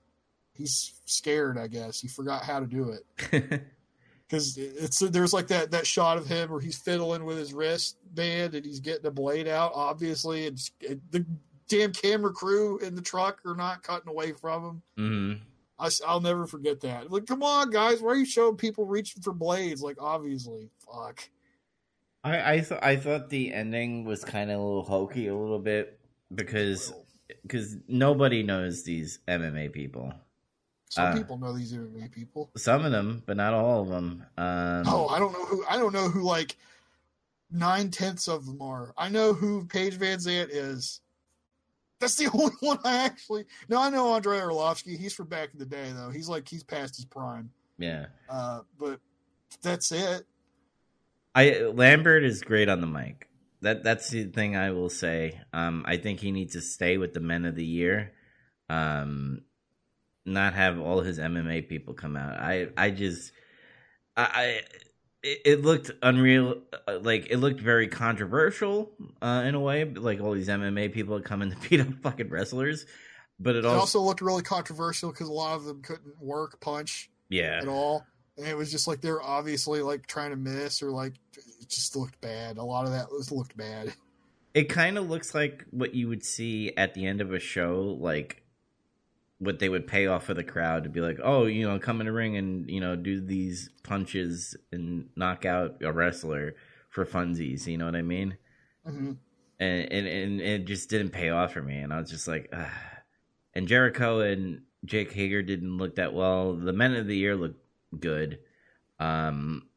he's scared. I guess he forgot how to do it *laughs* because it's there's like that that shot of him where he's fiddling with his wristband and he's getting a blade out, obviously, and s- the damn camera crew in the truck are not cutting away from him. Mhm. I, will never forget that. Like, come on, guys, why are you showing people reaching for blades? Like, obviously, fuck. I I thought I thought the ending was kind of a little hokey, a little bit because because nobody knows these MMA people. Some Uh, people know these MMA people. Some of them, but not all of them. Um, Oh, I don't know who. I don't know who like nine tenths of them are. I know who Paige VanZant is. That's the *laughs* only one I actually. No, I know Andrei Arlovsky. He's from back in the day, though. He's like he's past his prime. yeah. Uh, but that's it. I Lambert is great on the mic. That that's the thing I will say. Um, I think he needs to stay with the men of the year. Um, not have all his MMA people come out. I I just I. I it, it looked unreal, uh, like it looked very controversial uh, in a way. Like all these MMA people coming to *laughs* beat up fucking wrestlers, but it It also, also looked really controversial because a lot of them couldn't work punch yeah, at all, and it was just like they're obviously like trying to miss or like it just looked bad. A lot of that was looked bad. It kind of looks like what you would see at the end of a show, like what they would pay off for the crowd to be like, oh, you know, come in the ring and you know do these punches and knock out a wrestler for funsies. You know what I mean? hmm And and, and it just didn't pay off for me, and I was just like, Ugh. and Jericho and Jake Hager didn't look that well. The men of the year looked good, um,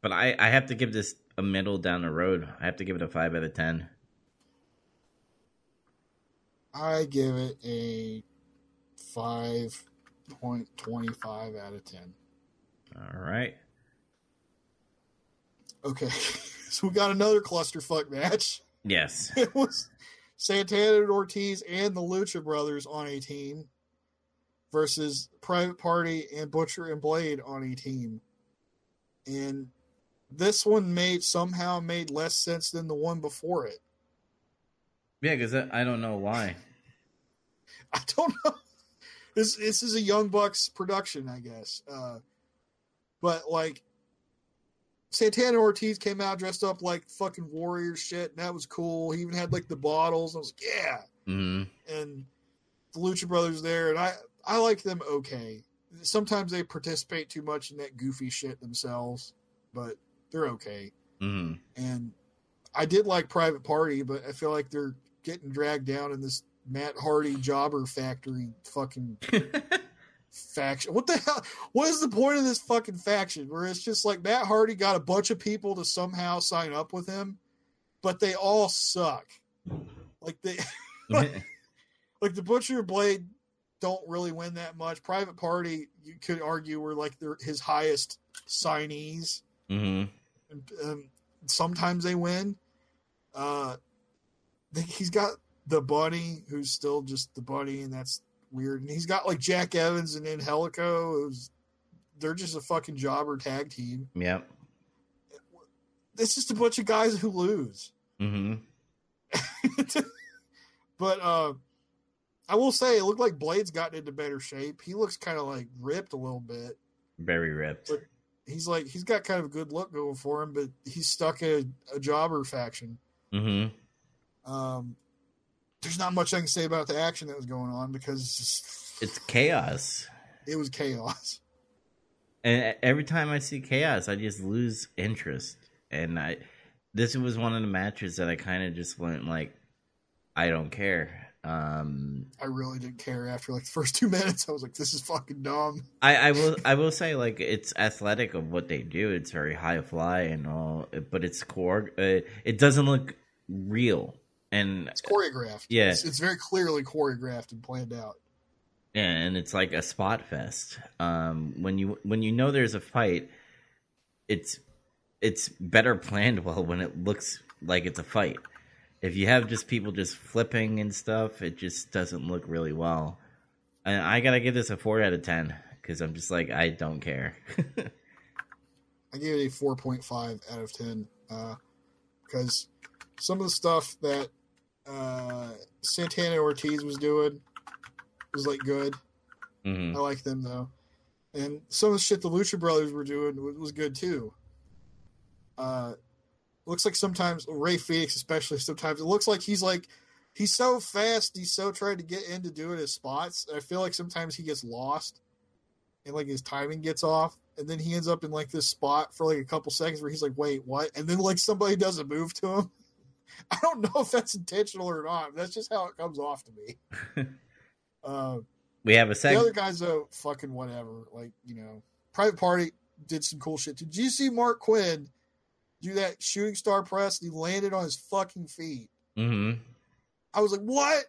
but I I have to give this a middle down the road. I have to give it a five out of ten. I give it a five point twenty five out of ten. All right. Okay, *laughs* so we got another clusterfuck match. Yes. *laughs* It was Santana and Ortiz and the Lucha Brothers on a team versus Private Party and Butcher and Blade on a team. And this one made somehow made less sense than the one before it. Yeah, because I don't know why. *laughs* I don't know. This this is a Young Bucks production, I guess. Uh, but like Santana Ortiz came out dressed up like fucking warrior shit, and that was cool. He even had like the bottles. I was like, yeah. Mm-hmm. And the Lucha Brothers there, and I I like them okay. Sometimes they participate too much in that goofy shit themselves, but they're okay. Mm-hmm. And I did like Private Party, but I feel like they're getting dragged down in this Matt Hardy jobber factory fucking *laughs* faction. What the hell? What is the point of this fucking faction where it's just like Matt Hardy got a bunch of people to somehow sign up with him, but they all suck. Like they, *laughs* like, like the Butcher Blade don't really win that much. Private Party, you could argue, were like their, his highest signees. mm-hmm. And, um, sometimes they win. Uh, they- he's got the bunny, who's still just the bunny, and that's weird. And he's got like Jack Evans and Angelico, who's they're just a fucking jobber tag team. Yep. It's just a bunch of guys who lose. Mm-hmm. *laughs* but uh, I will say, it looked like Blade's gotten into better shape. He looks kind of like ripped a little bit. Very ripped. But- He's like he's got kind of a good look going for him, but he's stuck in a, a jobber faction. Mm-hmm. Um, there's not much I can say about the action that was going on because it's chaos. it was chaos. And every time I see chaos, I just lose interest. And I, this was one of the matches that I kind of just went like, I don't care. Um, I really didn't care after like the first two *laughs* minutes. I was like, this is fucking dumb. I, I will, I will say like it's athletic of what they do. It's very high fly and all, but it's core. Uh, it doesn't look real. And It's choreographed. Yeah. It's, it's very clearly choreographed and planned out. and it's like a spot fest. Um, when you when you know there's a fight, it's it's better planned well when it looks like it's a fight. If you have just people just flipping and stuff, it just doesn't look really well. And I gotta give this a four out of ten because I'm just like I don't care. *laughs* I gave it a 4.5 out of 10 uh, because some of the stuff that uh, Santana Ortiz was doing was like good. hmm I like them though, and some of the shit the Lucha Brothers were doing was, was good too. Uh, looks like sometimes Rey Fenix, especially sometimes it looks like he's like he's so fast. He's so trying to get into doing his spots. I feel like sometimes he gets lost, and like his timing gets off, and then he ends up in like this spot for like a couple seconds where he's like, "Wait, what?" And then like somebody does a move to him. *laughs* I don't know if that's intentional or not. That's just how it comes off to me. *laughs* uh, We have a second. the other guys though, fucking whatever. Like you know, Private Party did some cool shit. Did you see Marq Quen do that shooting star press? And he landed on his fucking feet. hmm I was like, what?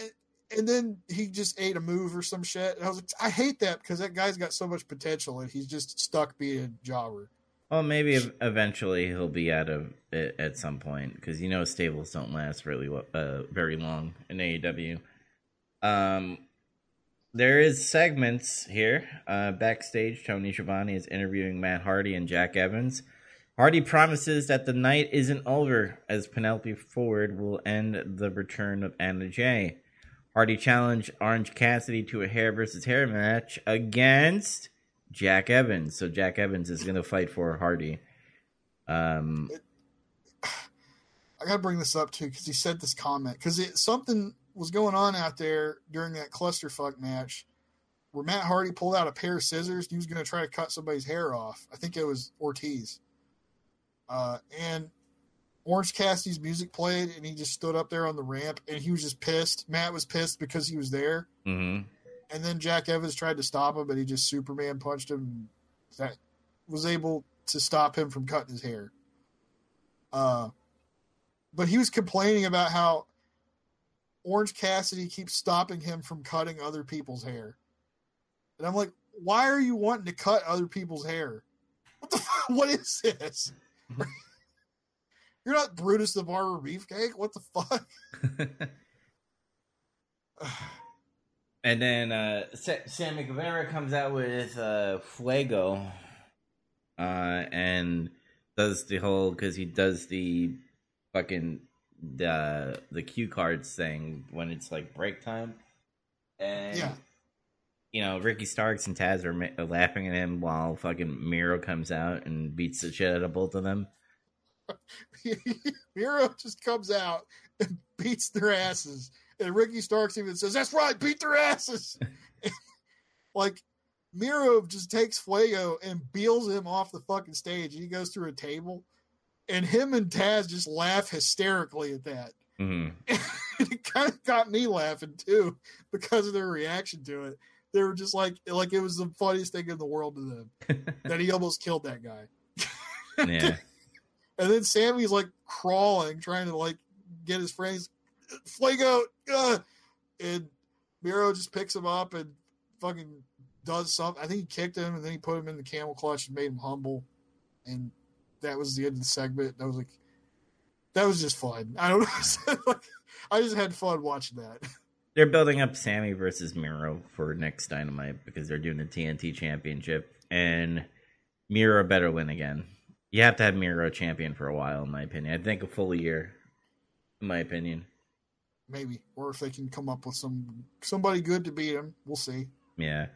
And, and then he just ate a move or some shit. And I was like, I hate that because that guy's got so much potential and he's just stuck being a jobber. Well, maybe eventually he'll be out of it at some point because you know stables don't last really uh, very long in AEW. Um, there is segments here. Uh, backstage, Tony Schiavone is interviewing Matt Hardy and Jack Evans. Hardy promises that the night isn't over as Penelope Ford will end the return of Anna Jay. Hardy challenged Orange Cassidy to a hair versus hair match against Jack Evans. So Jack Evans is going to fight for Hardy. Um, I got to bring this up too because he said this comment because something was going on out there during that clusterfuck match where Matt Hardy pulled out a pair of scissors and he was going to try to cut somebody's hair off. I think it was Ortiz. Uh, and Orange Cassidy's music played and he just stood up there on the ramp and he was just pissed. Matt was pissed because he was there. mhm. And then Jack Evans tried to stop him, but he just Superman punched him. That was able to stop him from cutting his hair. Uh, but he was complaining about how Orange Cassidy keeps stopping him from cutting other people's hair. And I'm like, why are you wanting to cut other people's hair? What the fuck? *laughs* What is this? You're not Brutus the Barber Beefcake. What the fuck? *laughs* *sighs* *laughs* and then uh, Sa- Sammy Guevara comes out with uh, Fuego, uh, and does the whole because he does the fucking the the cue cards thing when it's like break time, and Yeah. you know, Ricky Starks and Taz are ma- laughing at him while fucking Miro comes out and beats the shit out of both of them. *laughs* Miro just comes out and beats their asses. And Ricky Starks even says, That's right, beat their asses. *laughs* like Miro just takes Fuego and beals him off the fucking stage. He goes through a table. And him and Taz just laugh hysterically at that. *laughs* hmm it kind of got me laughing too because of their reaction to it. They were just like like it was the funniest thing in the world to them *laughs* that he almost killed that guy. yeah. And then Sammy's like crawling, trying to like get his friends Fuego, uh, and Miro just picks him up and fucking does something. I think he kicked him and then he put him in the camel clutch and made him humble. And that was the end of the segment. That was like that was just fun. I don't know. *laughs* like, I just had fun watching that. They're building up Sammy versus Miro for next Dynamite because they're doing the TNT Championship, and Miro better win again. You have to have Miro champion for a while, in my opinion. I think a full year, in my opinion. Maybe, or if they can come up with some somebody good to beat him, we'll see. Yeah.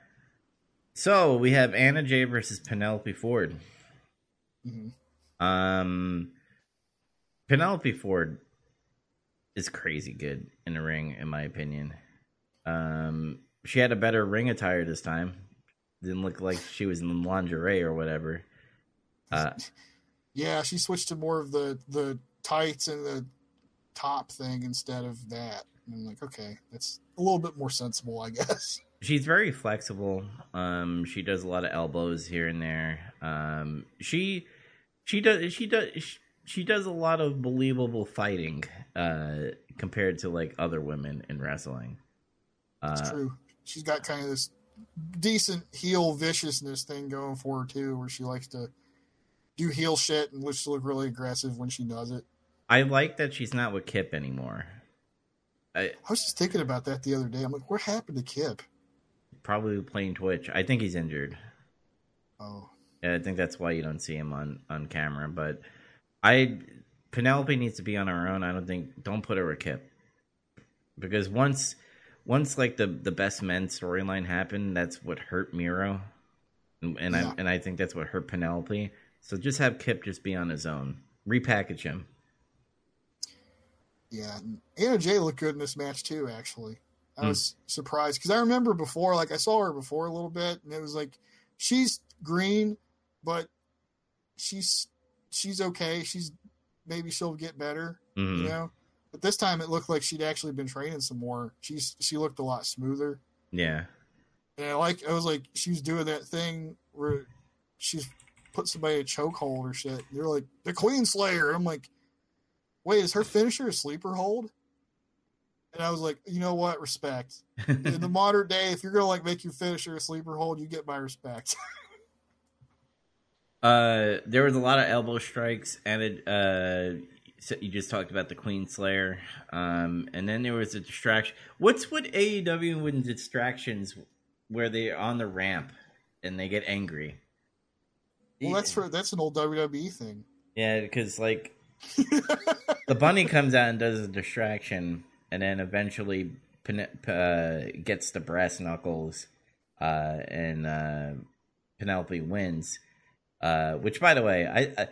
So we have Anna Jay versus Penelope Ford. hmm Um, Penelope Ford is crazy good in the ring, in my opinion. Um, she had a better ring attire this time. Didn't look like she was in lingerie or whatever. Uh, *laughs* Yeah, she switched to more of the the tights and the top thing instead of that. And I'm like, okay, that's a little bit more sensible, I guess. *laughs* she's very flexible. Um, she does a lot of elbows here and there. Um, she she does she does she, she does a lot of believable fighting uh, compared to like other women in wrestling. It's Uh, true. She's got kind of this decent heel viciousness thing going for her too, where she likes to do heel shit and looks to look really aggressive when she does it. I like that she's not with Kip anymore. I I was just thinking about that the other day. I'm like, what happened to Kip? probably playing Twitch. I think he's injured. Oh, Yeah, I think that's why you don't see him on on camera. But I Penelope needs to be on her own. I don't think don't put her with Kip because once once like the the best men storyline happened, that's what hurt Miro, and, and Yeah. I and I think that's what hurt Penelope. So just have Kip just be on his own, repackage him. Yeah. And Anna Jay looked good in this match too. Actually, I Hmm. was surprised because I remember before, like I saw her before a little bit, and it was like she's green, but she's she's okay. She's maybe she'll get better. Mhm. you know. But this time it looked like she'd actually been training some more. She's she looked a lot smoother. Yeah, And I like I was like she was doing that thing where she's put somebody in a chokehold or shit. They're like the Queen Slayer. I'm like, wait, is her finisher a sleeper hold? And I was like, you know what? Respect. In the *laughs* modern day, if you're gonna like make your finisher a sleeper hold, you get my respect. *laughs* Uh, there was a lot of elbow strikes, and it, uh, so you just talked about the Queen Slayer, um, and then there was a distraction. What's with AEW when distractions where they're on the ramp and they get angry? well, that's for that's an old WWE thing. yeah, because like the bunny comes out and does a distraction, and then eventually Pen- uh, gets the brass knuckles, uh, and uh, Penelope wins. Uh, which, by the way, I, I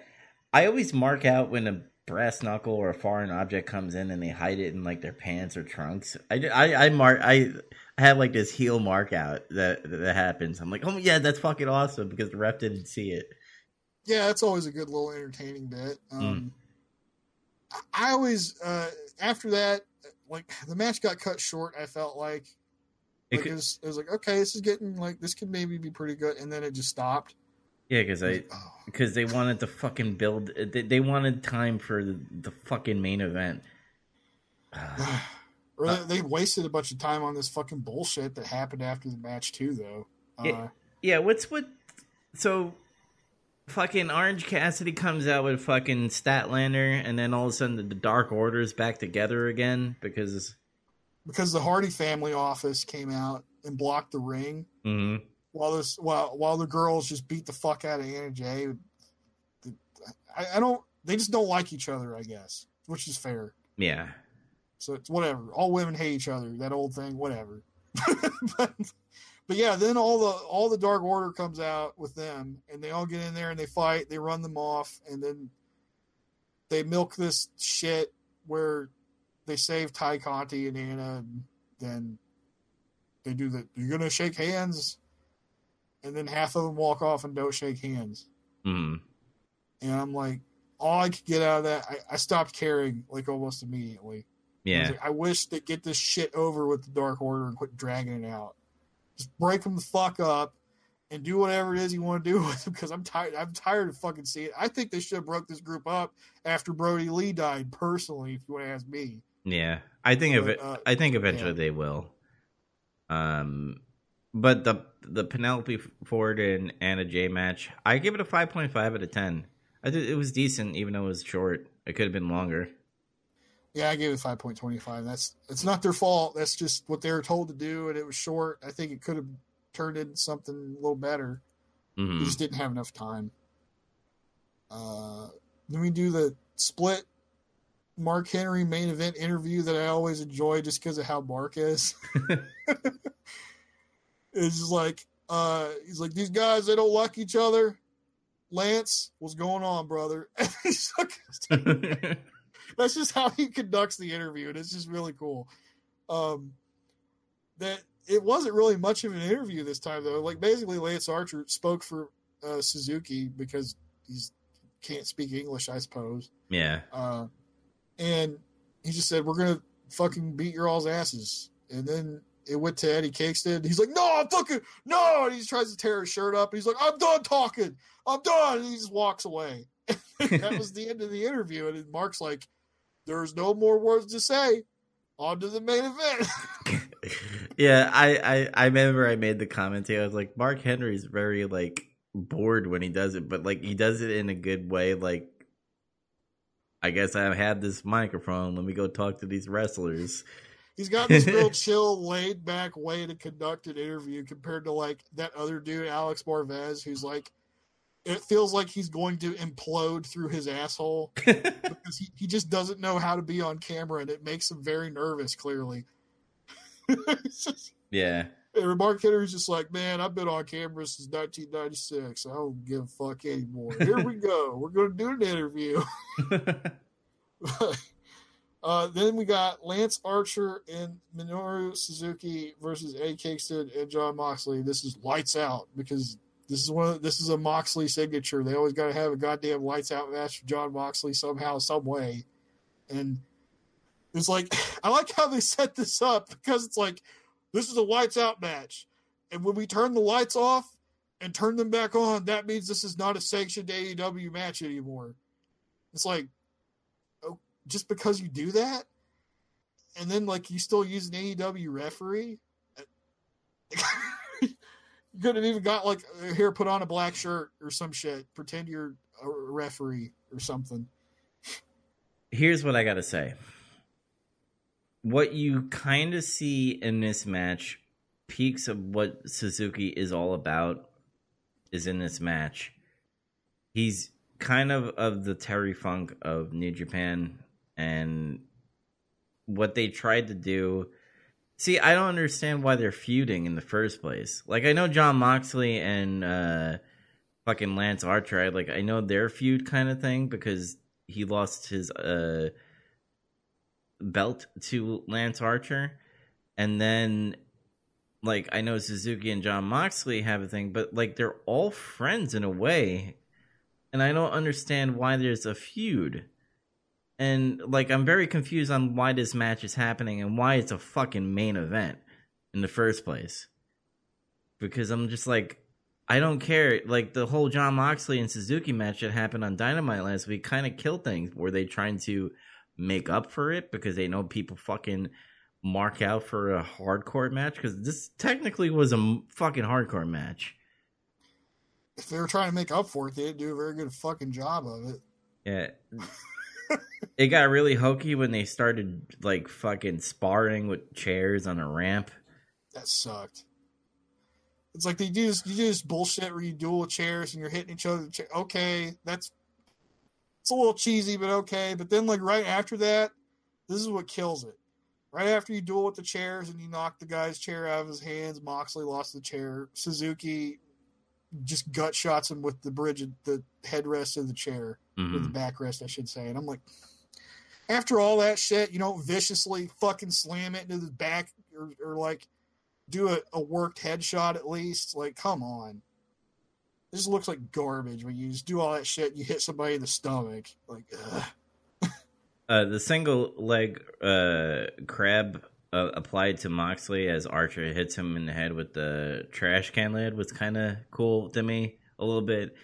I always mark out when a brass knuckle or a foreign object comes in and they hide it in like their pants or trunks. I, I, I mark I. I have like this heel mark out that that happens. I'm like, oh yeah, that's fucking awesome because the ref didn't see it. yeah, that's always a good little entertaining bit. Mm. I always uh, after that, like the match got cut short. I felt like, It like it, was, it was like okay, this is getting like this could maybe be pretty good, and then it just stopped. Yeah, because I Oh, because they wanted to fucking build. They, they wanted time for the, the fucking main event. *sighs* or Uh, they, they wasted a bunch of time on this fucking bullshit that happened after the match too, though. Uh, Yeah. Yeah, what's what? So, fucking Orange Cassidy comes out with fucking Statlander, and then all of a sudden the, the Dark Order's back together again because. because the Hardy family office came out and blocked the ring mhm. while this while while the girls just beat the fuck out of Anna Jay. I, I don't. They just don't like each other, I guess, which is fair. Yeah, So it's whatever. All women hate each other. That old thing, whatever. *laughs* but, but yeah, then all the all the Dark Order comes out with them, and they all get in there and they fight. They run them off, and then they milk this shit where they save Tay Conti and Anna, and then they do the you're gonna shake hands, and then half of them walk off and don't shake hands. Mm. And I'm like, all I could get out of that, I, I stopped caring like almost immediately. I, Yeah. like, I wish they get this shit over with the Dark Order and quit dragging it out. Just break them the fuck up and do whatever it is you want to do *laughs* with them because I'm tired. I'm tired of fucking seeing it. I think they should have broke this group up after Brodie Lee died. Personally, if you want to ask me, Yeah, I think of But, uh, I think eventually yeah. they will. Um, but the the Penelope Ford and Anna Jay match, I give it a five point five out of ten. I did, it was decent, even though it was short. It could have been longer. Yeah, I gave it five point twenty five. That's it's not their fault. That's just what they were told to do, and it was short. I think it could have turned into something a little better. We hmm just didn't have enough time. Uh, then we do the split Mark Henry main event interview that I always enjoy just because of how Mark is. *laughs* it's just like uh, he's like these guys they don't like each other. Lance, what's going on, brother? *laughs* That's just how he conducts the interview, and it's just really cool. Um, that it wasn't really much of an interview this time though. Like basically, Lance Archer spoke for uh, Suzuki because he's can't speak English, I suppose. yeah, Uh, and he just said, "We're gonna fucking beat your all's asses." And then it went to Eddie Kingston. He's like, "No, I'm fucking no!" And he tries to tear his shirt up. And he's like, "I'm done talking. I'm done." And he just walks away. *laughs* that was the end of the interview. And Mark's like, "There's no more words to say. On to the main event." *laughs* yeah. I, I I remember I made the comment. here. I was like, Mark Henry's very like bored when he does it, but like he does it in a good way. Like, I guess I had this microphone. Let me go talk to these wrestlers. He's got this real *laughs* chill, laid back way to conduct an interview compared to like that other dude, Alex Marvez, who's like, it feels like he's going to implode through his asshole *laughs* because he, he just doesn't know how to be on camera and it makes him very nervous, clearly. *laughs* Just- yeah. and Mark Henry's just like, man, I've been on camera since 1996. I don't give a fuck anymore. Here we go. We're going to do an interview. *laughs* uh, then we got Lance Archer and Minoru Suzuki versus Eddie Kingston and Jon Moxley. This is lights out because this is one. This is a Moxley signature. They always got to have a goddamn lights out match for Jon Moxley somehow, some way. And it's like *laughs* I like how they set this up because it's like this is a lights out match, and when we turn the lights off and turn them back on, that means this is not a sanctioned AEW match anymore. It's like oh, just because you do that, and then like you still use an AEW referee. *laughs* *laughs* you could have even got like uh, here, put on a black shirt or some shit. Pretend you're a referee or something. Here's what I gotta say. What you kind of see in this match, peaks of what Suzuki is all about, is in this match. He's kind of of the Terry Funk of New Japan, and what they tried to do. See, I don't understand why they're feuding in the first place. Like, I know Jon Moxley and uh, fucking Lance Archer. I like, I know their feud kind of thing because he lost his uh belt to Lance Archer, and then like I know Suzuki and Jon Moxley have a thing, but like they're all friends in a way, and I don't understand why there's a feud. And like I'm very confused on why this match is happening and why it's a fucking main event in the first place. Because I'm just like I don't care. Like the whole Jon Moxley and Suzuki match that happened on Dynamite last week kind of killed things. Were they trying to make up for it because they know people fucking mark out for a hardcore match? Because this technically was a fucking hardcore match. If they were trying to make up for it, they didn't do a very good fucking job of it. Yeah. *laughs* it got really hokey when they started like fucking sparring with chairs on a ramp. That sucked. It's like they do this, you do this bullshit where you duel chairs and you're hitting each other. Okay, that's it's a little cheesy, but okay. But then like right after that, this is what kills it. right after you duel with the chairs and you knock the guy's chair out of his hands, Moxley lost the chair. Suzuki just gut shots him with the bridge, the headrest of the chair, mm-hmm. with the backrest, I should say. And I'm like, after all that shit, you don't viciously fucking slam it into the back or, or like do a, a worked headshot at least. Like, come on. This looks like garbage when you just do all that shit. you hit somebody in the stomach. Like, uh, the single leg uh, crab uh, applied to Moxley as Archer hits him in the head with the trash can lid was kind of cool to me a little bit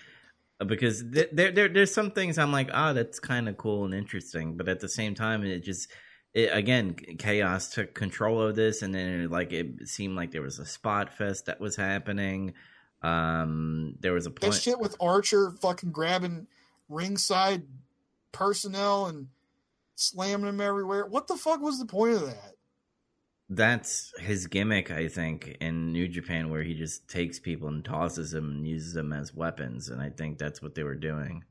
uh, because th- there, there there's some things I'm like, oh, that's kind of cool and interesting, but at the same time, it just it, again, chaos took control of this, and then it, like it seemed like there was a spot fest that was happening. Um, there was a point. That shit with Archer fucking grabbing ringside personnel and slamming them everywhere. What the fuck was the point of that? That's his gimmick, I think, in New Japan, where he just takes people and tosses them and uses them as weapons, and I think that's what they were doing.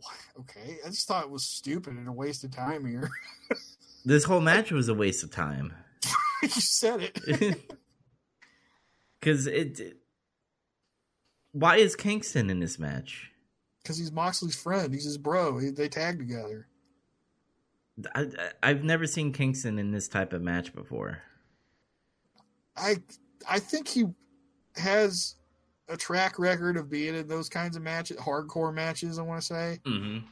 *laughs* Okay, I just thought it was stupid and a waste of time here. *laughs* this whole match was a waste of time. *laughs* you said it. Because it, it. Why is Kingston in this match? Because he's Moxley's friend. He's his bro. He, they tag together. I, I've never seen Kingston in this type of match before. I I think he has a track record of being in those kinds of matches, hardcore matches. I want to say. Mm-hmm.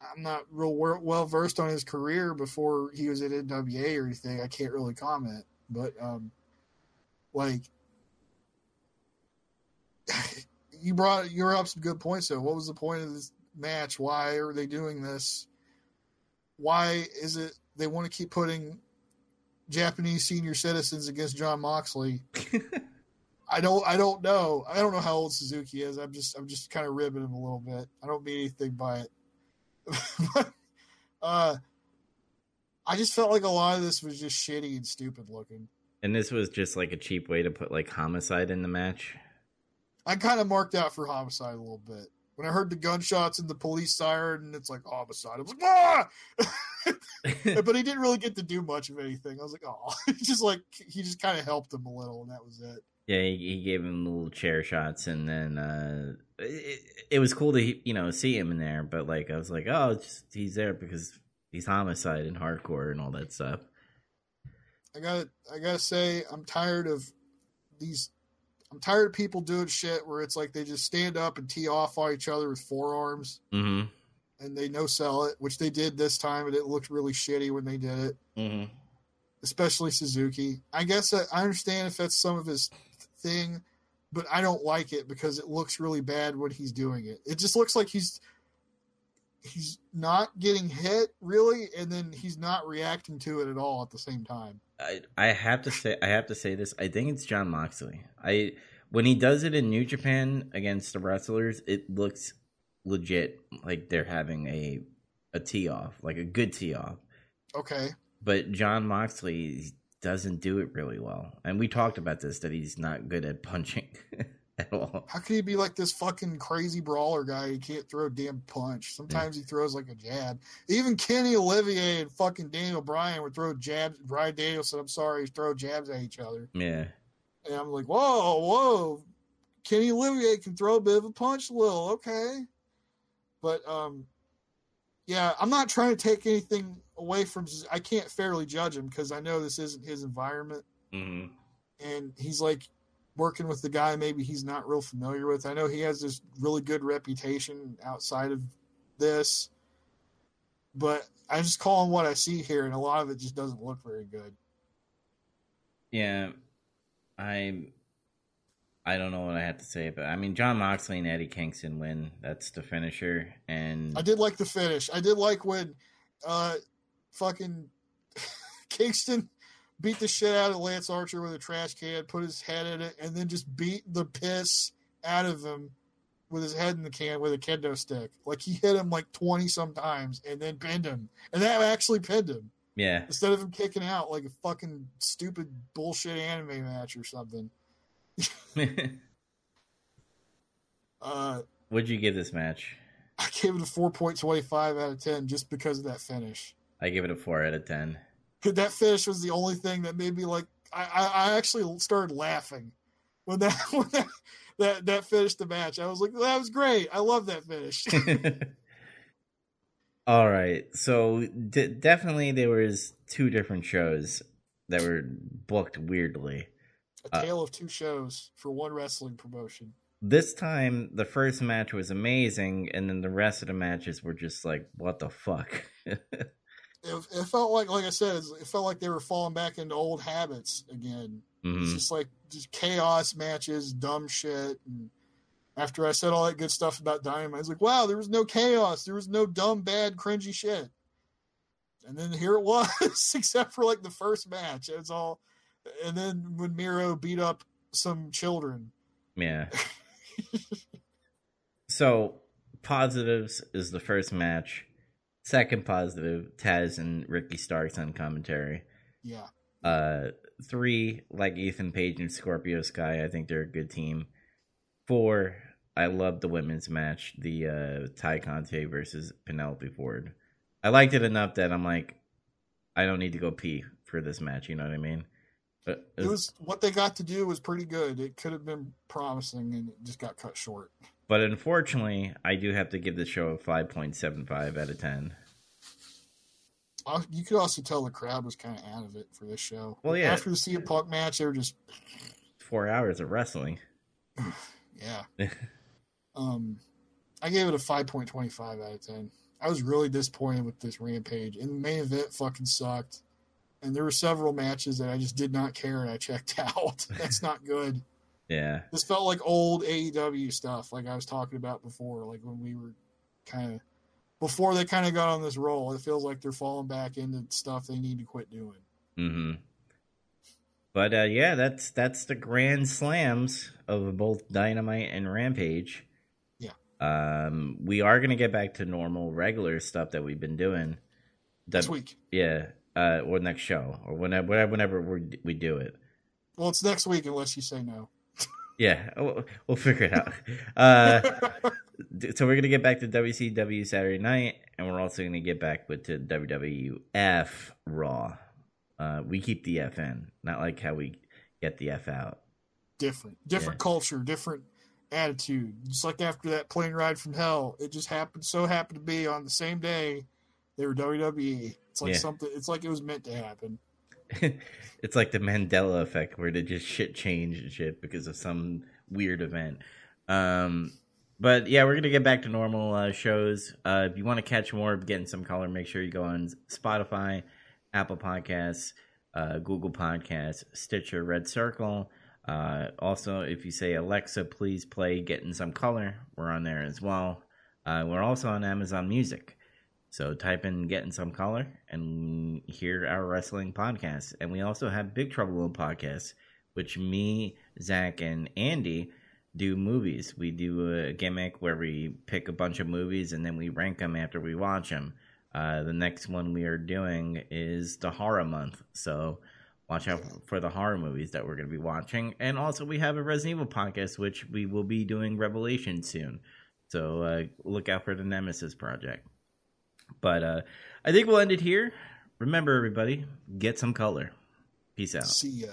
I'm not real well versed on his career before he was at NWA or anything. I can't really comment, but um, like *laughs* you brought you're up some good points though. What was the point of this match? Why are they doing this? Why is it they want to keep putting Japanese senior citizens against Jon Moxley? *laughs* I don't I don't know. I don't know how old Suzuki is. I'm just I'm just kind of ribbing him a little bit. I don't mean anything by it. but *laughs* uh I just felt like a lot of this was just shitty and stupid looking. And this was just like a cheap way to put like homicide in the match. I kind of marked out for homicide a little bit. When I heard the gunshots and the police siren and it's like homicide, I was like, ah! *laughs* *laughs* but he didn't really get to do much of anything. I was like, oh, *laughs* just like he just kind of helped him a little, and that was it. Yeah, he, he, gave him little chair shots, and then uh, it, it, was cool to you know see him in there. But like, I was like, oh, just, he's there because he's homicide and hardcore and all that stuff. I got I gotta say, I'm tired of these. I'm tired of people doing shit where it's like they just stand up and tee off on each other with forearms, mm-hmm. and they no sell it, which they did this time, and it looked really shitty when they did it. Mm-hmm. Especially Suzuki. I guess I, I understand if that's some of his thing, but I don't like it because it looks really bad when he's doing it. It just looks like he's he's not getting hit really, and then he's not reacting to it at all at the same time. I I have to say I have to say this. I think it's Jon Moxley. I when he does it in New Japan against the wrestlers, it looks legit like they're having a a tee off, like a good tee off. Okay. But Jon Moxley doesn't do it really well. And we talked about this that he's not good at punching *laughs* at all. How can he be like this fucking crazy brawler guy? He can't throw a damn punch. Sometimes yeah. he throws like a jab. Even Kenny Olivier and fucking Daniel Bryan would throw jabs. Bryan Danielson, I'm sorry, throw jabs at each other. Yeah. And I'm like, whoa, whoa. Kenny Olivier can throw a bit of a punch, Lil. Okay. But um, yeah, I'm not trying to take anything away from. I can't fairly judge him because I know this isn't his environment, mm-hmm. and he's like working with the guy maybe he's not real familiar with. I know he has this really good reputation outside of this, but I'm just calling what I see here, and a lot of it just doesn't look very good. Yeah, I'm. I don't know what I have to say, but I mean, Jon Moxley and Eddie Kingston win. That's the finisher, and I did like the finish. I did like when uh, fucking *laughs* Kingston beat the shit out of Lance Archer with a trash can, put his head in it, and then just beat the piss out of him with his head in the can with a kendo stick. Like he hit him like twenty sometimes and then pinned him, and that actually pinned him. Yeah. Instead of him kicking out like a fucking stupid bullshit anime match or something. *laughs* uh, What'd you give this match? I gave it a four point twenty five out of ten just because of that finish. I give it a four out of ten. That finish was the only thing that made me like. I, I, I actually started laughing when that *laughs* when that, that that finished the match. I was like, that was great. I love that finish. *laughs* All right, so d- definitely there was two different shows that were booked weirdly. A tale uh, of two shows for one wrestling promotion. This time, the first match was amazing, and then the rest of the matches were just like, "What the fuck." *laughs* it, it, felt like, like I said, it felt like they were falling back into old habits again. Mm-hmm. It's just like just chaos matches, dumb shit. And after I said all that good stuff about Dynamite, I was like, wow, there was no chaos. There was no dumb, bad, cringy shit. And then here it *laughs* was, except for like the first match. It was all. And then when Miro beat up some children. Yeah. *laughs* so, positives is the first match. Second positive, Taz and Ricky Starks on commentary. Yeah. Uh, three, like Ethan Page and Scorpio Sky. I think they're a good team. Four, I love the women's match, the uh, Tay Conti versus Penelope Ford. I liked it enough that I'm like, I don't need to go pee for this match. You know what I mean? But it was, it was what they got to do was pretty good. It could have been promising, and it just got cut short. But unfortunately, I do have to give the show a five point seven five out of ten you could also tell the crowd was kind of out of it for this show. Well, yeah. After the CM Punk match, they were just four hours of wrestling. *sighs* yeah. *laughs* um, I gave it a five point twenty five out of ten. I was really disappointed with this Rampage, and the main event fucking sucked. And there were several matches that I just did not care, and I checked *laughs* out. That's not good. Yeah. This felt like old AEW stuff, like I was talking about before, like when we were kind of before they kind of got on this roll. It feels like they're falling back into stuff they need to quit doing. Mm-hmm. But uh, yeah, that's that's the grand slams of both Dynamite and Rampage. Yeah. Um, we are gonna get back to normal, regular stuff that we've been doing. This week. Yeah. Uh, or next show, or whenever whenever we we do it. Well, it's next week unless you say no. Yeah, we'll, we'll figure it out. *laughs* Uh, so we're gonna get back to WCW Saturday Night, and we're also gonna get back with to WWF Raw. Uh, we keep the F in, not like how we get the F out. Different, different yeah. culture, different attitude. Just like after that plane ride from hell, it just happened. So happened to be on the same day they were WWE. It's like yeah. something. It's like it was meant to happen. *laughs* it's like the Mandela effect, where they just shit change and shit because of some weird event. Um, but yeah, we're gonna get back to normal uh, shows. Uh, if you want to catch more of getting some color, make sure you go on Spotify, Apple Podcasts, uh, Google Podcasts, Stitcher, Red Circle. Uh, also, if you say Alexa, please play "Getting Some Color," we're on there as well. Uh, we're also on Amazon Music, so type in "Getting Some Color" and hear our wrestling podcast. And we also have Big Trouble in Podcasts, which me, Zach, and Andy do movies. We do a gimmick where we pick a bunch of movies and then we rank them after we watch them. Uh, the next one we are doing is the horror month, so watch out for the horror movies that we're going to be watching. And also, we have a Resident Evil podcast, which we will be doing Revelation soon. So uh, look out for the Nemesis project. But uh, I think we'll end it here. Remember, everybody, get some color. Peace out. See ya.